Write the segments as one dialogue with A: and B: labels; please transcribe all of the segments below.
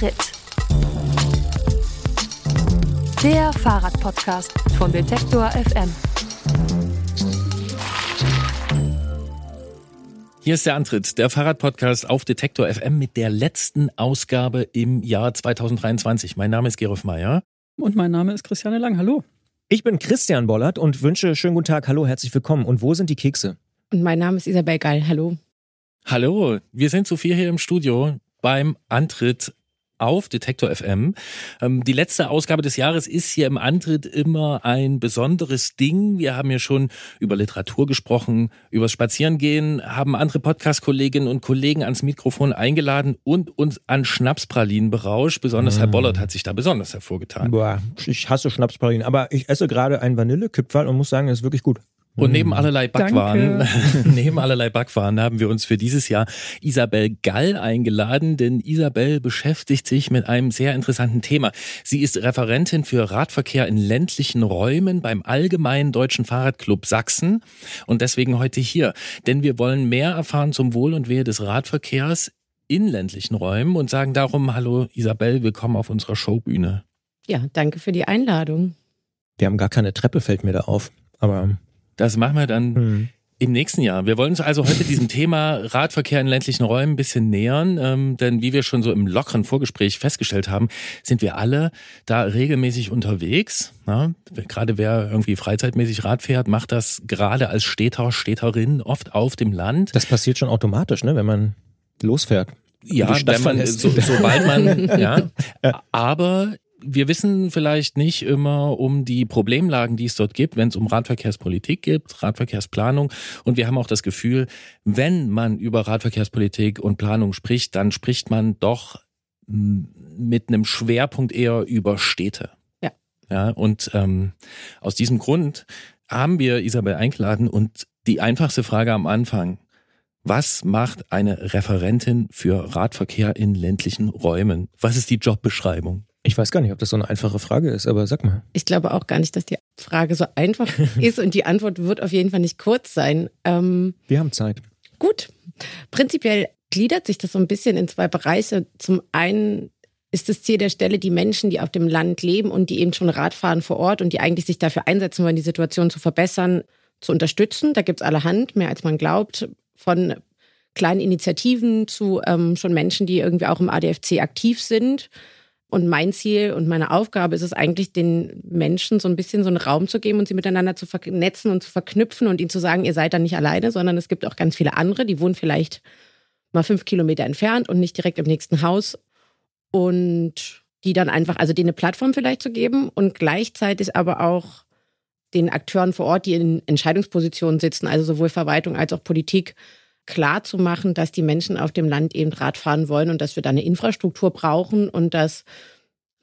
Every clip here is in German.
A: Antritt. Der Fahrradpodcast von Detektor FM.
B: Hier ist der Antritt, der Fahrradpodcast auf Detektor FM mit der letzten Ausgabe im Jahr 2023. Mein Name ist Gerolf Meyer.
C: Und mein Name ist Christiane Lang. Hallo.
D: Ich bin Christian Bollert und wünsche schönen guten Tag. Hallo, herzlich willkommen. Und wo sind die Kekse?
E: Und mein Name ist Isabel Gall. Hallo.
B: Hallo, wir sind zu vier hier im Studio beim Antritt auf Detektor FM. Ähm, die letzte Ausgabe des Jahres ist hier im Antritt immer ein besonderes Ding. Wir haben ja schon über Literatur gesprochen, über Spazierengehen, haben andere Podcast-Kolleginnen und Kollegen ans Mikrofon eingeladen und uns an Schnapspralinen berauscht. Besonders mm. Herr Bollert hat sich da besonders hervorgetan.
D: Boah, ich hasse Schnapspralinen, aber ich esse gerade einen Vanillekipferl und muss sagen, es ist wirklich gut.
B: Und neben allerlei Backwaren, neben allerlei Backwaren haben wir uns für dieses Jahr Isabel Gall eingeladen, denn Isabel beschäftigt sich mit einem sehr interessanten Thema. Sie ist Referentin für Radverkehr in ländlichen Räumen beim Allgemeinen Deutschen Fahrradclub Sachsen und deswegen heute hier, denn wir wollen mehr erfahren zum Wohl und Wehe des Radverkehrs in ländlichen Räumen und sagen darum, hallo Isabel, willkommen auf unserer Showbühne.
E: Ja, danke für die Einladung.
D: Wir haben gar keine Treppe, fällt mir da auf. Aber
B: das machen wir dann hm. im nächsten Jahr. Wir wollen uns also heute diesem Thema Radverkehr in ländlichen Räumen ein bisschen nähern, ähm, denn wie wir schon so im lockeren Vorgespräch festgestellt haben, sind wir alle da regelmäßig unterwegs. Ja? Gerade wer irgendwie freizeitmäßig Rad fährt, macht das gerade als Städter, Städterin oft auf dem Land.
D: Das passiert schon automatisch, ne, wenn man losfährt.
B: Ja, wenn man, so, sobald man, ja. Aber wir wissen vielleicht nicht immer um die Problemlagen, die es dort gibt, wenn es um Radverkehrspolitik gibt, Radverkehrsplanung. Und wir haben auch das Gefühl, wenn man über Radverkehrspolitik und Planung spricht, dann spricht man doch mit einem Schwerpunkt eher über Städte.
E: Ja.
B: Ja, und ähm, aus diesem Grund haben wir Isabel eingeladen und die einfachste Frage am Anfang. Was macht eine Referentin für Radverkehr in ländlichen Räumen? Was ist die Jobbeschreibung?
D: Ich weiß gar nicht, ob das so eine einfache Frage ist, aber sag mal.
E: Ich glaube auch gar nicht, dass die Frage so einfach ist und die Antwort wird auf jeden Fall nicht kurz sein.
D: Ähm, Wir haben Zeit.
E: Gut. Prinzipiell gliedert sich das so ein bisschen in zwei Bereiche. Zum einen ist das Ziel der Stelle, die Menschen, die auf dem Land leben und die eben schon Rad fahren vor Ort und die eigentlich sich dafür einsetzen wollen, die Situation zu verbessern, zu unterstützen. Da gibt es allerhand, mehr als man glaubt, von kleinen Initiativen zu ähm, schon Menschen, die irgendwie auch im ADFC aktiv sind. Und mein Ziel und meine Aufgabe ist es eigentlich, den Menschen so ein bisschen so einen Raum zu geben und sie miteinander zu vernetzen und zu verknüpfen und ihnen zu sagen, ihr seid da nicht alleine, sondern es gibt auch ganz viele andere, die wohnen vielleicht mal fünf Kilometer entfernt und nicht direkt im nächsten Haus. Und die dann einfach, also denen eine Plattform vielleicht zu geben und gleichzeitig aber auch den Akteuren vor Ort, die in Entscheidungspositionen sitzen, also sowohl Verwaltung als auch Politik, klar zu machen, dass die Menschen auf dem Land eben Radfahren wollen und dass wir da eine Infrastruktur brauchen und dass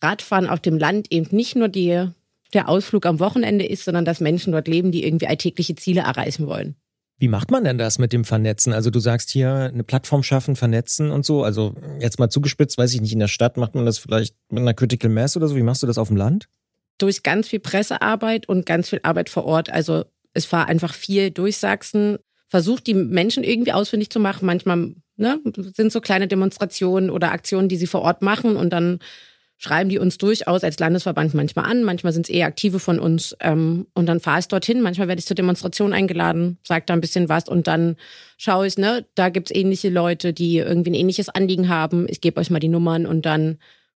E: Radfahren auf dem Land eben nicht nur die, der Ausflug am Wochenende ist, sondern dass Menschen dort leben, die irgendwie alltägliche Ziele erreichen wollen.
D: Wie macht man denn das mit dem Vernetzen? Also du sagst hier eine Plattform schaffen, vernetzen und so. Also jetzt mal zugespitzt, weiß ich nicht, in der Stadt macht man das vielleicht mit einer Critical Mass oder so. Wie machst du das auf dem Land?
E: Durch ganz viel Pressearbeit und ganz viel Arbeit vor Ort. Also es war einfach viel durch Sachsen versucht, die Menschen irgendwie ausfindig zu machen. Manchmal ne, sind so kleine Demonstrationen oder Aktionen, die sie vor Ort machen und dann schreiben die uns durchaus als Landesverband manchmal an. Manchmal sind es eher Aktive von uns. Ähm, und dann fahre ich dorthin. Manchmal werde ich zur Demonstration eingeladen, sage da ein bisschen was und dann schaue ich, ne, da gibt es ähnliche Leute, die irgendwie ein ähnliches Anliegen haben. Ich gebe euch mal die Nummern und dann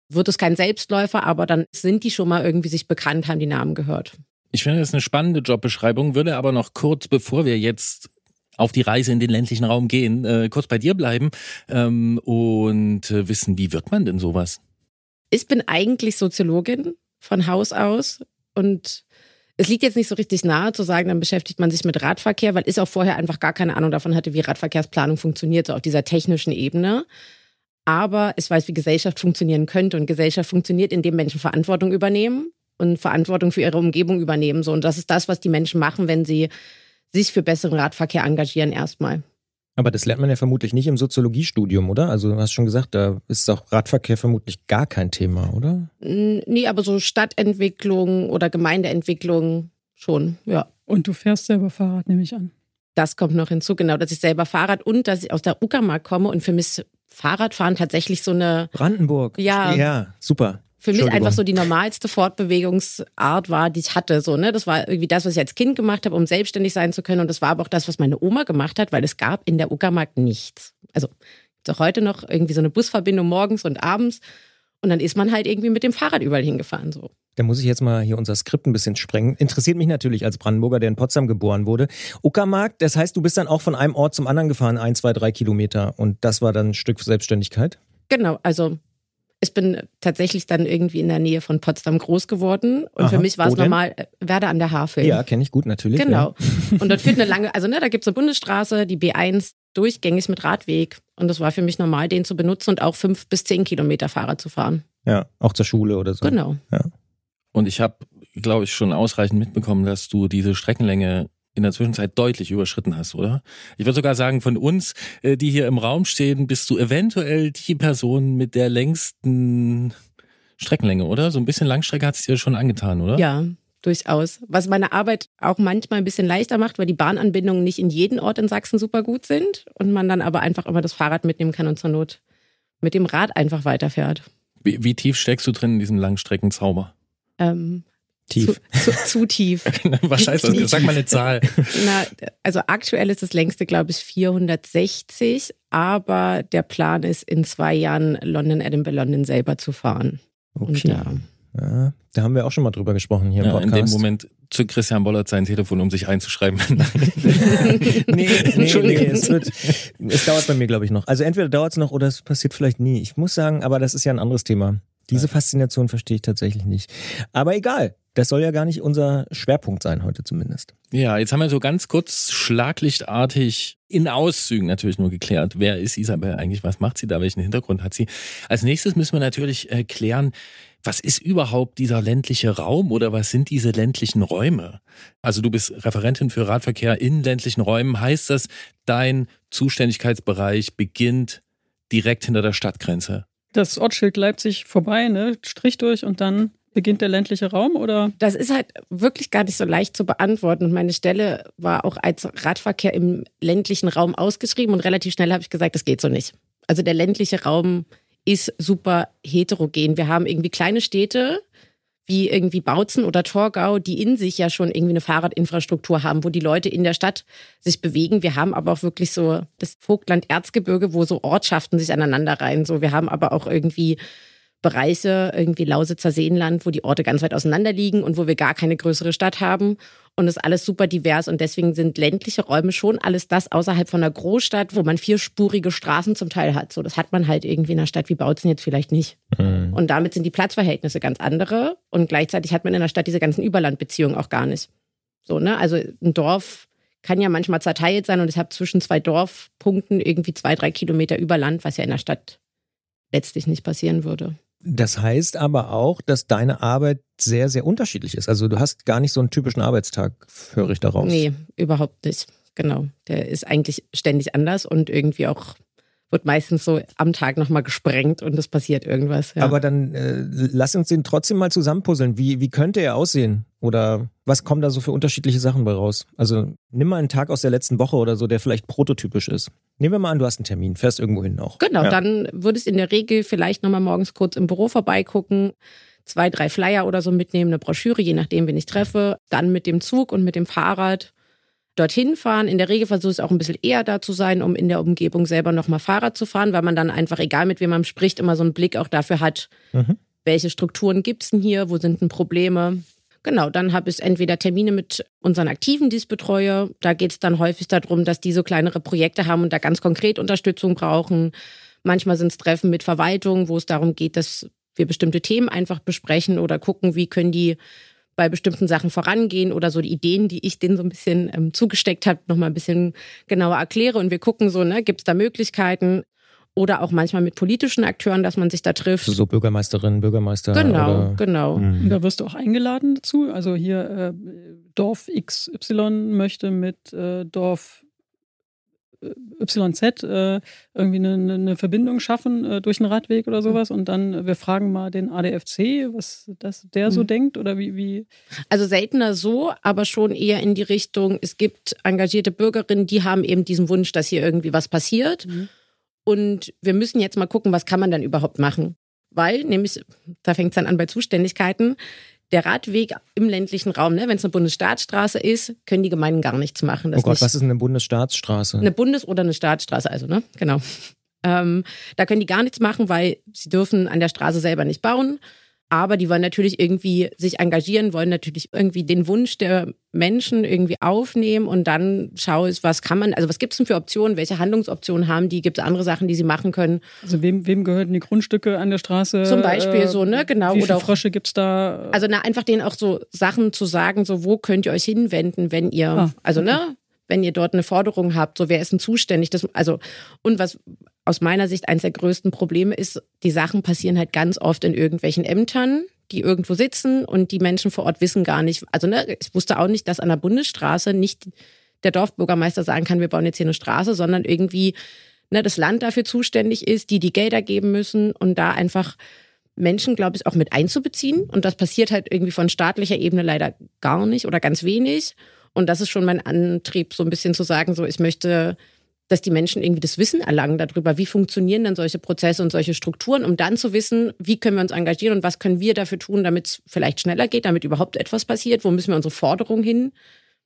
E: wird es kein Selbstläufer, aber dann sind die schon mal irgendwie sich bekannt, haben die Namen gehört.
B: Ich finde das eine spannende Jobbeschreibung, würde aber noch kurz, bevor wir jetzt auf die Reise in den ländlichen Raum gehen, äh, kurz bei dir bleiben ähm, und äh, wissen, wie wird man denn sowas?
E: Ich bin eigentlich Soziologin von Haus aus und es liegt jetzt nicht so richtig nahe zu sagen, dann beschäftigt man sich mit Radverkehr, weil ich auch vorher einfach gar keine Ahnung davon hatte, wie Radverkehrsplanung funktioniert, so auf dieser technischen Ebene. Aber ich weiß, wie Gesellschaft funktionieren könnte und Gesellschaft funktioniert, indem Menschen Verantwortung übernehmen und Verantwortung für ihre Umgebung übernehmen. So. Und das ist das, was die Menschen machen, wenn sie sich für besseren Radverkehr engagieren erstmal.
D: Aber das lernt man ja vermutlich nicht im Soziologiestudium, oder? Also du hast schon gesagt, da ist auch Radverkehr vermutlich gar kein Thema, oder?
E: Nee, aber so Stadtentwicklung oder Gemeindeentwicklung schon, ja.
C: Und du fährst selber Fahrrad, nehme ich an.
E: Das kommt noch hinzu, genau, dass ich selber Fahrrad und dass ich aus der Uckermark komme und für mich Fahrradfahren tatsächlich so eine.
D: Brandenburg.
E: Ja.
D: Ja, super
E: für mich einfach so die normalste Fortbewegungsart war, die ich hatte. So, ne? Das war irgendwie das, was ich als Kind gemacht habe, um selbstständig sein zu können. Und das war aber auch das, was meine Oma gemacht hat, weil es gab in der Uckermark nichts. Also gibt auch heute noch irgendwie so eine Busverbindung morgens und abends. Und dann ist man halt irgendwie mit dem Fahrrad überall hingefahren. So.
D: Da muss ich jetzt mal hier unser Skript ein bisschen sprengen. Interessiert mich natürlich als Brandenburger, der in Potsdam geboren wurde. Uckermark, das heißt, du bist dann auch von einem Ort zum anderen gefahren, ein, zwei, drei Kilometer. Und das war dann ein Stück Selbstständigkeit?
E: Genau, also ich bin tatsächlich dann irgendwie in der Nähe von Potsdam groß geworden und Aha, für mich war es normal, äh, Werder an der Havel.
D: Ja, kenne ich gut, natürlich.
E: Genau. Ja. Und dort führt eine lange, also ne, da gibt es eine Bundesstraße, die B1, durchgängig mit Radweg. Und das war für mich normal, den zu benutzen und auch fünf bis zehn Kilometer Fahrrad zu fahren.
D: Ja, auch zur Schule oder so.
E: Genau.
D: Ja.
B: Und ich habe, glaube ich, schon ausreichend mitbekommen, dass du diese Streckenlänge in der Zwischenzeit deutlich überschritten hast, oder? Ich würde sogar sagen, von uns, äh, die hier im Raum stehen, bist du eventuell die Person mit der längsten Streckenlänge, oder? So ein bisschen Langstrecke hat es dir schon angetan, oder?
E: Ja, durchaus. Was meine Arbeit auch manchmal ein bisschen leichter macht, weil die Bahnanbindungen nicht in jedem Ort in Sachsen super gut sind und man dann aber einfach immer das Fahrrad mitnehmen kann und zur Not mit dem Rad einfach weiterfährt.
B: Wie, wie tief steckst du drin in diesem Langstreckenzauber?
E: Ähm,
D: Tief.
E: Zu, zu, zu tief.
B: Was heißt das? Sag mal eine Zahl.
E: Na, also aktuell ist das längste, glaube ich, 460, aber der Plan ist, in zwei Jahren London, Edinburgh, London selber zu fahren.
D: Okay. Und, ja. ja. da haben wir auch schon mal drüber gesprochen hier im Podcast.
B: In dem Moment zu Christian Bollert sein Telefon, um sich einzuschreiben.
D: nee, nee, nee, es, wird, es dauert bei mir, glaube ich, noch. Also entweder dauert es noch oder es passiert vielleicht nie. Ich muss sagen, aber das ist ja ein anderes Thema. Diese Faszination verstehe ich tatsächlich nicht. Aber egal, das soll ja gar nicht unser Schwerpunkt sein heute zumindest.
B: Ja, jetzt haben wir so ganz kurz schlaglichtartig in Auszügen natürlich nur geklärt, wer ist Isabel eigentlich, was macht sie da, welchen Hintergrund hat sie. Als nächstes müssen wir natürlich erklären, was ist überhaupt dieser ländliche Raum oder was sind diese ländlichen Räume? Also du bist Referentin für Radverkehr in ländlichen Räumen. Heißt das, dein Zuständigkeitsbereich beginnt direkt hinter der Stadtgrenze?
C: Das Ortsschild Leipzig vorbei, ne? Strich durch und dann beginnt der ländliche Raum oder?
E: Das ist halt wirklich gar nicht so leicht zu beantworten. Und meine Stelle war auch als Radverkehr im ländlichen Raum ausgeschrieben und relativ schnell habe ich gesagt, das geht so nicht. Also der ländliche Raum ist super heterogen. Wir haben irgendwie kleine Städte, wie irgendwie Bautzen oder Torgau, die in sich ja schon irgendwie eine Fahrradinfrastruktur haben, wo die Leute in der Stadt sich bewegen. Wir haben aber auch wirklich so das Vogtland-Erzgebirge, wo so Ortschaften sich aneinander reihen. So, wir haben aber auch irgendwie Bereiche, irgendwie Lausitzer Seenland, wo die Orte ganz weit auseinander liegen und wo wir gar keine größere Stadt haben. Und das ist alles super divers und deswegen sind ländliche Räume schon alles das außerhalb von einer Großstadt, wo man vierspurige Straßen zum Teil hat. So, das hat man halt irgendwie in einer Stadt wie Bautzen jetzt vielleicht nicht. Mhm. Und damit sind die Platzverhältnisse ganz andere und gleichzeitig hat man in einer Stadt diese ganzen Überlandbeziehungen auch gar nicht. So, ne? Also ein Dorf kann ja manchmal zerteilt sein und ich habe zwischen zwei Dorfpunkten irgendwie zwei, drei Kilometer Überland, was ja in der Stadt letztlich nicht passieren würde.
D: Das heißt aber auch, dass deine Arbeit sehr, sehr unterschiedlich ist. Also du hast gar nicht so einen typischen Arbeitstag, höre ich daraus.
E: Nee, überhaupt nicht. Genau. Der ist eigentlich ständig anders und irgendwie auch wird meistens so am Tag nochmal gesprengt und es passiert irgendwas. Ja.
D: Aber dann äh, lass uns den trotzdem mal zusammenpuzzeln. Wie, wie könnte er aussehen? Oder was kommen da so für unterschiedliche Sachen bei raus? Also nimm mal einen Tag aus der letzten Woche oder so, der vielleicht prototypisch ist. Nehmen wir mal an, du hast einen Termin, fährst irgendwo hin auch.
E: Genau, ja. dann würdest du in der Regel vielleicht nochmal morgens kurz im Büro vorbeigucken, zwei, drei Flyer oder so mitnehmen, eine Broschüre, je nachdem, wen ich treffe. Dann mit dem Zug und mit dem Fahrrad dorthin fahren. In der Regel versuche ich auch ein bisschen eher da zu sein, um in der Umgebung selber nochmal Fahrrad zu fahren, weil man dann einfach, egal mit wem man spricht, immer so einen Blick auch dafür hat, mhm. welche Strukturen gibt es denn hier, wo sind denn Probleme. Genau, dann habe ich entweder Termine mit unseren Aktiven, die ich betreue. Da geht es dann häufig darum, dass die so kleinere Projekte haben und da ganz konkret Unterstützung brauchen. Manchmal sind es Treffen mit Verwaltung, wo es darum geht, dass wir bestimmte Themen einfach besprechen oder gucken, wie können die bei bestimmten Sachen vorangehen oder so die Ideen, die ich denen so ein bisschen ähm, zugesteckt habe, nochmal ein bisschen genauer erkläre und wir gucken so, ne, gibt es da Möglichkeiten oder auch manchmal mit politischen Akteuren, dass man sich da trifft.
D: So Bürgermeisterinnen, Bürgermeister.
E: Genau,
D: oder?
E: genau.
C: Mhm. Da wirst du auch eingeladen dazu. Also hier äh, Dorf XY möchte mit äh, Dorf YZ äh, irgendwie eine, eine, Verbindung schaffen äh, durch einen Radweg oder sowas und dann äh, wir fragen mal den ADFC, was das der so mhm. denkt oder wie, wie?
E: Also seltener so, aber schon eher in die Richtung, es gibt engagierte Bürgerinnen, die haben eben diesen Wunsch, dass hier irgendwie was passiert. Mhm. Und wir müssen jetzt mal gucken, was kann man dann überhaupt machen. Weil, nämlich, da fängt es dann an bei Zuständigkeiten, der Radweg im ländlichen Raum, ne, wenn es eine Bundesstaatsstraße ist, können die Gemeinden gar nichts machen.
D: Das oh Gott, was ist eine Bundesstaatsstraße?
E: Eine Bundes- oder eine Staatsstraße, also, ne? Genau. Ähm, da können die gar nichts machen, weil sie dürfen an der Straße selber nicht bauen. Aber die wollen natürlich irgendwie sich engagieren, wollen natürlich irgendwie den Wunsch der Menschen irgendwie aufnehmen und dann schaue ich, was kann man, also was gibt es denn für Optionen, welche Handlungsoptionen haben die, gibt es andere Sachen, die sie machen können.
C: Also wem, wem gehören die Grundstücke an der Straße?
E: Zum Beispiel äh, so, ne, genau.
C: Wie viele oder Frösche gibt es da?
E: Also na, einfach denen auch so Sachen zu sagen, so wo könnt ihr euch hinwenden, wenn ihr, ah, also okay. ne, wenn ihr dort eine Forderung habt, so wer ist denn zuständig? Das, also, und was aus meiner Sicht eines der größten Probleme ist, die Sachen passieren halt ganz oft in irgendwelchen Ämtern, die irgendwo sitzen und die Menschen vor Ort wissen gar nicht. Also ne, ich wusste auch nicht, dass an der Bundesstraße nicht der Dorfbürgermeister sagen kann, wir bauen jetzt hier eine Straße, sondern irgendwie ne, das Land dafür zuständig ist, die die Gelder geben müssen und da einfach Menschen, glaube ich, auch mit einzubeziehen. Und das passiert halt irgendwie von staatlicher Ebene leider gar nicht oder ganz wenig. Und das ist schon mein Antrieb, so ein bisschen zu sagen, so ich möchte dass die Menschen irgendwie das Wissen erlangen darüber, wie funktionieren denn solche Prozesse und solche Strukturen, um dann zu wissen, wie können wir uns engagieren und was können wir dafür tun, damit es vielleicht schneller geht, damit überhaupt etwas passiert, wo müssen wir unsere Forderungen hin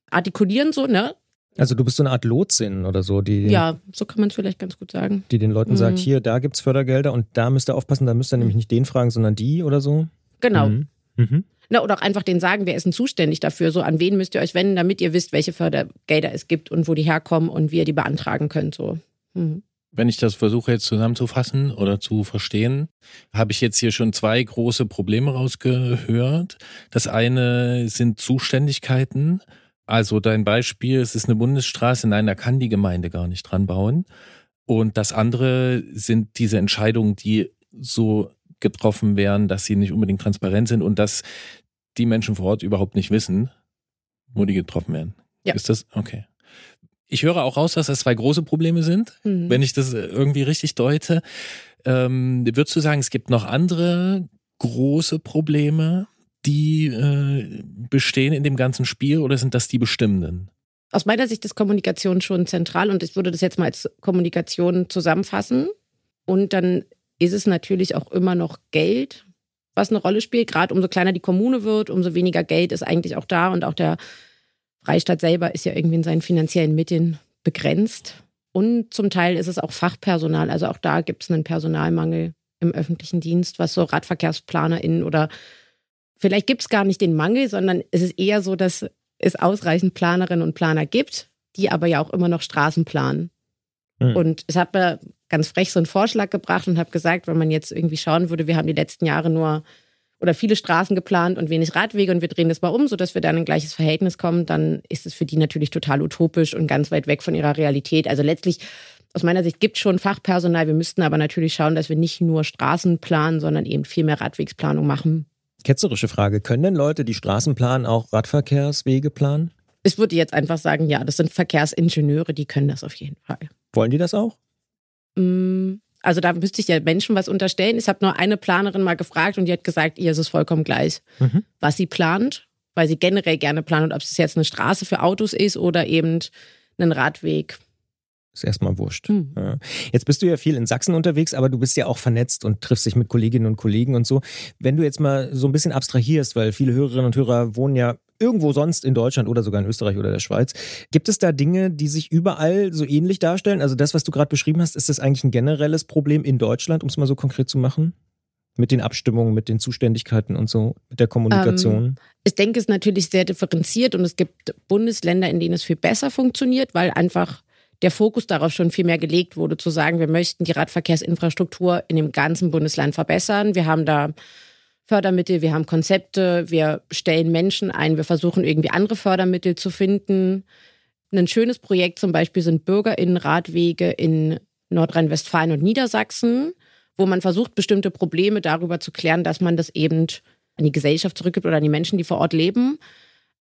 E: artikulieren, so, ne?
D: Also du bist so eine Art Lotsin oder so, die.
E: Ja, so kann man es vielleicht ganz gut sagen.
D: Die den Leuten mhm. sagt, hier, da gibt es Fördergelder und da müsst ihr aufpassen, da müsst ihr nämlich nicht den fragen, sondern die oder so.
E: Genau. Mhm. Mhm. Na, oder auch einfach den sagen, wer ist denn zuständig dafür? So, an wen müsst ihr euch wenden, damit ihr wisst, welche Fördergelder es gibt und wo die herkommen und wie ihr die beantragen könnt. So. Mhm.
B: Wenn ich das versuche jetzt zusammenzufassen oder zu verstehen, habe ich jetzt hier schon zwei große Probleme rausgehört. Das eine sind Zuständigkeiten. Also dein Beispiel, es ist eine Bundesstraße, nein, da kann die Gemeinde gar nicht dran bauen. Und das andere sind diese Entscheidungen, die so getroffen werden, dass sie nicht unbedingt transparent sind und dass die Menschen vor Ort überhaupt nicht wissen, wo die getroffen werden. Ja. Ist das okay? Ich höre auch raus, dass das zwei große Probleme sind, mhm. wenn ich das irgendwie richtig deute. Ähm, würdest du sagen, es gibt noch andere große Probleme, die äh, bestehen in dem ganzen Spiel oder sind das die bestimmenden?
E: Aus meiner Sicht ist Kommunikation schon zentral und ich würde das jetzt mal als Kommunikation zusammenfassen. Und dann ist es natürlich auch immer noch Geld, was eine Rolle spielt. Gerade umso kleiner die Kommune wird, umso weniger Geld ist eigentlich auch da. Und auch der Freistaat selber ist ja irgendwie in seinen finanziellen Mitteln begrenzt. Und zum Teil ist es auch Fachpersonal. Also auch da gibt es einen Personalmangel im öffentlichen Dienst, was so RadverkehrsplanerInnen oder vielleicht gibt es gar nicht den Mangel, sondern es ist eher so, dass es ausreichend Planerinnen und Planer gibt, die aber ja auch immer noch Straßen planen. Mhm. Und es hat mir ganz frech so einen Vorschlag gebracht und habe gesagt, wenn man jetzt irgendwie schauen würde, wir haben die letzten Jahre nur oder viele Straßen geplant und wenig Radwege und wir drehen das mal um, sodass wir dann in ein gleiches Verhältnis kommen, dann ist es für die natürlich total utopisch und ganz weit weg von ihrer Realität. Also letztlich, aus meiner Sicht, gibt es schon Fachpersonal. Wir müssten aber natürlich schauen, dass wir nicht nur Straßen planen, sondern eben viel mehr Radwegsplanung machen.
D: Ketzerische Frage. Können denn Leute, die Straßen planen, auch Radverkehrswege planen?
E: Ich würde jetzt einfach sagen, ja, das sind Verkehrsingenieure, die können das auf jeden Fall.
D: Wollen die das auch?
E: Mm, also da müsste ich ja Menschen was unterstellen. Ich habe nur eine Planerin mal gefragt und die hat gesagt, ihr ist es vollkommen gleich, mhm. was sie plant, weil sie generell gerne plant und ob es jetzt eine Straße für Autos ist oder eben einen Radweg.
D: Ist erstmal wurscht. Mhm. Ja. Jetzt bist du ja viel in Sachsen unterwegs, aber du bist ja auch vernetzt und triffst dich mit Kolleginnen und Kollegen und so. Wenn du jetzt mal so ein bisschen abstrahierst, weil viele Hörerinnen und Hörer wohnen ja irgendwo sonst in Deutschland oder sogar in Österreich oder der Schweiz. Gibt es da Dinge, die sich überall so ähnlich darstellen? Also das, was du gerade beschrieben hast, ist das eigentlich ein generelles Problem in Deutschland, um es mal so konkret zu machen? mit den Abstimmungen, mit den Zuständigkeiten und so, mit der Kommunikation? Ähm,
E: ich denke, es ist natürlich sehr differenziert und es gibt Bundesländer, in denen es viel besser funktioniert, weil einfach der Fokus darauf schon viel mehr gelegt wurde, zu sagen, wir möchten die Radverkehrsinfrastruktur in dem ganzen Bundesland verbessern. Wir haben da Fördermittel, wir haben Konzepte, wir stellen Menschen ein, wir versuchen irgendwie andere Fördermittel zu finden. Ein schönes Projekt zum Beispiel sind Bürgerinnenradwege in Nordrhein-Westfalen und Niedersachsen wo man versucht, bestimmte Probleme darüber zu klären, dass man das eben an die Gesellschaft zurückgibt oder an die Menschen, die vor Ort leben.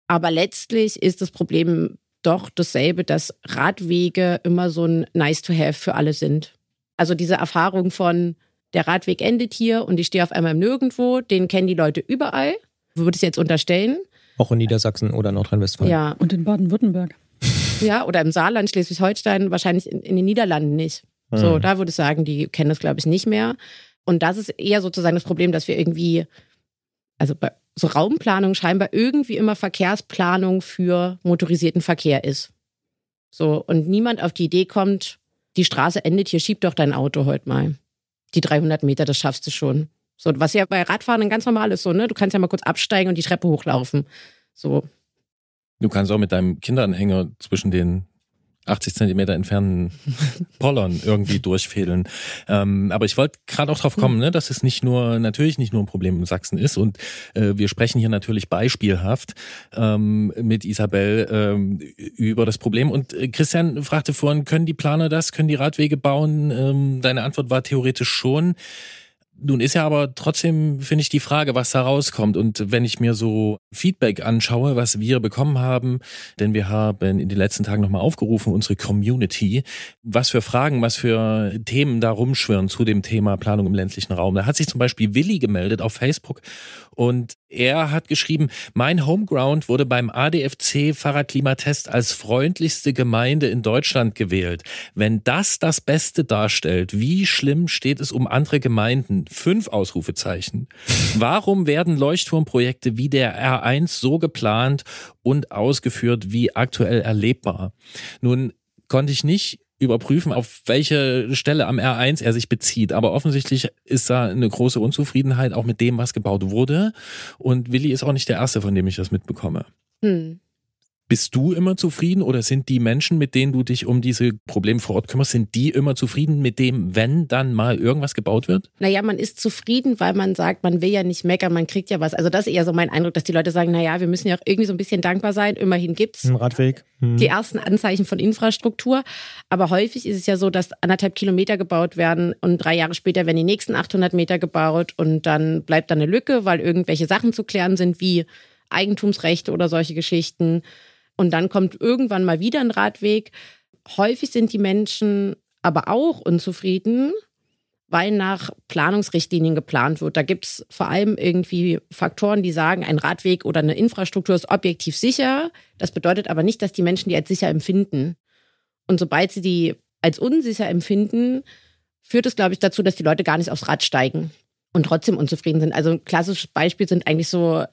E: Aber letztlich ist das Problem doch dasselbe, dass Radwege immer so ein Nice-to-have für alle sind. Also diese Erfahrung von, der Radweg endet hier und ich stehe auf einmal Nirgendwo, den kennen die Leute überall, würde ich jetzt unterstellen.
D: Auch in Niedersachsen oder Nordrhein-Westfalen.
C: Ja. Und in Baden-Württemberg.
E: Ja, oder im Saarland, Schleswig-Holstein, wahrscheinlich in, in den Niederlanden nicht. So, mhm. da würde ich sagen, die kennen das, glaube ich, nicht mehr. Und das ist eher sozusagen das Problem, dass wir irgendwie, also bei so Raumplanung scheinbar irgendwie immer Verkehrsplanung für motorisierten Verkehr ist. So, und niemand auf die Idee kommt, die Straße endet hier, schieb doch dein Auto heute mal. Die 300 Meter, das schaffst du schon. So, was ja bei Radfahren ganz normal ist, so, ne? Du kannst ja mal kurz absteigen und die Treppe hochlaufen. So.
B: Du kannst auch mit deinem Kinderanhänger zwischen den 80 Zentimeter entfernten Pollern irgendwie durchfädeln. Ähm, aber ich wollte gerade auch drauf kommen, hm. ne, dass es nicht nur, natürlich nicht nur ein Problem in Sachsen ist. Und äh, wir sprechen hier natürlich beispielhaft ähm, mit Isabel ähm, über das Problem. Und äh, Christian fragte vorhin, können die Planer das, können die Radwege bauen? Ähm, deine Antwort war theoretisch schon. Nun ist ja aber trotzdem, finde ich, die Frage, was da rauskommt. Und wenn ich mir so Feedback anschaue, was wir bekommen haben, denn wir haben in den letzten Tagen nochmal aufgerufen, unsere Community, was für Fragen, was für Themen da rumschwirren zu dem Thema Planung im ländlichen Raum. Da hat sich zum Beispiel Willi gemeldet auf Facebook und er hat geschrieben, mein Homeground wurde beim ADFC Fahrradklimatest als freundlichste Gemeinde in Deutschland gewählt. Wenn das das Beste darstellt, wie schlimm steht es um andere Gemeinden? Fünf Ausrufezeichen. Warum werden Leuchtturmprojekte wie der R1 so geplant und ausgeführt wie aktuell erlebbar? Nun konnte ich nicht überprüfen, auf welche Stelle am R1 er sich bezieht. Aber offensichtlich ist da eine große Unzufriedenheit auch mit dem, was gebaut wurde. Und Willi ist auch nicht der Erste, von dem ich das mitbekomme. Hm. Bist du immer zufrieden oder sind die Menschen, mit denen du dich um diese Probleme vor Ort kümmerst, sind die immer zufrieden mit dem, wenn dann mal irgendwas gebaut wird?
E: Naja, man ist zufrieden, weil man sagt, man will ja nicht meckern, man kriegt ja was. Also das ist eher so mein Eindruck, dass die Leute sagen, naja, wir müssen ja auch irgendwie so ein bisschen dankbar sein. Immerhin gibt's
D: Ein Radweg.
E: Hm. die ersten Anzeichen von Infrastruktur. Aber häufig ist es ja so, dass anderthalb Kilometer gebaut werden und drei Jahre später werden die nächsten 800 Meter gebaut und dann bleibt da eine Lücke, weil irgendwelche Sachen zu klären sind, wie Eigentumsrechte oder solche Geschichten. Und dann kommt irgendwann mal wieder ein Radweg. Häufig sind die Menschen aber auch unzufrieden, weil nach Planungsrichtlinien geplant wird. Da gibt es vor allem irgendwie Faktoren, die sagen, ein Radweg oder eine Infrastruktur ist objektiv sicher. Das bedeutet aber nicht, dass die Menschen die als sicher empfinden. Und sobald sie die als unsicher empfinden, führt es, glaube ich, dazu, dass die Leute gar nicht aufs Rad steigen und trotzdem unzufrieden sind. Also ein klassisches Beispiel sind eigentlich so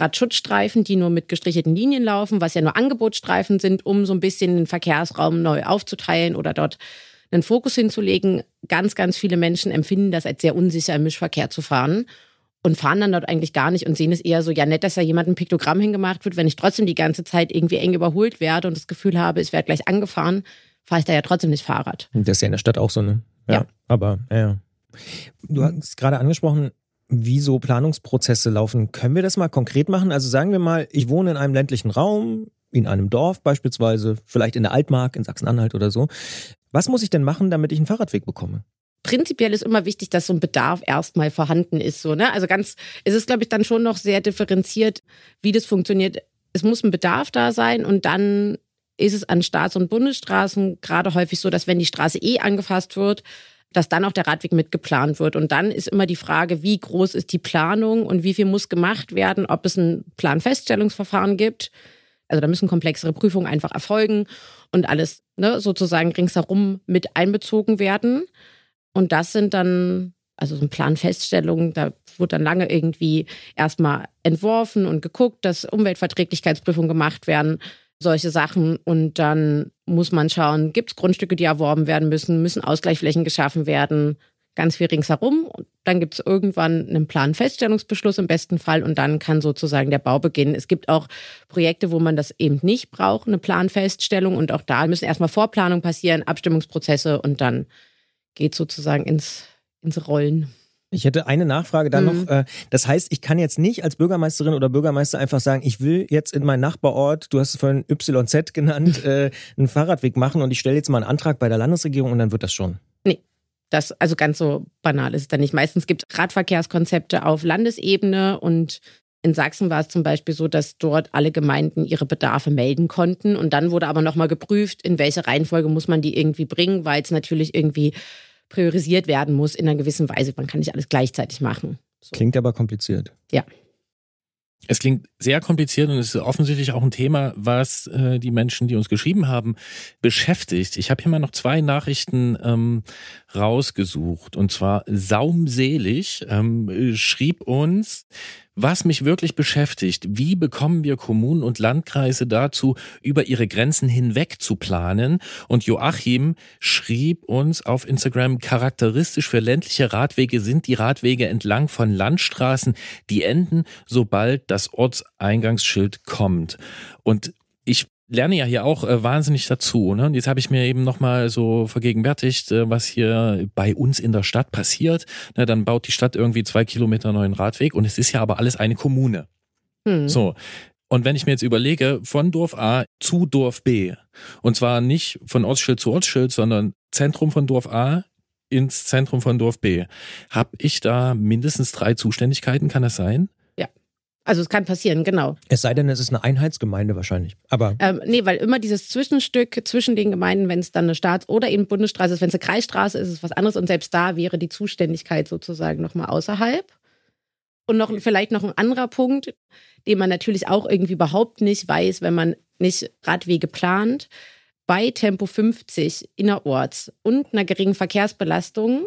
E: Radschutzstreifen, die nur mit gestrichelten Linien laufen, was ja nur Angebotsstreifen sind, um so ein bisschen den Verkehrsraum neu aufzuteilen oder dort einen Fokus hinzulegen. Ganz, ganz viele Menschen empfinden das als sehr unsicher, im Mischverkehr zu fahren und fahren dann dort eigentlich gar nicht und sehen es eher so, ja nett, dass da jemand ein Piktogramm hingemacht wird, wenn ich trotzdem die ganze Zeit irgendwie eng überholt werde und das Gefühl habe, es werde gleich angefahren, fahre ich da ja trotzdem nicht Fahrrad.
D: Das ist ja in der Stadt auch so, ne? Ja. ja. Aber, ja. Du hast gerade angesprochen, wie so Planungsprozesse laufen. Können wir das mal konkret machen? Also sagen wir mal, ich wohne in einem ländlichen Raum, in einem Dorf beispielsweise, vielleicht in der Altmark, in Sachsen-Anhalt oder so. Was muss ich denn machen, damit ich einen Fahrradweg bekomme?
E: Prinzipiell ist immer wichtig, dass so ein Bedarf erstmal vorhanden ist. So, ne? Also ganz, es ist, glaube ich, dann schon noch sehr differenziert, wie das funktioniert. Es muss ein Bedarf da sein und dann ist es an Staats- und Bundesstraßen gerade häufig so, dass wenn die Straße eh angefasst wird, dass dann auch der Radweg mitgeplant wird. Und dann ist immer die Frage, wie groß ist die Planung und wie viel muss gemacht werden, ob es ein Planfeststellungsverfahren gibt. Also da müssen komplexere Prüfungen einfach erfolgen und alles ne, sozusagen ringsherum mit einbezogen werden. Und das sind dann, also so ein Planfeststellung, da wird dann lange irgendwie erstmal entworfen und geguckt, dass Umweltverträglichkeitsprüfungen gemacht werden solche Sachen. Und dann muss man schauen, gibt es Grundstücke, die erworben werden müssen, müssen Ausgleichsflächen geschaffen werden, ganz viel ringsherum. Und dann gibt es irgendwann einen Planfeststellungsbeschluss im besten Fall und dann kann sozusagen der Bau beginnen. Es gibt auch Projekte, wo man das eben nicht braucht, eine Planfeststellung. Und auch da müssen erstmal Vorplanung passieren, Abstimmungsprozesse und dann geht sozusagen ins, ins Rollen.
D: Ich hätte eine Nachfrage dann mhm. noch. Äh, das heißt, ich kann jetzt nicht als Bürgermeisterin oder Bürgermeister einfach sagen, ich will jetzt in meinen Nachbarort, du hast es vorhin YZ genannt, äh, einen Fahrradweg machen und ich stelle jetzt mal einen Antrag bei der Landesregierung und dann wird das schon.
E: Nee. Das, also ganz so banal ist es dann nicht. Meistens gibt es Radverkehrskonzepte auf Landesebene und in Sachsen war es zum Beispiel so, dass dort alle Gemeinden ihre Bedarfe melden konnten. Und dann wurde aber nochmal geprüft, in welche Reihenfolge muss man die irgendwie bringen, weil es natürlich irgendwie priorisiert werden muss in einer gewissen Weise. Man kann nicht alles gleichzeitig machen.
D: So. Klingt aber kompliziert.
E: Ja.
B: Es klingt sehr kompliziert und es ist offensichtlich auch ein Thema, was äh, die Menschen, die uns geschrieben haben, beschäftigt. Ich habe hier mal noch zwei Nachrichten ähm, rausgesucht. Und zwar Saumselig ähm, schrieb uns, was mich wirklich beschäftigt, wie bekommen wir Kommunen und Landkreise dazu, über ihre Grenzen hinweg zu planen? Und Joachim schrieb uns auf Instagram, charakteristisch für ländliche Radwege sind die Radwege entlang von Landstraßen, die enden, sobald das Ortseingangsschild kommt. Und ich lerne ja hier auch äh, wahnsinnig dazu. Ne? Und jetzt habe ich mir eben nochmal so vergegenwärtigt, äh, was hier bei uns in der Stadt passiert. Na, dann baut die Stadt irgendwie zwei Kilometer neuen Radweg und es ist ja aber alles eine Kommune. Hm. So. Und wenn ich mir jetzt überlege, von Dorf A zu Dorf B, und zwar nicht von Ortsschild zu Ortsschild, sondern Zentrum von Dorf A ins Zentrum von Dorf B, habe ich da mindestens drei Zuständigkeiten, kann das sein?
E: Also es kann passieren, genau.
D: Es sei denn, es ist eine Einheitsgemeinde wahrscheinlich. Aber
E: ähm, nee, weil immer dieses Zwischenstück zwischen den Gemeinden, wenn es dann eine Staats- oder eben Bundesstraße ist, wenn es eine Kreisstraße ist, ist es was anderes und selbst da wäre die Zuständigkeit sozusagen nochmal außerhalb. Und noch vielleicht noch ein anderer Punkt, den man natürlich auch irgendwie überhaupt nicht weiß, wenn man nicht Radwege plant. Bei Tempo 50 innerorts und einer geringen Verkehrsbelastung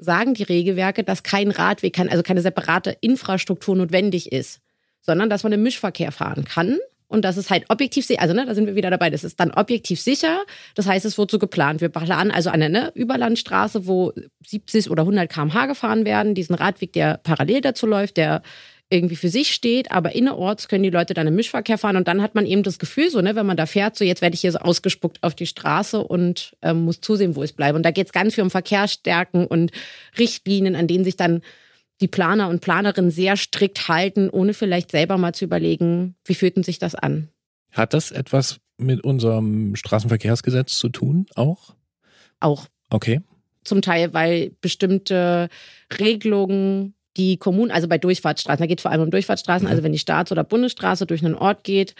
E: sagen die Regelwerke, dass kein Radweg, kann, also keine separate Infrastruktur notwendig ist, sondern dass man im Mischverkehr fahren kann. Und das ist halt objektiv sicher, also ne, da sind wir wieder dabei, das ist dann objektiv sicher. Das heißt, es wird so geplant. Wir planen also eine ne, Überlandstraße, wo 70 oder 100 km/h gefahren werden, diesen Radweg, der parallel dazu läuft, der irgendwie für sich steht, aber innerorts können die Leute dann im Mischverkehr fahren und dann hat man eben das Gefühl, so, ne, wenn man da fährt, so jetzt werde ich hier so ausgespuckt auf die Straße und ähm, muss zusehen, wo ich bleibe. Und da geht es ganz viel um Verkehrsstärken und Richtlinien, an denen sich dann die Planer und Planerinnen sehr strikt halten, ohne vielleicht selber mal zu überlegen, wie fühlt sich das an.
B: Hat das etwas mit unserem Straßenverkehrsgesetz zu tun, auch?
E: Auch.
B: Okay.
E: Zum Teil, weil bestimmte Regelungen die Kommunen, also bei Durchfahrtsstraßen, da geht es vor allem um Durchfahrtsstraßen, also wenn die Staats- oder Bundesstraße durch einen Ort geht,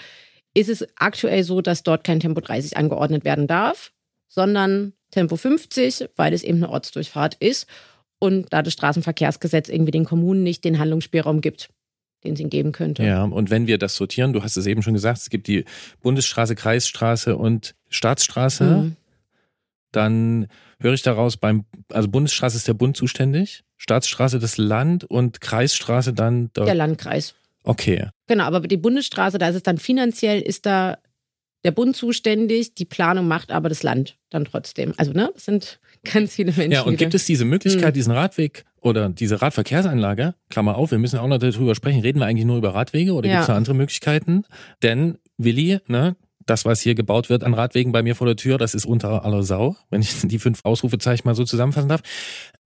E: ist es aktuell so, dass dort kein Tempo 30 angeordnet werden darf, sondern Tempo 50, weil es eben eine Ortsdurchfahrt ist und da das Straßenverkehrsgesetz irgendwie den Kommunen nicht den Handlungsspielraum gibt den es ihnen geben könnte.
B: Ja, und wenn wir das sortieren, du hast es eben schon gesagt, es gibt die Bundesstraße, Kreisstraße und Staatsstraße, mhm. Dann höre ich daraus beim, also Bundesstraße ist der Bund zuständig, Staatsstraße das Land und Kreisstraße dann
E: der, der Landkreis.
B: Okay.
E: Genau, aber die Bundesstraße, da ist es dann finanziell, ist da der Bund zuständig, die Planung macht aber das Land dann trotzdem. Also, ne, das sind ganz viele Menschen.
B: Ja, und gibt es diese Möglichkeit, hm. diesen Radweg oder diese Radverkehrsanlage, Klammer auf, wir müssen auch noch darüber sprechen, reden wir eigentlich nur über Radwege oder ja. gibt es da andere Möglichkeiten? Denn Willi, ne, das, was hier gebaut wird an Radwegen bei mir vor der Tür, das ist unter aller Sau, wenn ich die fünf Ausrufezeichen mal so zusammenfassen darf.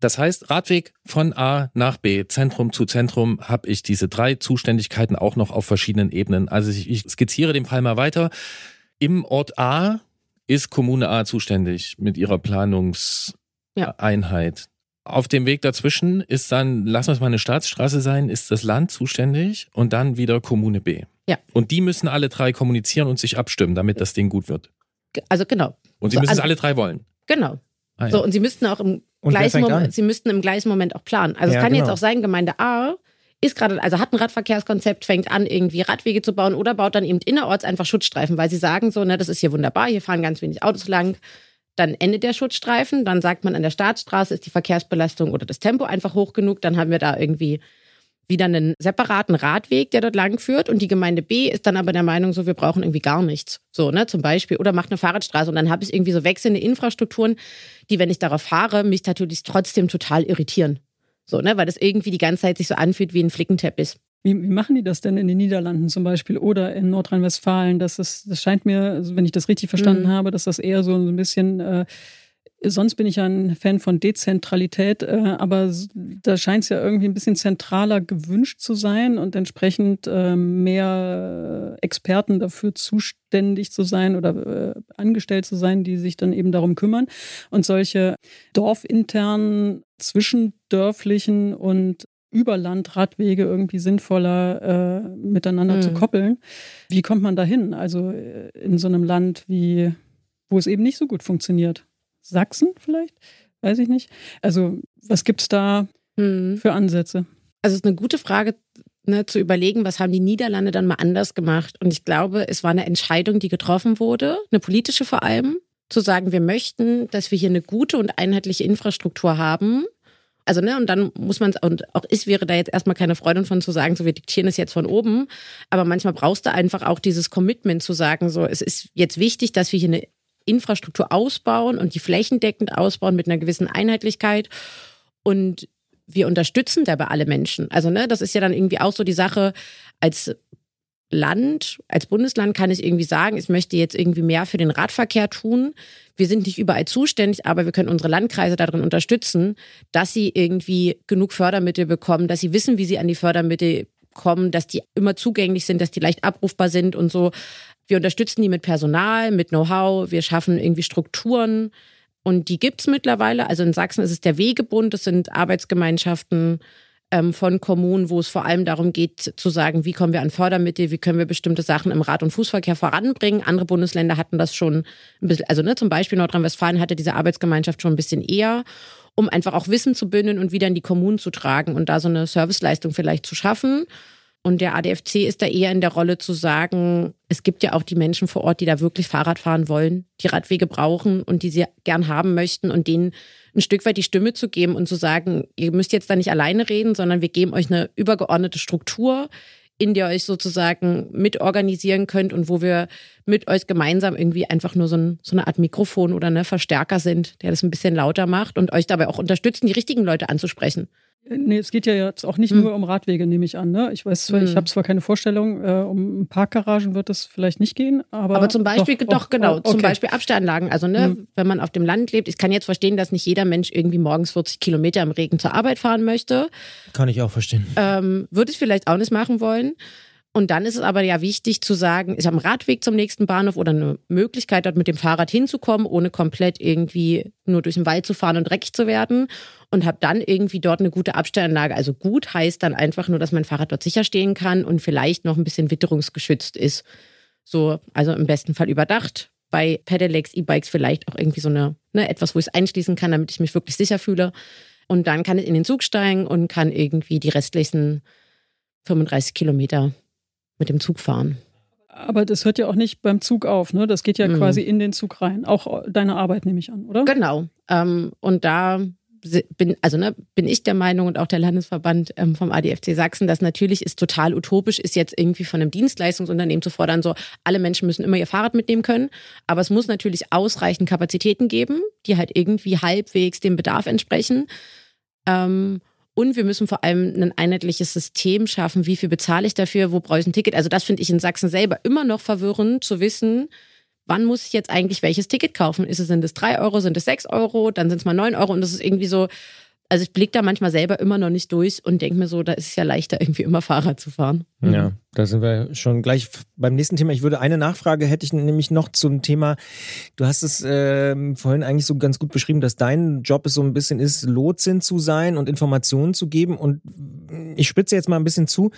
B: Das heißt, Radweg von A nach B, Zentrum zu Zentrum, habe ich diese drei Zuständigkeiten auch noch auf verschiedenen Ebenen. Also ich, ich skizziere den Fall mal weiter. Im Ort A ist Kommune A zuständig mit ihrer Planungseinheit. Ja. Auf dem Weg dazwischen ist dann, lassen wir es mal eine Staatsstraße sein, ist das Land zuständig und dann wieder Kommune B.
E: Ja.
B: Und die müssen alle drei kommunizieren und sich abstimmen, damit das Ding gut wird.
E: Also genau.
B: Und sie so, müssen also, es alle drei wollen.
E: Genau. Ah, ja. So, und sie müssten auch im gleichen Moment, sie müssten im gleichen Moment auch planen. Also ja, es kann genau. jetzt auch sein, Gemeinde A ist gerade, also hat ein Radverkehrskonzept, fängt an, irgendwie Radwege zu bauen oder baut dann eben innerorts einfach Schutzstreifen, weil sie sagen so, ne, das ist hier wunderbar, hier fahren ganz wenig Autos lang. Dann endet der Schutzstreifen, dann sagt man, an der Staatsstraße ist die Verkehrsbelastung oder das Tempo einfach hoch genug, dann haben wir da irgendwie wieder einen separaten Radweg, der dort lang führt und die Gemeinde B ist dann aber der Meinung, so wir brauchen irgendwie gar nichts. So, ne, zum Beispiel. Oder macht eine Fahrradstraße und dann habe ich irgendwie so wechselnde Infrastrukturen, die, wenn ich darauf fahre, mich natürlich trotzdem total irritieren. So, ne, weil das irgendwie die ganze Zeit sich so anfühlt wie ein Flickenteppich.
C: Wie, wie machen die das denn in den Niederlanden zum Beispiel oder in Nordrhein-Westfalen? Das, ist, das scheint mir, also wenn ich das richtig verstanden mhm. habe, dass das eher so ein bisschen äh, Sonst bin ich ja ein Fan von Dezentralität, äh, aber da scheint es ja irgendwie ein bisschen zentraler gewünscht zu sein und entsprechend äh, mehr Experten dafür zuständig zu sein oder äh, angestellt zu sein, die sich dann eben darum kümmern. Und solche dorfinternen, zwischendörflichen und Überlandradwege irgendwie sinnvoller äh, miteinander mhm. zu koppeln. Wie kommt man da hin? Also äh, in so einem Land wie, wo es eben nicht so gut funktioniert. Sachsen vielleicht? Weiß ich nicht. Also, was gibt es da hm. für Ansätze?
E: Also, es ist eine gute Frage, ne, zu überlegen, was haben die Niederlande dann mal anders gemacht. Und ich glaube, es war eine Entscheidung, die getroffen wurde, eine politische vor allem, zu sagen, wir möchten, dass wir hier eine gute und einheitliche Infrastruktur haben. Also, ne, und dann muss man es, und auch ich wäre da jetzt erstmal keine Freude von zu sagen, so wir diktieren es jetzt von oben. Aber manchmal brauchst du einfach auch dieses Commitment zu sagen, so es ist jetzt wichtig, dass wir hier eine Infrastruktur ausbauen und die flächendeckend ausbauen mit einer gewissen Einheitlichkeit. Und wir unterstützen dabei alle Menschen. Also, ne, das ist ja dann irgendwie auch so die Sache, als Land, als Bundesland kann ich irgendwie sagen, ich möchte jetzt irgendwie mehr für den Radverkehr tun. Wir sind nicht überall zuständig, aber wir können unsere Landkreise darin unterstützen, dass sie irgendwie genug Fördermittel bekommen, dass sie wissen, wie sie an die Fördermittel kommen, dass die immer zugänglich sind, dass die leicht abrufbar sind und so. Wir unterstützen die mit Personal, mit Know-how, wir schaffen irgendwie Strukturen und die gibt es mittlerweile. Also in Sachsen ist es der Wegebund, das sind Arbeitsgemeinschaften ähm, von Kommunen, wo es vor allem darum geht zu sagen, wie kommen wir an Fördermittel, wie können wir bestimmte Sachen im Rad- und Fußverkehr voranbringen. Andere Bundesländer hatten das schon ein bisschen, also ne, zum Beispiel Nordrhein-Westfalen hatte diese Arbeitsgemeinschaft schon ein bisschen eher um einfach auch Wissen zu bündeln und wieder in die Kommunen zu tragen und da so eine Serviceleistung vielleicht zu schaffen. Und der ADFC ist da eher in der Rolle zu sagen, es gibt ja auch die Menschen vor Ort, die da wirklich Fahrrad fahren wollen, die Radwege brauchen und die sie gern haben möchten und denen ein Stück weit die Stimme zu geben und zu sagen, ihr müsst jetzt da nicht alleine reden, sondern wir geben euch eine übergeordnete Struktur, in der ihr euch sozusagen mitorganisieren könnt und wo wir mit euch gemeinsam irgendwie einfach nur so, ein, so eine Art Mikrofon oder eine Verstärker sind, der das ein bisschen lauter macht und euch dabei auch unterstützen, die richtigen Leute anzusprechen.
C: Nee, es geht ja jetzt auch nicht hm. nur um Radwege, nehme ich an. Ne? Ich weiß zwar, hm. ich habe zwar keine Vorstellung, äh, um Parkgaragen wird das vielleicht nicht gehen, aber.
E: Aber zum Beispiel, doch, doch genau, okay. zum Beispiel Abstellanlagen. Also, ne, hm. wenn man auf dem Land lebt, ich kann jetzt verstehen, dass nicht jeder Mensch irgendwie morgens 40 Kilometer im Regen zur Arbeit fahren möchte.
D: Kann ich auch verstehen.
E: Ähm, würde ich vielleicht auch nicht machen wollen. Und dann ist es aber ja wichtig zu sagen, habe einen Radweg zum nächsten Bahnhof oder eine Möglichkeit, dort mit dem Fahrrad hinzukommen, ohne komplett irgendwie nur durch den Wald zu fahren und dreckig zu werden. Und habe dann irgendwie dort eine gute Abstellanlage. Also gut heißt dann einfach nur, dass mein Fahrrad dort sicher stehen kann und vielleicht noch ein bisschen witterungsgeschützt ist. So, also im besten Fall überdacht. Bei Pedelecs, E-Bikes vielleicht auch irgendwie so eine, ne, etwas, wo ich es einschließen kann, damit ich mich wirklich sicher fühle. Und dann kann ich in den Zug steigen und kann irgendwie die restlichen 35 Kilometer mit dem Zug fahren.
C: Aber das hört ja auch nicht beim Zug auf, ne? Das geht ja mhm. quasi in den Zug rein. Auch deine Arbeit nehme ich an, oder?
E: Genau. Ähm, und da bin, also ne, bin ich der Meinung und auch der Landesverband ähm, vom ADFC Sachsen, dass natürlich ist total utopisch ist, jetzt irgendwie von einem Dienstleistungsunternehmen zu fordern, so alle Menschen müssen immer ihr Fahrrad mitnehmen können. Aber es muss natürlich ausreichend Kapazitäten geben, die halt irgendwie halbwegs dem Bedarf entsprechen. Ähm, und wir müssen vor allem ein einheitliches System schaffen. Wie viel bezahle ich dafür? Wo brauche ich ein Ticket? Also das finde ich in Sachsen selber immer noch verwirrend zu wissen, wann muss ich jetzt eigentlich welches Ticket kaufen? Ist es, sind es drei Euro, sind es sechs Euro, dann sind es mal neun Euro und das ist irgendwie so, also ich blicke da manchmal selber immer noch nicht durch und denke mir so, da ist es ja leichter, irgendwie immer Fahrrad zu fahren.
D: Ja, da sind wir schon gleich beim nächsten Thema. Ich würde eine Nachfrage hätte ich nämlich noch zum Thema. Du hast es äh, vorhin eigentlich so ganz gut beschrieben, dass dein Job es so ein bisschen ist, Lotsin zu sein und Informationen zu geben. Und ich spitze jetzt mal ein bisschen zu.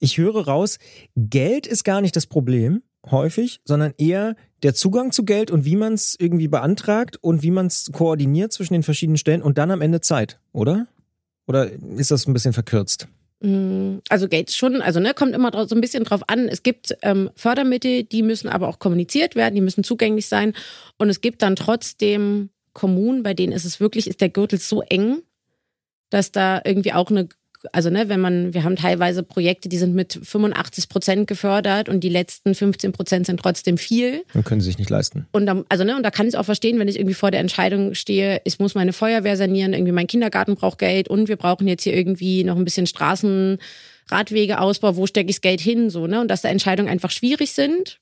D: Ich höre raus, Geld ist gar nicht das Problem häufig, sondern eher der Zugang zu Geld und wie man es irgendwie beantragt und wie man es koordiniert zwischen den verschiedenen Stellen und dann am Ende Zeit, oder? Oder ist das ein bisschen verkürzt?
E: Mm, also Geld schon, also ne, kommt immer so ein bisschen drauf an. Es gibt ähm, Fördermittel, die müssen aber auch kommuniziert werden, die müssen zugänglich sein. Und es gibt dann trotzdem Kommunen, bei denen ist es wirklich, ist der Gürtel so eng, dass da irgendwie auch eine also ne, wenn man, wir haben teilweise Projekte, die sind mit 85 Prozent gefördert und die letzten 15 Prozent sind trotzdem viel.
D: Dann können sie sich nicht leisten.
E: Und da, also ne, und da kann ich es auch verstehen, wenn ich irgendwie vor der Entscheidung stehe, ich muss meine Feuerwehr sanieren, irgendwie mein Kindergarten braucht Geld und wir brauchen jetzt hier irgendwie noch ein bisschen Straßen, Radwegeausbau, wo stecke ich das Geld hin, so, ne? Und dass da Entscheidungen einfach schwierig sind,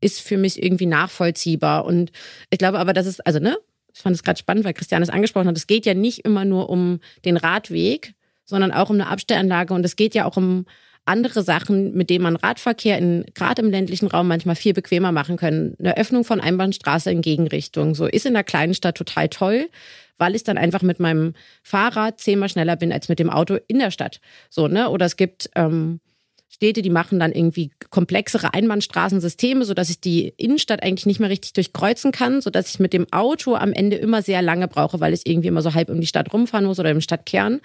E: ist für mich irgendwie nachvollziehbar. Und ich glaube aber, dass es, also ne, ich fand es gerade spannend, weil Christian es angesprochen hat, es geht ja nicht immer nur um den Radweg, sondern auch um eine Abstellanlage und es geht ja auch um andere Sachen, mit denen man Radverkehr in, gerade im ländlichen Raum manchmal viel bequemer machen können. Eine Öffnung von Einbahnstraße in Gegenrichtung. So ist in der kleinen Stadt total toll, weil ich dann einfach mit meinem Fahrrad zehnmal schneller bin als mit dem Auto in der Stadt. So, ne? Oder es gibt ähm, Städte, die machen dann irgendwie komplexere Einbahnstraßensysteme, sodass ich die Innenstadt eigentlich nicht mehr richtig durchkreuzen kann, sodass ich mit dem Auto am Ende immer sehr lange brauche, weil ich irgendwie immer so halb um die Stadt rumfahren muss oder im Stadtkern.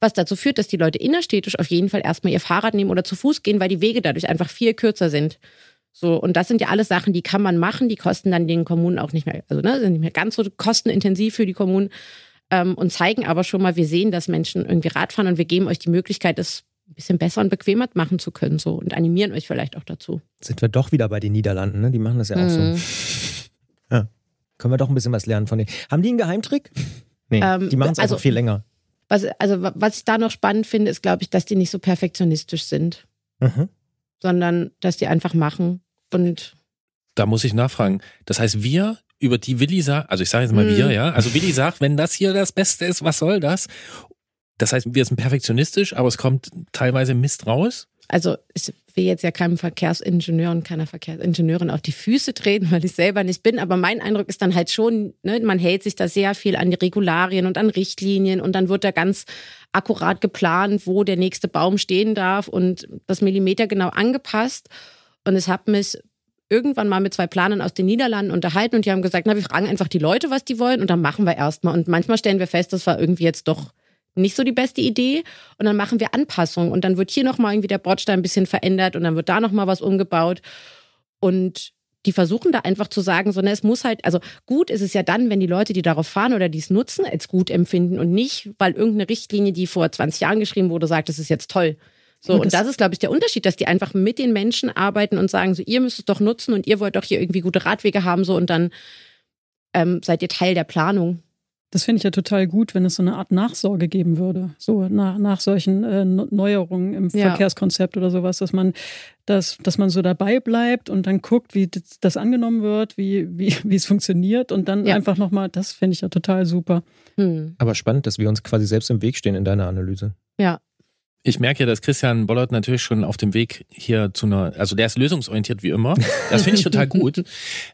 E: Was dazu führt, dass die Leute innerstädtisch auf jeden Fall erstmal ihr Fahrrad nehmen oder zu Fuß gehen, weil die Wege dadurch einfach viel kürzer sind. So, und das sind ja alles Sachen, die kann man machen, die kosten dann den Kommunen auch nicht mehr, also ne, sind nicht mehr ganz so kostenintensiv für die Kommunen ähm, und zeigen aber schon mal, wir sehen, dass Menschen irgendwie Rad fahren und wir geben euch die Möglichkeit, das ein bisschen besser und bequemer machen zu können so und animieren euch vielleicht auch dazu.
D: Sind wir doch wieder bei den Niederlanden, ne? Die machen das ja auch
E: Mhm.
D: so. Ja. Können wir doch ein bisschen was lernen von denen. Haben die einen Geheimtrick? Nee,
E: Ähm,
D: die machen es
E: also-
D: einfach viel länger.
E: Was, also, wa- was ich da noch spannend finde, ist, glaube ich, dass die nicht so perfektionistisch sind,
D: Mhm.
E: sondern dass die einfach machen und
B: Da muss ich nachfragen. Das heißt, wir, über die Willi sagt, also ich sage jetzt mal
E: Mhm.
B: wir, ja, also Willi sagt, wenn das hier das Beste ist, was soll das? Das heißt, wir sind perfektionistisch, aber es kommt teilweise Mist raus.
E: Also ich will jetzt ja keinem Verkehrsingenieur und keiner Verkehrsingenieurin auf die Füße treten, weil ich selber nicht bin. Aber mein Eindruck ist dann halt schon, ne, man hält sich da sehr viel an die Regularien und an Richtlinien und dann wird da ganz akkurat geplant, wo der nächste Baum stehen darf und das Millimeter genau angepasst. Und ich habe mich irgendwann mal mit zwei Planern aus den Niederlanden unterhalten und die haben gesagt, na, wir fragen einfach die Leute, was die wollen und dann machen wir erstmal. Und manchmal stellen wir fest, das war irgendwie jetzt doch nicht so die beste Idee und dann machen wir Anpassungen und dann wird hier nochmal irgendwie der Bordstein ein bisschen verändert und dann wird da nochmal was umgebaut und die versuchen da einfach zu sagen, so, ne, es muss halt, also gut ist es ja dann, wenn die Leute, die darauf fahren oder die es nutzen, als gut empfinden und nicht, weil irgendeine Richtlinie, die vor 20 Jahren geschrieben wurde, sagt, das ist jetzt toll. So,
C: Und
E: und
C: das-
E: das ist, glaube ich, der Unterschied, dass die einfach mit den Menschen arbeiten und sagen, so, ihr müsst es doch nutzen und ihr wollt doch hier irgendwie gute Radwege haben, so, und dann ähm, seid ihr Teil der Planung.
C: Das finde ich ja total gut, wenn es so eine Art Nachsorge geben würde. So nach, nach solchen äh, Neuerungen im
E: Ja.
C: Verkehrskonzept oder sowas, dass man, dass, dass man so dabei bleibt und dann guckt, wie das, das angenommen wird, wie, wie, wie es funktioniert und dann
E: Ja.
C: einfach nochmal, das finde ich ja total super.
E: Hm.
D: Aber spannend, dass wir uns quasi selbst im Weg stehen in deiner Analyse.
E: Ja.
B: Ich merke ja, dass Christian Bollert natürlich schon auf dem Weg hier zu einer, also der ist lösungsorientiert wie immer. Das finde ich total gut.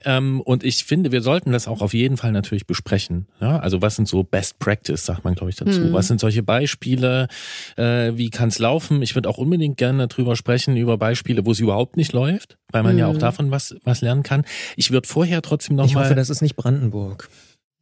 B: Ähm, und ich finde, wir sollten das auch auf jeden Fall natürlich besprechen. Ja, also was sind so Best Practice, sagt man, glaube ich, dazu.
E: Mhm.
B: Was sind solche Beispiele? Äh, wie kann es laufen? Ich würde auch unbedingt gerne drüber sprechen, über Beispiele, wo es überhaupt nicht läuft, weil man ja auch
E: Mhm.
B: davon was, was lernen kann. Ich würde vorher trotzdem
D: Ich hoffe,
B: nochmal,
D: das ist nicht Brandenburg.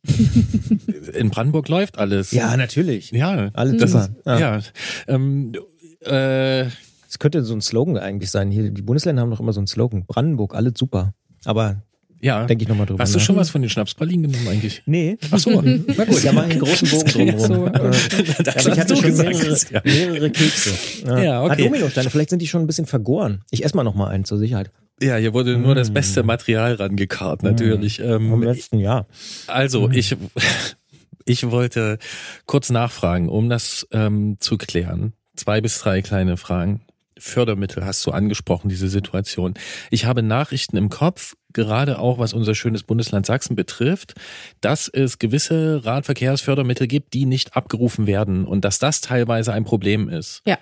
B: in Brandenburg läuft alles.
D: Ja, natürlich.
B: Ja,
D: Alles
B: das
D: super.
B: ist, ja. Ähm, äh,
D: Das könnte so ein Slogan eigentlich sein. Hier, die Bundesländer haben doch immer so einen Slogan. Brandenburg, alles super. Aber
B: ja.
D: denke ich nochmal drüber
B: Hast du schon was von den Schnapspralinen genommen eigentlich?
D: Nee.
B: Ach so, na gut.
D: Ja, mach einen großen Bogen drumherum.
C: So,
B: Das
D: aber ich hatte schon
B: gesagt,
D: mehrere, mehrere Kekse.
B: Ja, okay.
D: Ah, Dominosteine, vielleicht sind die schon ein bisschen vergoren. Ich esse mal noch mal einen zur Sicherheit.
B: Ja, hier wurde nur das
D: Mm.
B: beste Material rangekarrt, natürlich.
D: Im
B: Ähm,
D: letzten Jahr.
B: also,
D: Mhm.
B: ich, ich wollte kurz nachfragen, um das ähm, zu klären. Zwei bis drei kleine Fragen. Fördermittel hast du angesprochen, diese Situation. Ich habe Nachrichten im Kopf, gerade auch was unser schönes Bundesland Sachsen betrifft, dass es gewisse Radverkehrsfördermittel gibt, die nicht abgerufen werden und dass das teilweise ein Problem ist.
E: Ja.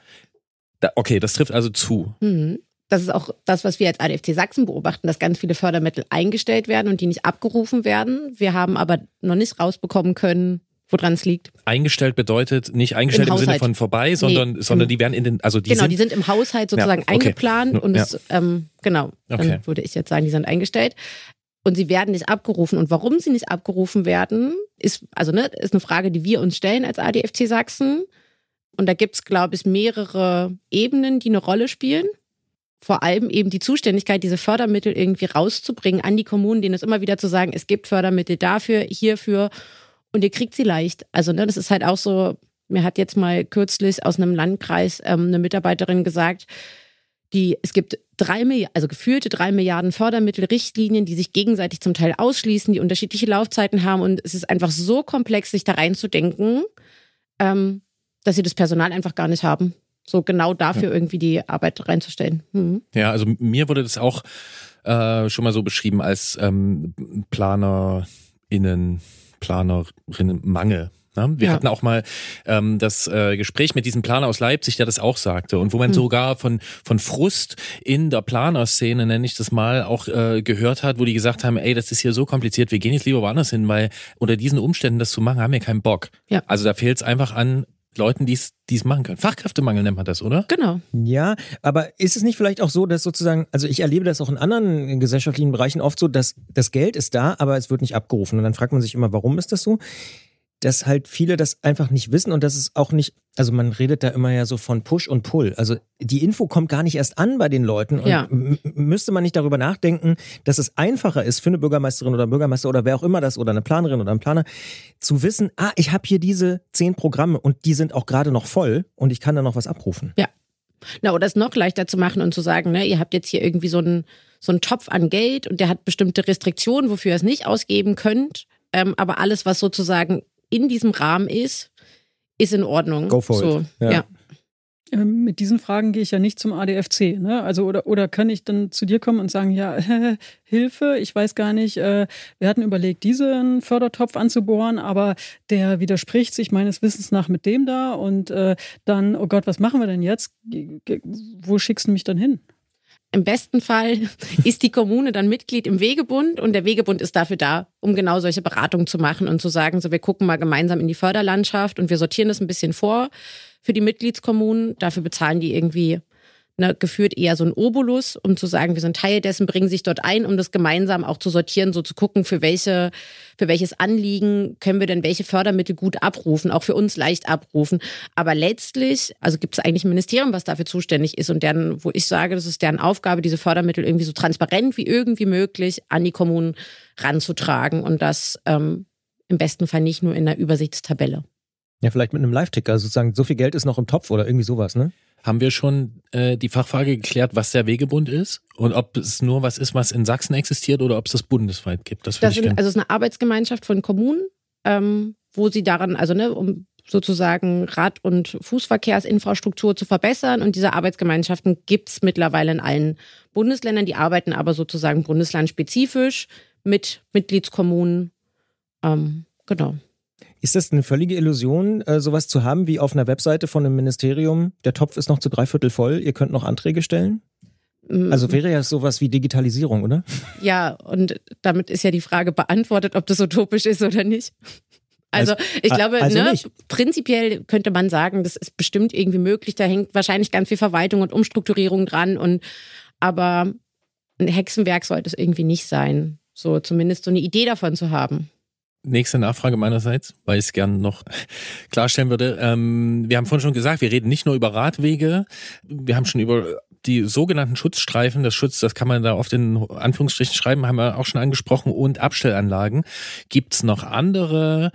B: Da, okay, das trifft also zu.
E: Mhm. Das ist auch das, was wir als ADFC Sachsen beobachten, dass ganz viele Fördermittel eingestellt werden und die nicht abgerufen werden. Wir haben aber noch nicht rausbekommen können, woran es liegt.
B: Eingestellt bedeutet nicht eingestellt im,
E: Im
B: Sinne von vorbei, sondern,
E: Nee,
B: sondern
E: im-
B: die werden in den, also die
E: genau,
B: sind
E: die sind im Haushalt sozusagen
B: Ja, okay.
E: eingeplant und
B: Ja.
E: es, ähm, genau, dann
B: Okay.
E: würde ich jetzt sagen, die sind eingestellt. Und sie werden nicht abgerufen. Und warum sie nicht abgerufen werden, ist, also ne, ist eine Frage, die wir uns stellen als ADFC Sachsen. Und da gibt es, glaube ich, mehrere Ebenen, die eine Rolle spielen. Vor allem eben die Zuständigkeit, diese Fördermittel irgendwie rauszubringen an die Kommunen, denen es immer wieder zu sagen, es gibt Fördermittel dafür, hierfür und ihr kriegt sie leicht. Also ne, das ist halt auch so, Mir hat jetzt mal kürzlich aus einem Landkreis ähm, eine Mitarbeiterin gesagt, die, es gibt drei Milliarden, also gefühlte drei Milliarden Fördermittelrichtlinien, die sich gegenseitig zum Teil ausschließen, die unterschiedliche Laufzeiten haben und es ist einfach so komplex, sich da reinzudenken, ähm, dass sie das Personal einfach gar nicht haben. So genau dafür ja. irgendwie die Arbeit reinzustellen. Mhm.
B: Ja, also mir wurde das auch äh, schon mal so beschrieben als ähm, PlanerInnen, Planerinnen Mangel. Ne? Wir ja. hatten auch mal ähm, das äh, Gespräch mit diesem Planer aus Leipzig, der das auch sagte und wo man hm. sogar von, von Frust in der Planerszene, nenne ich das mal, auch äh, gehört hat, wo die gesagt haben, ey, das ist hier so kompliziert, wir gehen jetzt lieber woanders hin, weil unter diesen Umständen das zu machen, haben wir keinen Bock. Ja. Also da fehlt es einfach an Leuten, die es machen können. Fachkräftemangel nennt man das, oder?
E: Genau.
D: Ja, aber ist es nicht vielleicht auch so, dass sozusagen, also ich erlebe das auch in anderen gesellschaftlichen Bereichen oft so, dass das Geld ist da, aber es wird nicht abgerufen. Und dann fragt man sich immer, warum ist das so? Dass halt viele das einfach nicht wissen und das ist auch nicht, also man redet da immer ja so von Push und Pull. Also die Info kommt gar nicht erst an bei den Leuten und ja. müsste man nicht darüber nachdenken, dass es einfacher ist für eine Bürgermeisterin oder Bürgermeister oder wer auch immer das oder eine Planerin oder ein Planer zu wissen, ah, ich habe hier diese zehn Programme und die sind auch gerade noch voll und ich kann da noch was abrufen.
E: Ja. Na, oder es noch leichter zu machen und zu sagen, ne, ihr habt jetzt hier irgendwie so einen, so einen Topf an Geld und der hat bestimmte Restriktionen, wofür ihr es nicht ausgeben könnt. Ähm, aber alles, was sozusagen in diesem Rahmen ist, ist in Ordnung.
D: Go for
E: so,
D: it. ja. ja.
C: Ähm, mit diesen Fragen gehe ich ja nicht zum ADFC. Ne? Also oder, oder kann ich dann zu dir kommen und sagen, ja, Hilfe, ich weiß gar nicht, äh, wir hatten überlegt, diesen Fördertopf anzubohren, aber der widerspricht sich meines Wissens nach mit dem da und äh, dann, oh Gott, was machen wir denn jetzt? Wo schickst du mich dann hin?
E: Im besten Fall ist die Kommune dann Mitglied im Wegebund und der Wegebund ist dafür da, um genau solche Beratungen zu machen und zu sagen, so wir gucken mal gemeinsam in die Förderlandschaft und wir sortieren das ein bisschen vor für die Mitgliedskommunen. Dafür bezahlen die irgendwie ne, geführt eher so ein Obolus, um zu sagen, wir sind Teil dessen, bringen sich dort ein, um das gemeinsam auch zu sortieren, so zu gucken, für welche, für welches Anliegen können wir denn welche Fördermittel gut abrufen, auch für uns leicht abrufen. Aber letztlich, also gibt es eigentlich ein Ministerium, was dafür zuständig ist und deren, wo ich sage, das ist deren Aufgabe, diese Fördermittel irgendwie so transparent wie irgendwie möglich an die Kommunen ranzutragen und das ähm, im besten Fall nicht nur in der Übersichtstabelle.
D: Ja, vielleicht mit einem Live-Ticker, sozusagen, so viel Geld ist noch im Topf oder irgendwie sowas, ne?
B: Haben wir schon äh, die Fachfrage geklärt, was der Wegebund ist und ob es nur was ist, was in Sachsen existiert oder ob es das bundesweit gibt?
E: Das, das sind, also es ist eine Arbeitsgemeinschaft von Kommunen, ähm, wo sie daran, also ne, um sozusagen Rad- und Fußverkehrsinfrastruktur zu verbessern. Und diese Arbeitsgemeinschaften gibt es mittlerweile in allen Bundesländern. Die arbeiten aber sozusagen bundeslandspezifisch mit Mitgliedskommunen. Ähm, genau.
D: Ist das eine völlige Illusion, äh, sowas zu haben wie auf einer Webseite von einem Ministerium? Der Topf ist noch zu dreiviertel voll, ihr könnt noch Anträge stellen? Mm. Also wäre ja sowas wie Digitalisierung, oder?
E: Ja, und damit ist ja die Frage beantwortet, ob das utopisch ist oder nicht. Also, also ich glaube, also ne, prinzipiell könnte man sagen, das ist bestimmt irgendwie möglich. Da hängt wahrscheinlich ganz viel Verwaltung und Umstrukturierung dran. Und aber ein Hexenwerk sollte es irgendwie nicht sein. So zumindest so eine Idee davon zu haben.
B: Nächste Nachfrage meinerseits, weil ich es gerne noch klarstellen würde. Ähm, wir haben vorhin schon gesagt, wir reden nicht nur über Radwege, wir haben schon über die sogenannten Schutzstreifen, das Schutz, das kann man da oft in Anführungsstrichen schreiben, haben wir auch schon angesprochen, und Abstellanlagen. Gibt es noch andere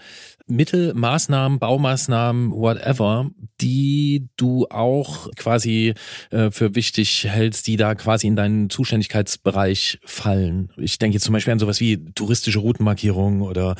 B: Mittel, Maßnahmen, Baumaßnahmen, whatever, die du auch quasi äh, für wichtig hältst, die da quasi in deinen Zuständigkeitsbereich fallen? Ich denke jetzt zum Beispiel an sowas wie touristische Routenmarkierungen oder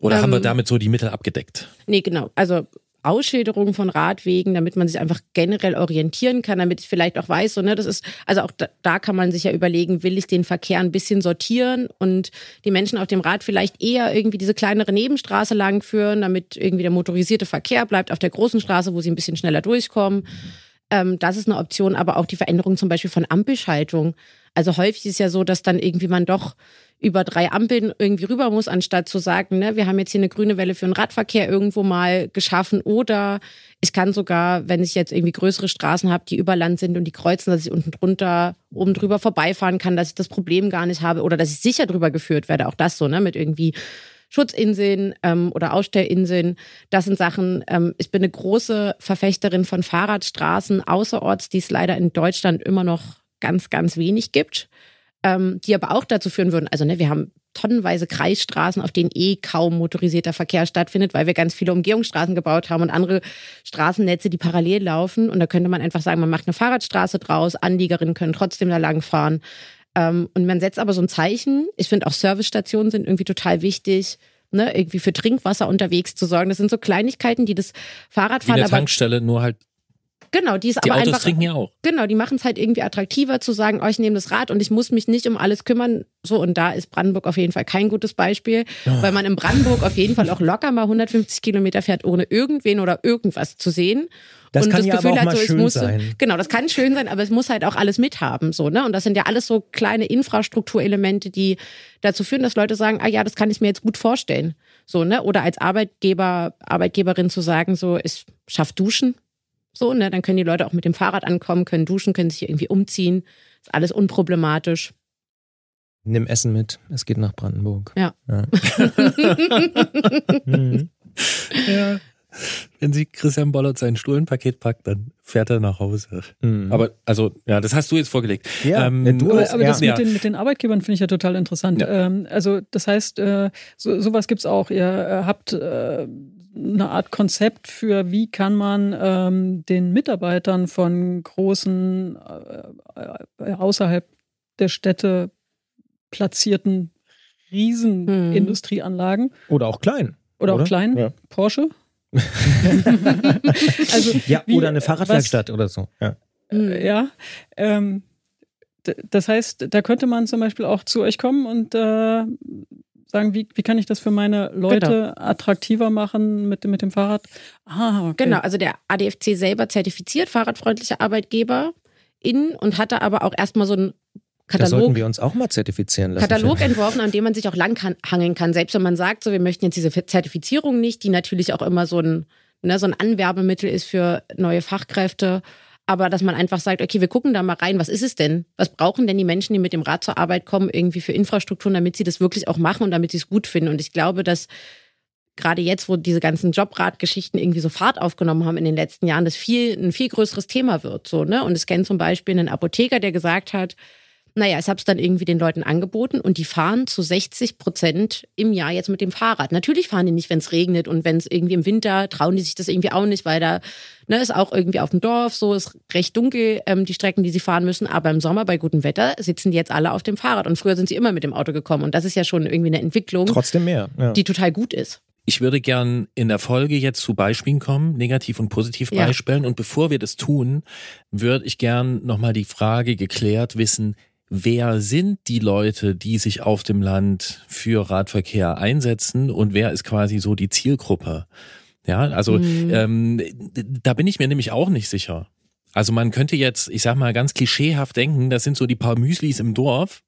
B: oder ähm, haben wir ähm. damit so die Mittel abgedeckt?
E: Nee, genau. Also Ausschilderung von Radwegen, damit man sich einfach generell orientieren kann, damit ich vielleicht auch weiß, so, ne, das ist, also auch da, da, kann man sich ja überlegen, will ich den Verkehr ein bisschen sortieren und die Menschen auf dem Rad vielleicht eher irgendwie diese kleinere Nebenstraße langführen, damit irgendwie der motorisierte Verkehr bleibt auf der großen Straße, wo sie ein bisschen schneller durchkommen. Ähm, das ist eine Option, aber auch die Veränderung zum Beispiel von Ampelschaltung. Also häufig ist ja so, dass dann irgendwie man doch über drei Ampeln irgendwie rüber muss, anstatt zu sagen, ne, wir haben jetzt hier eine grüne Welle für den Radverkehr irgendwo mal geschaffen oder ich kann sogar, wenn ich jetzt irgendwie größere Straßen habe, die über Land sind und die kreuzen, dass ich unten drunter oben drüber vorbeifahren kann, dass ich das Problem gar nicht habe oder dass ich sicher drüber geführt werde. Auch das so, ne, mit irgendwie Schutzinseln ähm, oder Ausstellinseln. Das sind Sachen, ähm, ich bin eine große Verfechterin von Fahrradstraßen außerorts, die es leider in Deutschland immer noch ganz, ganz wenig gibt ähm, die aber auch dazu führen würden, also ne, wir haben tonnenweise Kreisstraßen, auf denen eh kaum motorisierter Verkehr stattfindet, weil wir ganz viele Umgehungsstraßen gebaut haben und andere Straßennetze, die parallel laufen. Und da könnte man einfach sagen, man macht eine Fahrradstraße draus, Anliegerinnen können trotzdem da lang fahren. Ähm, und man setzt aber so ein Zeichen. Ich finde auch Servicestationen sind irgendwie total wichtig. Ne, irgendwie für Trinkwasser unterwegs zu sorgen. Das sind so Kleinigkeiten, die das Fahrradfahren.
B: Wie eine Tankstelle, nur halt
E: Genau, die ist
B: die
E: aber
B: Autos
E: einfach.
B: trinken ja auch.
E: Genau, die machen es halt irgendwie attraktiver zu sagen, oh, ich nehme das Rad und ich muss mich nicht um alles kümmern. So, und da ist Brandenburg auf jeden Fall kein gutes Beispiel,
B: Oh.
E: weil man in Brandenburg auf jeden Fall auch locker mal 150 Kilometer fährt, ohne irgendwen oder irgendwas zu sehen.
D: Das
E: und
D: kann
E: das
D: ja
E: Gefühl
D: aber auch
E: hat,
D: mal
E: so, es
D: schön
E: muss,
D: sein.
E: Genau, das kann schön sein, aber es muss halt auch alles mithaben. So, ne? Und das sind ja alles so kleine Infrastrukturelemente, die dazu führen, dass Leute sagen, ah ja, das kann ich mir jetzt gut vorstellen. So, ne? Oder als Arbeitgeber, Arbeitgeberin zu sagen, so, ich schaff Duschen. So, ne? Dann können die Leute auch mit dem Fahrrad ankommen, können duschen, können sich irgendwie umziehen. Ist alles unproblematisch.
D: Nimm Essen mit, es geht nach Brandenburg.
E: Ja.
D: Mhm.
B: Ja. Wenn sie Christian Bollert sein Stuhlenpaket packt, dann fährt er nach Hause.
D: Mhm.
B: Aber also, ja, das hast du jetzt vorgelegt.
D: Ja,
B: Ähm,
D: ja, du
C: Aber,
D: hast-
C: aber das
B: ja.
C: mit, den, mit den Arbeitgebern finde ich ja total interessant.
B: Ja.
C: Ähm, also das heißt, äh, so, sowas gibt es auch. Ihr äh, habt äh, eine Art Konzept für, wie kann man ähm, den Mitarbeitern von großen, äh, äh, außerhalb der Städte platzierten Riesenindustrieanlagen
D: Oder auch klein.
C: oder,
D: Oder?
C: auch kleinen,
D: Ja.
C: Porsche. also
D: Ja,
C: wie-
D: oder eine Fahrradwerkstatt oder so. Ja.
E: Mhm.
C: äh, Ja. Ähm, das heißt, da könnte man zum Beispiel auch zu euch kommen und äh, sagen, wie, wie kann ich das für meine Leute attraktiver machen mit, dem- mit dem Fahrrad? Ah, okay.
E: Genau, also der ADFC selber zertifiziert fahrradfreundliche Arbeitgeber in und hatte aber auch erstmal so einen
D: Da sollten
E: Katalog,
D: wir uns auch mal zertifizieren lassen.
E: Katalog entworfen, an dem man sich auch langhangeln kann. Selbst wenn man sagt, so wir möchten jetzt diese Zertifizierung nicht, die natürlich auch immer so ein, ne, so ein Anwerbemittel ist für neue Fachkräfte. Aber dass man einfach sagt, okay, wir gucken da mal rein, was ist es denn? Was brauchen denn die Menschen, die mit dem Rad zur Arbeit kommen, irgendwie für Infrastrukturen, damit sie das wirklich auch machen und damit sie es gut finden? Und ich glaube, dass gerade jetzt, wo diese ganzen Jobradgeschichten irgendwie so Fahrt aufgenommen haben in den letzten Jahren, das viel, ein viel größeres Thema wird. So, ne? Und es kennt zum Beispiel einen Apotheker, der gesagt hat, naja, ich habe es dann irgendwie den Leuten angeboten und die fahren zu 60 Prozent im Jahr jetzt mit dem Fahrrad. Natürlich fahren die nicht, wenn es regnet und wenn es irgendwie im Winter, trauen die sich das irgendwie auch nicht, weil da ne, ist auch irgendwie auf dem Dorf so, ist recht dunkel, ähm, die Strecken, die sie fahren müssen. Aber im Sommer bei gutem Wetter sitzen die jetzt alle auf dem Fahrrad und früher sind sie immer mit dem Auto gekommen. Und das ist ja schon irgendwie eine Entwicklung,
D: Trotzdem mehr. Ja.
E: die total gut ist.
B: Ich würde gern in der Folge jetzt zu Beispielen kommen, Negativ- und Positivbeispielen. Und bevor wir das tun, würde ich gern nochmal die Frage geklärt wissen, wer sind die Leute, die sich auf dem Land für Radverkehr einsetzen und wer ist quasi so die Zielgruppe? Ja, also
E: Mhm.
B: ähm, da bin ich mir nämlich auch nicht sicher. Also man könnte jetzt, ich sag mal ganz klischeehaft denken, das sind so die paar Müslis im Dorf,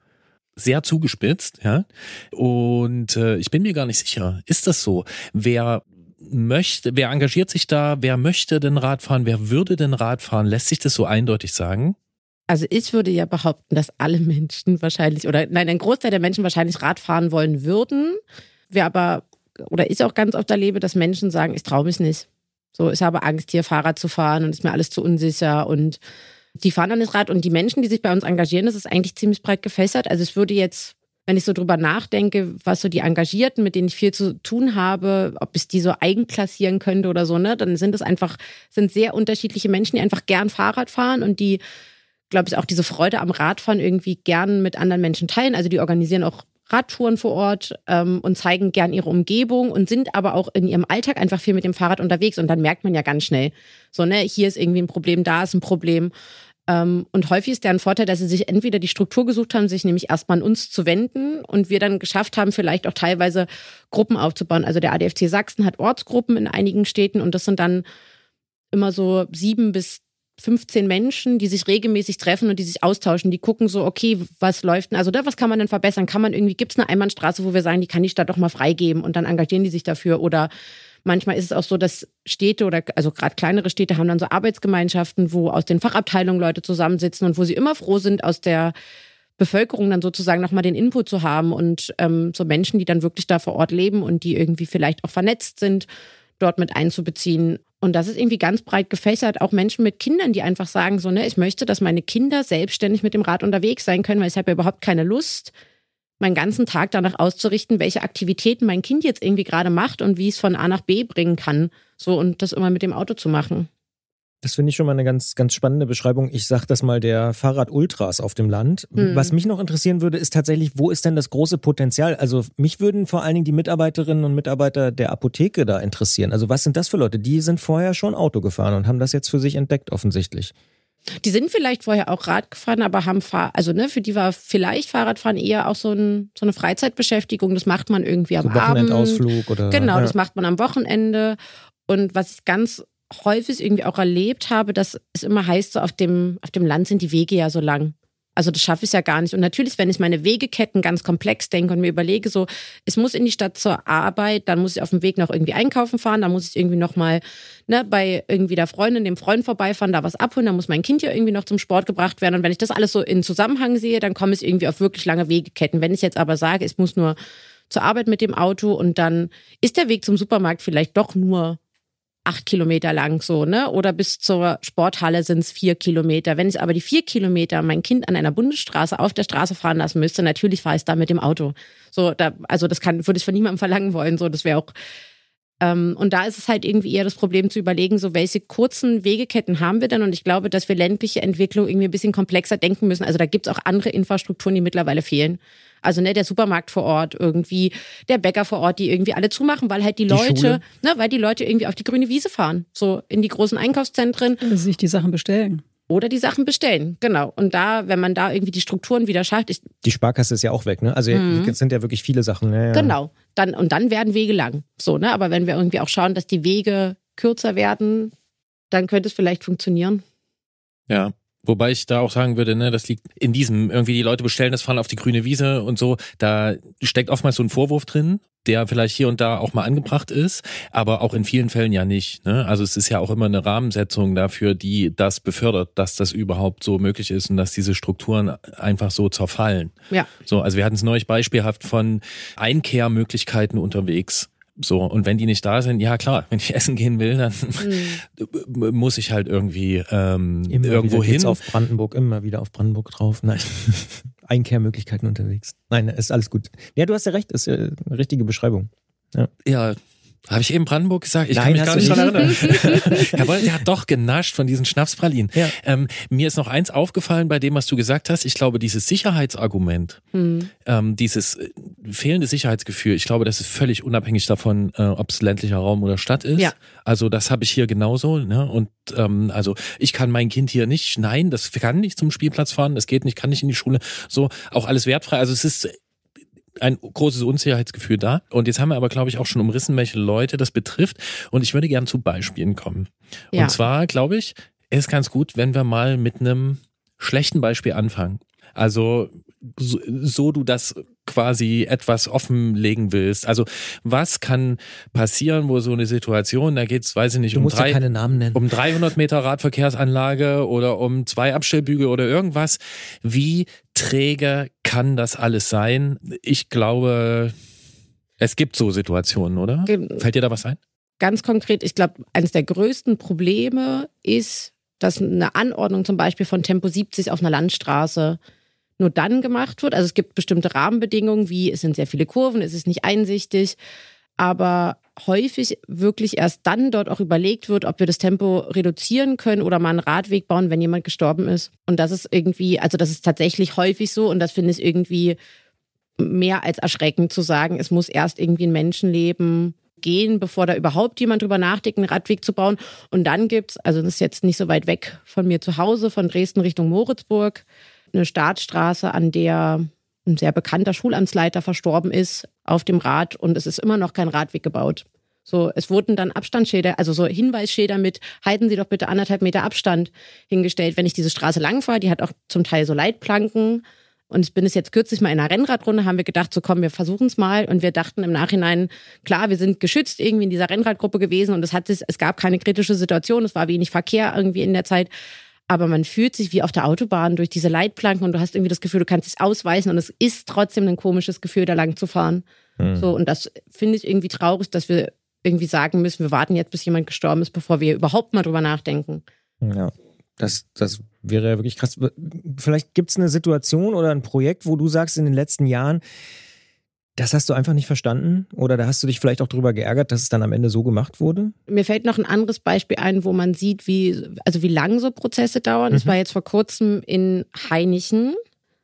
B: sehr zugespitzt, ja. Und äh, ich bin mir gar nicht sicher, ist das so? Wer möchte, wer engagiert sich da, wer möchte denn Radfahren, wer würde denn Radfahren? Lässt sich das so eindeutig sagen?
E: Also ich würde ja behaupten, dass alle Menschen wahrscheinlich, oder nein, ein Großteil der Menschen wahrscheinlich Rad fahren wollen würden. Wir aber, oder ich auch ganz oft erlebe, dass Menschen sagen, ich traue mich nicht. So, ich habe Angst, hier Fahrrad zu fahren und ist mir alles zu unsicher und die fahren dann das Rad und die Menschen, die sich bei uns engagieren, das ist eigentlich ziemlich breit gefächert. Also ich würde jetzt, wenn ich so drüber nachdenke, was so die Engagierten, mit denen ich viel zu tun habe, ob ich die so eigenklassieren könnte oder so, ne, dann sind es einfach, sind sehr unterschiedliche Menschen, die einfach gern Fahrrad fahren und die glaube ich, auch diese Freude am Radfahren irgendwie gern mit anderen Menschen teilen. Also die organisieren auch Radtouren vor Ort ähm, und zeigen gern ihre Umgebung und sind aber auch in ihrem Alltag einfach viel mit dem Fahrrad unterwegs. Und dann merkt man ja ganz schnell, so, ne, hier ist irgendwie ein Problem, da ist ein Problem. Ähm, und häufig ist deren Vorteil, dass sie sich entweder die Struktur gesucht haben, sich nämlich erstmal an uns zu wenden und wir dann geschafft haben, vielleicht auch teilweise Gruppen aufzubauen. Also der ADFC Sachsen hat Ortsgruppen in einigen Städten und das sind dann immer so sieben bis 15 Menschen, die sich regelmäßig treffen und die sich austauschen, die gucken so, okay, was läuft denn, also da, was kann man denn verbessern? Kann man irgendwie, gibt es eine Einbahnstraße, wo wir sagen, die kann die Stadt doch mal freigeben und dann engagieren die sich dafür oder manchmal ist es auch so, dass Städte oder also gerade kleinere Städte haben dann so Arbeitsgemeinschaften, wo aus den Fachabteilungen Leute zusammensitzen und wo sie immer froh sind, aus der Bevölkerung dann sozusagen nochmal den Input zu haben und ähm, so Menschen, die dann wirklich da vor Ort leben und die irgendwie vielleicht auch vernetzt sind, dort mit einzubeziehen. Und das ist irgendwie ganz breit gefächert. Auch Menschen mit Kindern, die einfach sagen, so, ne, ich möchte, dass meine Kinder selbstständig mit dem Rad unterwegs sein können, weil ich habe ja überhaupt keine Lust, meinen ganzen Tag danach auszurichten, welche Aktivitäten mein Kind jetzt irgendwie gerade macht und wie es von A nach B bringen kann. So und das immer mit dem Auto zu machen.
D: Das finde ich schon mal eine ganz, ganz spannende Beschreibung. Ich sage das mal der Fahrrad-Ultras auf dem Land. Hm. Was mich noch interessieren würde, ist tatsächlich, wo ist denn das große Potenzial? Also mich würden vor allen Dingen die Mitarbeiterinnen und Mitarbeiter der Apotheke da interessieren. Also was sind das für Leute? Die sind vorher schon Auto gefahren und haben das jetzt für sich entdeckt offensichtlich.
E: Die sind vielleicht vorher auch Rad gefahren, aber haben Fahr also ne, für die war vielleicht Fahrradfahren eher auch so, ein, so eine Freizeitbeschäftigung. Das macht man irgendwie am so Abend.
D: Wochenendausflug oder
E: genau, ja. das macht man am Wochenende. Und was ich ganz häufig irgendwie auch erlebt habe, dass es immer heißt, so auf dem, auf dem Land sind die Wege ja so lang. Also das schaffe ich ja gar nicht. Und natürlich, wenn ich meine Wegeketten ganz komplex denke und mir überlege, so, es muss in die Stadt zur Arbeit, dann muss ich auf dem Weg noch irgendwie einkaufen fahren, dann muss ich irgendwie noch mal ne, bei irgendwie der Freundin, dem Freund vorbeifahren, da was abholen, dann muss mein Kind ja irgendwie noch zum Sport gebracht werden. Und wenn ich das alles so in Zusammenhang sehe, dann komme ich irgendwie auf wirklich lange Wegeketten. Wenn ich jetzt aber sage, ich muss nur zur Arbeit mit dem Auto und dann ist der Weg zum Supermarkt vielleicht doch nur acht Kilometer lang so, ne? Oder bis zur Sporthalle sind es vier Kilometer. Wenn ich aber die vier Kilometer mein Kind an einer Bundesstraße auf der Straße fahren lassen müsste, natürlich fahre ich da mit dem Auto. So, da, also das kann, würde ich von niemandem verlangen wollen. So, das wäre auch. Ähm, und da ist es halt irgendwie eher das Problem zu überlegen, so welche kurzen Wegeketten haben wir denn? Und ich glaube, dass wir ländliche Entwicklung irgendwie ein bisschen komplexer denken müssen. Also da gibt es auch andere Infrastrukturen, die mittlerweile fehlen. Also ne, der Supermarkt vor Ort irgendwie, der Bäcker vor Ort, die irgendwie alle zumachen, weil halt die, die Leute, ne, weil die Leute irgendwie auf die grüne Wiese fahren, so in die großen Einkaufszentren.
C: Also sich die Sachen bestellen.
E: Oder die Sachen bestellen, genau. Und da, wenn man da irgendwie die Strukturen wieder schafft. Ich,
D: die Sparkasse ist ja auch weg, ne? Also mhm. es sind ja wirklich viele Sachen. Ja, ja.
E: Genau. Dann, und dann werden Wege lang. So, ne? Aber wenn wir irgendwie auch schauen, dass die Wege kürzer werden, dann könnte es vielleicht funktionieren.
B: Ja, Wobei ich da auch sagen würde, ne, das liegt in diesem, irgendwie die Leute bestellen das, fahren auf die grüne Wiese und so, da steckt oftmals so ein Vorwurf drin, der vielleicht hier und da auch mal angebracht ist, aber auch in vielen Fällen ja nicht. Ne? Also es ist ja auch immer eine Rahmensetzung dafür, die das befördert, dass das überhaupt so möglich ist und dass diese Strukturen einfach so zerfallen.
E: Ja.
B: So, also wir hatten es neulich beispielhaft von Einkehrmöglichkeiten unterwegs. So, und wenn die nicht da sind, ja klar, wenn ich essen gehen will, dann mhm. muss ich halt irgendwie ähm, immer irgendwo hin.
D: auf Brandenburg, immer wieder auf Brandenburg drauf. Nein. Einkehrmöglichkeiten unterwegs. Nein, ist alles gut. Ja, du hast ja recht, ist ja eine richtige Beschreibung.
B: Ja. ja, habe ich eben Brandenburg gesagt? Ich Nein, kann mich gar nicht daran erinnern. Jawohl, der hat doch genascht von diesen Schnapspralinen. Ja. Ähm, mir ist noch eins aufgefallen bei dem, was du gesagt hast. Ich glaube, dieses Sicherheitsargument, hm. ähm, dieses äh, fehlende Sicherheitsgefühl, ich glaube, das ist völlig unabhängig davon, äh, ob es ländlicher Raum oder Stadt ist. Ja. Also das habe ich hier genauso. Ne? Und ähm, also ich kann mein Kind hier nicht, nein, das kann nicht zum Spielplatz fahren, das geht nicht, kann nicht in die Schule. So, auch alles wertfrei. Also es ist ein großes Unsicherheitsgefühl da. Und jetzt haben wir aber, glaube ich, auch schon umrissen, welche Leute das betrifft. Und ich würde gerne zu Beispielen kommen. Ja. Und zwar, glaube ich, ist ganz gut, wenn wir mal mit einem schlechten Beispiel anfangen. Also so, so du das quasi etwas offenlegen willst. Also was kann passieren, wo so eine Situation, da geht es, weiß ich nicht,
D: um,
B: drei,
D: ja
B: um 300 Meter Radverkehrsanlage oder um zwei Abstellbügel oder irgendwas. Wie träge kann das alles sein? Ich glaube, es gibt so Situationen, oder? Fällt dir da was ein?
E: Ganz konkret, ich glaube, eines der größten Probleme ist, dass eine Anordnung zum Beispiel von Tempo 70 auf einer Landstraße nur dann gemacht wird. Also es gibt bestimmte Rahmenbedingungen, wie es sind sehr viele Kurven, es ist nicht einsichtig, aber häufig wirklich erst dann dort auch überlegt wird, ob wir das Tempo reduzieren können oder mal einen Radweg bauen, wenn jemand gestorben ist. Und das ist irgendwie, also das ist tatsächlich häufig so und das finde ich irgendwie mehr als erschreckend zu sagen, es muss erst irgendwie ein Menschenleben gehen, bevor da überhaupt jemand drüber nachdenkt, einen Radweg zu bauen. Und dann gibt es, also das ist jetzt nicht so weit weg von mir zu Hause, von Dresden Richtung Moritzburg, eine Startstraße, an der ein sehr bekannter Schulamtsleiter verstorben ist, auf dem Rad und es ist immer noch kein Radweg gebaut. So, es wurden dann Abstandsschilder, also so Hinweisschilder mit, halten Sie doch bitte anderthalb Meter Abstand hingestellt, wenn ich diese Straße lang fahre. Die hat auch zum Teil so Leitplanken. Und ich bin es jetzt kürzlich mal in einer Rennradrunde, haben wir gedacht, so komm, wir versuchen es mal. Und wir dachten im Nachhinein, klar, wir sind geschützt irgendwie in dieser Rennradgruppe gewesen und es hat es gab keine kritische Situation, es war wenig Verkehr irgendwie in der Zeit aber man fühlt sich wie auf der Autobahn durch diese Leitplanken und du hast irgendwie das Gefühl, du kannst es ausweisen und es ist trotzdem ein komisches Gefühl, da lang zu fahren. Mhm. So, und das finde ich irgendwie traurig, dass wir irgendwie sagen müssen, wir warten jetzt, bis jemand gestorben ist, bevor wir überhaupt mal drüber nachdenken.
D: Ja. Das, das wäre ja wirklich krass. Vielleicht gibt es eine Situation oder ein Projekt, wo du sagst, in den letzten Jahren, das hast du einfach nicht verstanden oder da hast du dich vielleicht auch darüber geärgert, dass es dann am Ende so gemacht wurde?
E: Mir fällt noch ein anderes Beispiel ein, wo man sieht, wie, also wie lang so Prozesse dauern. Das mhm. war jetzt vor kurzem in Heinichen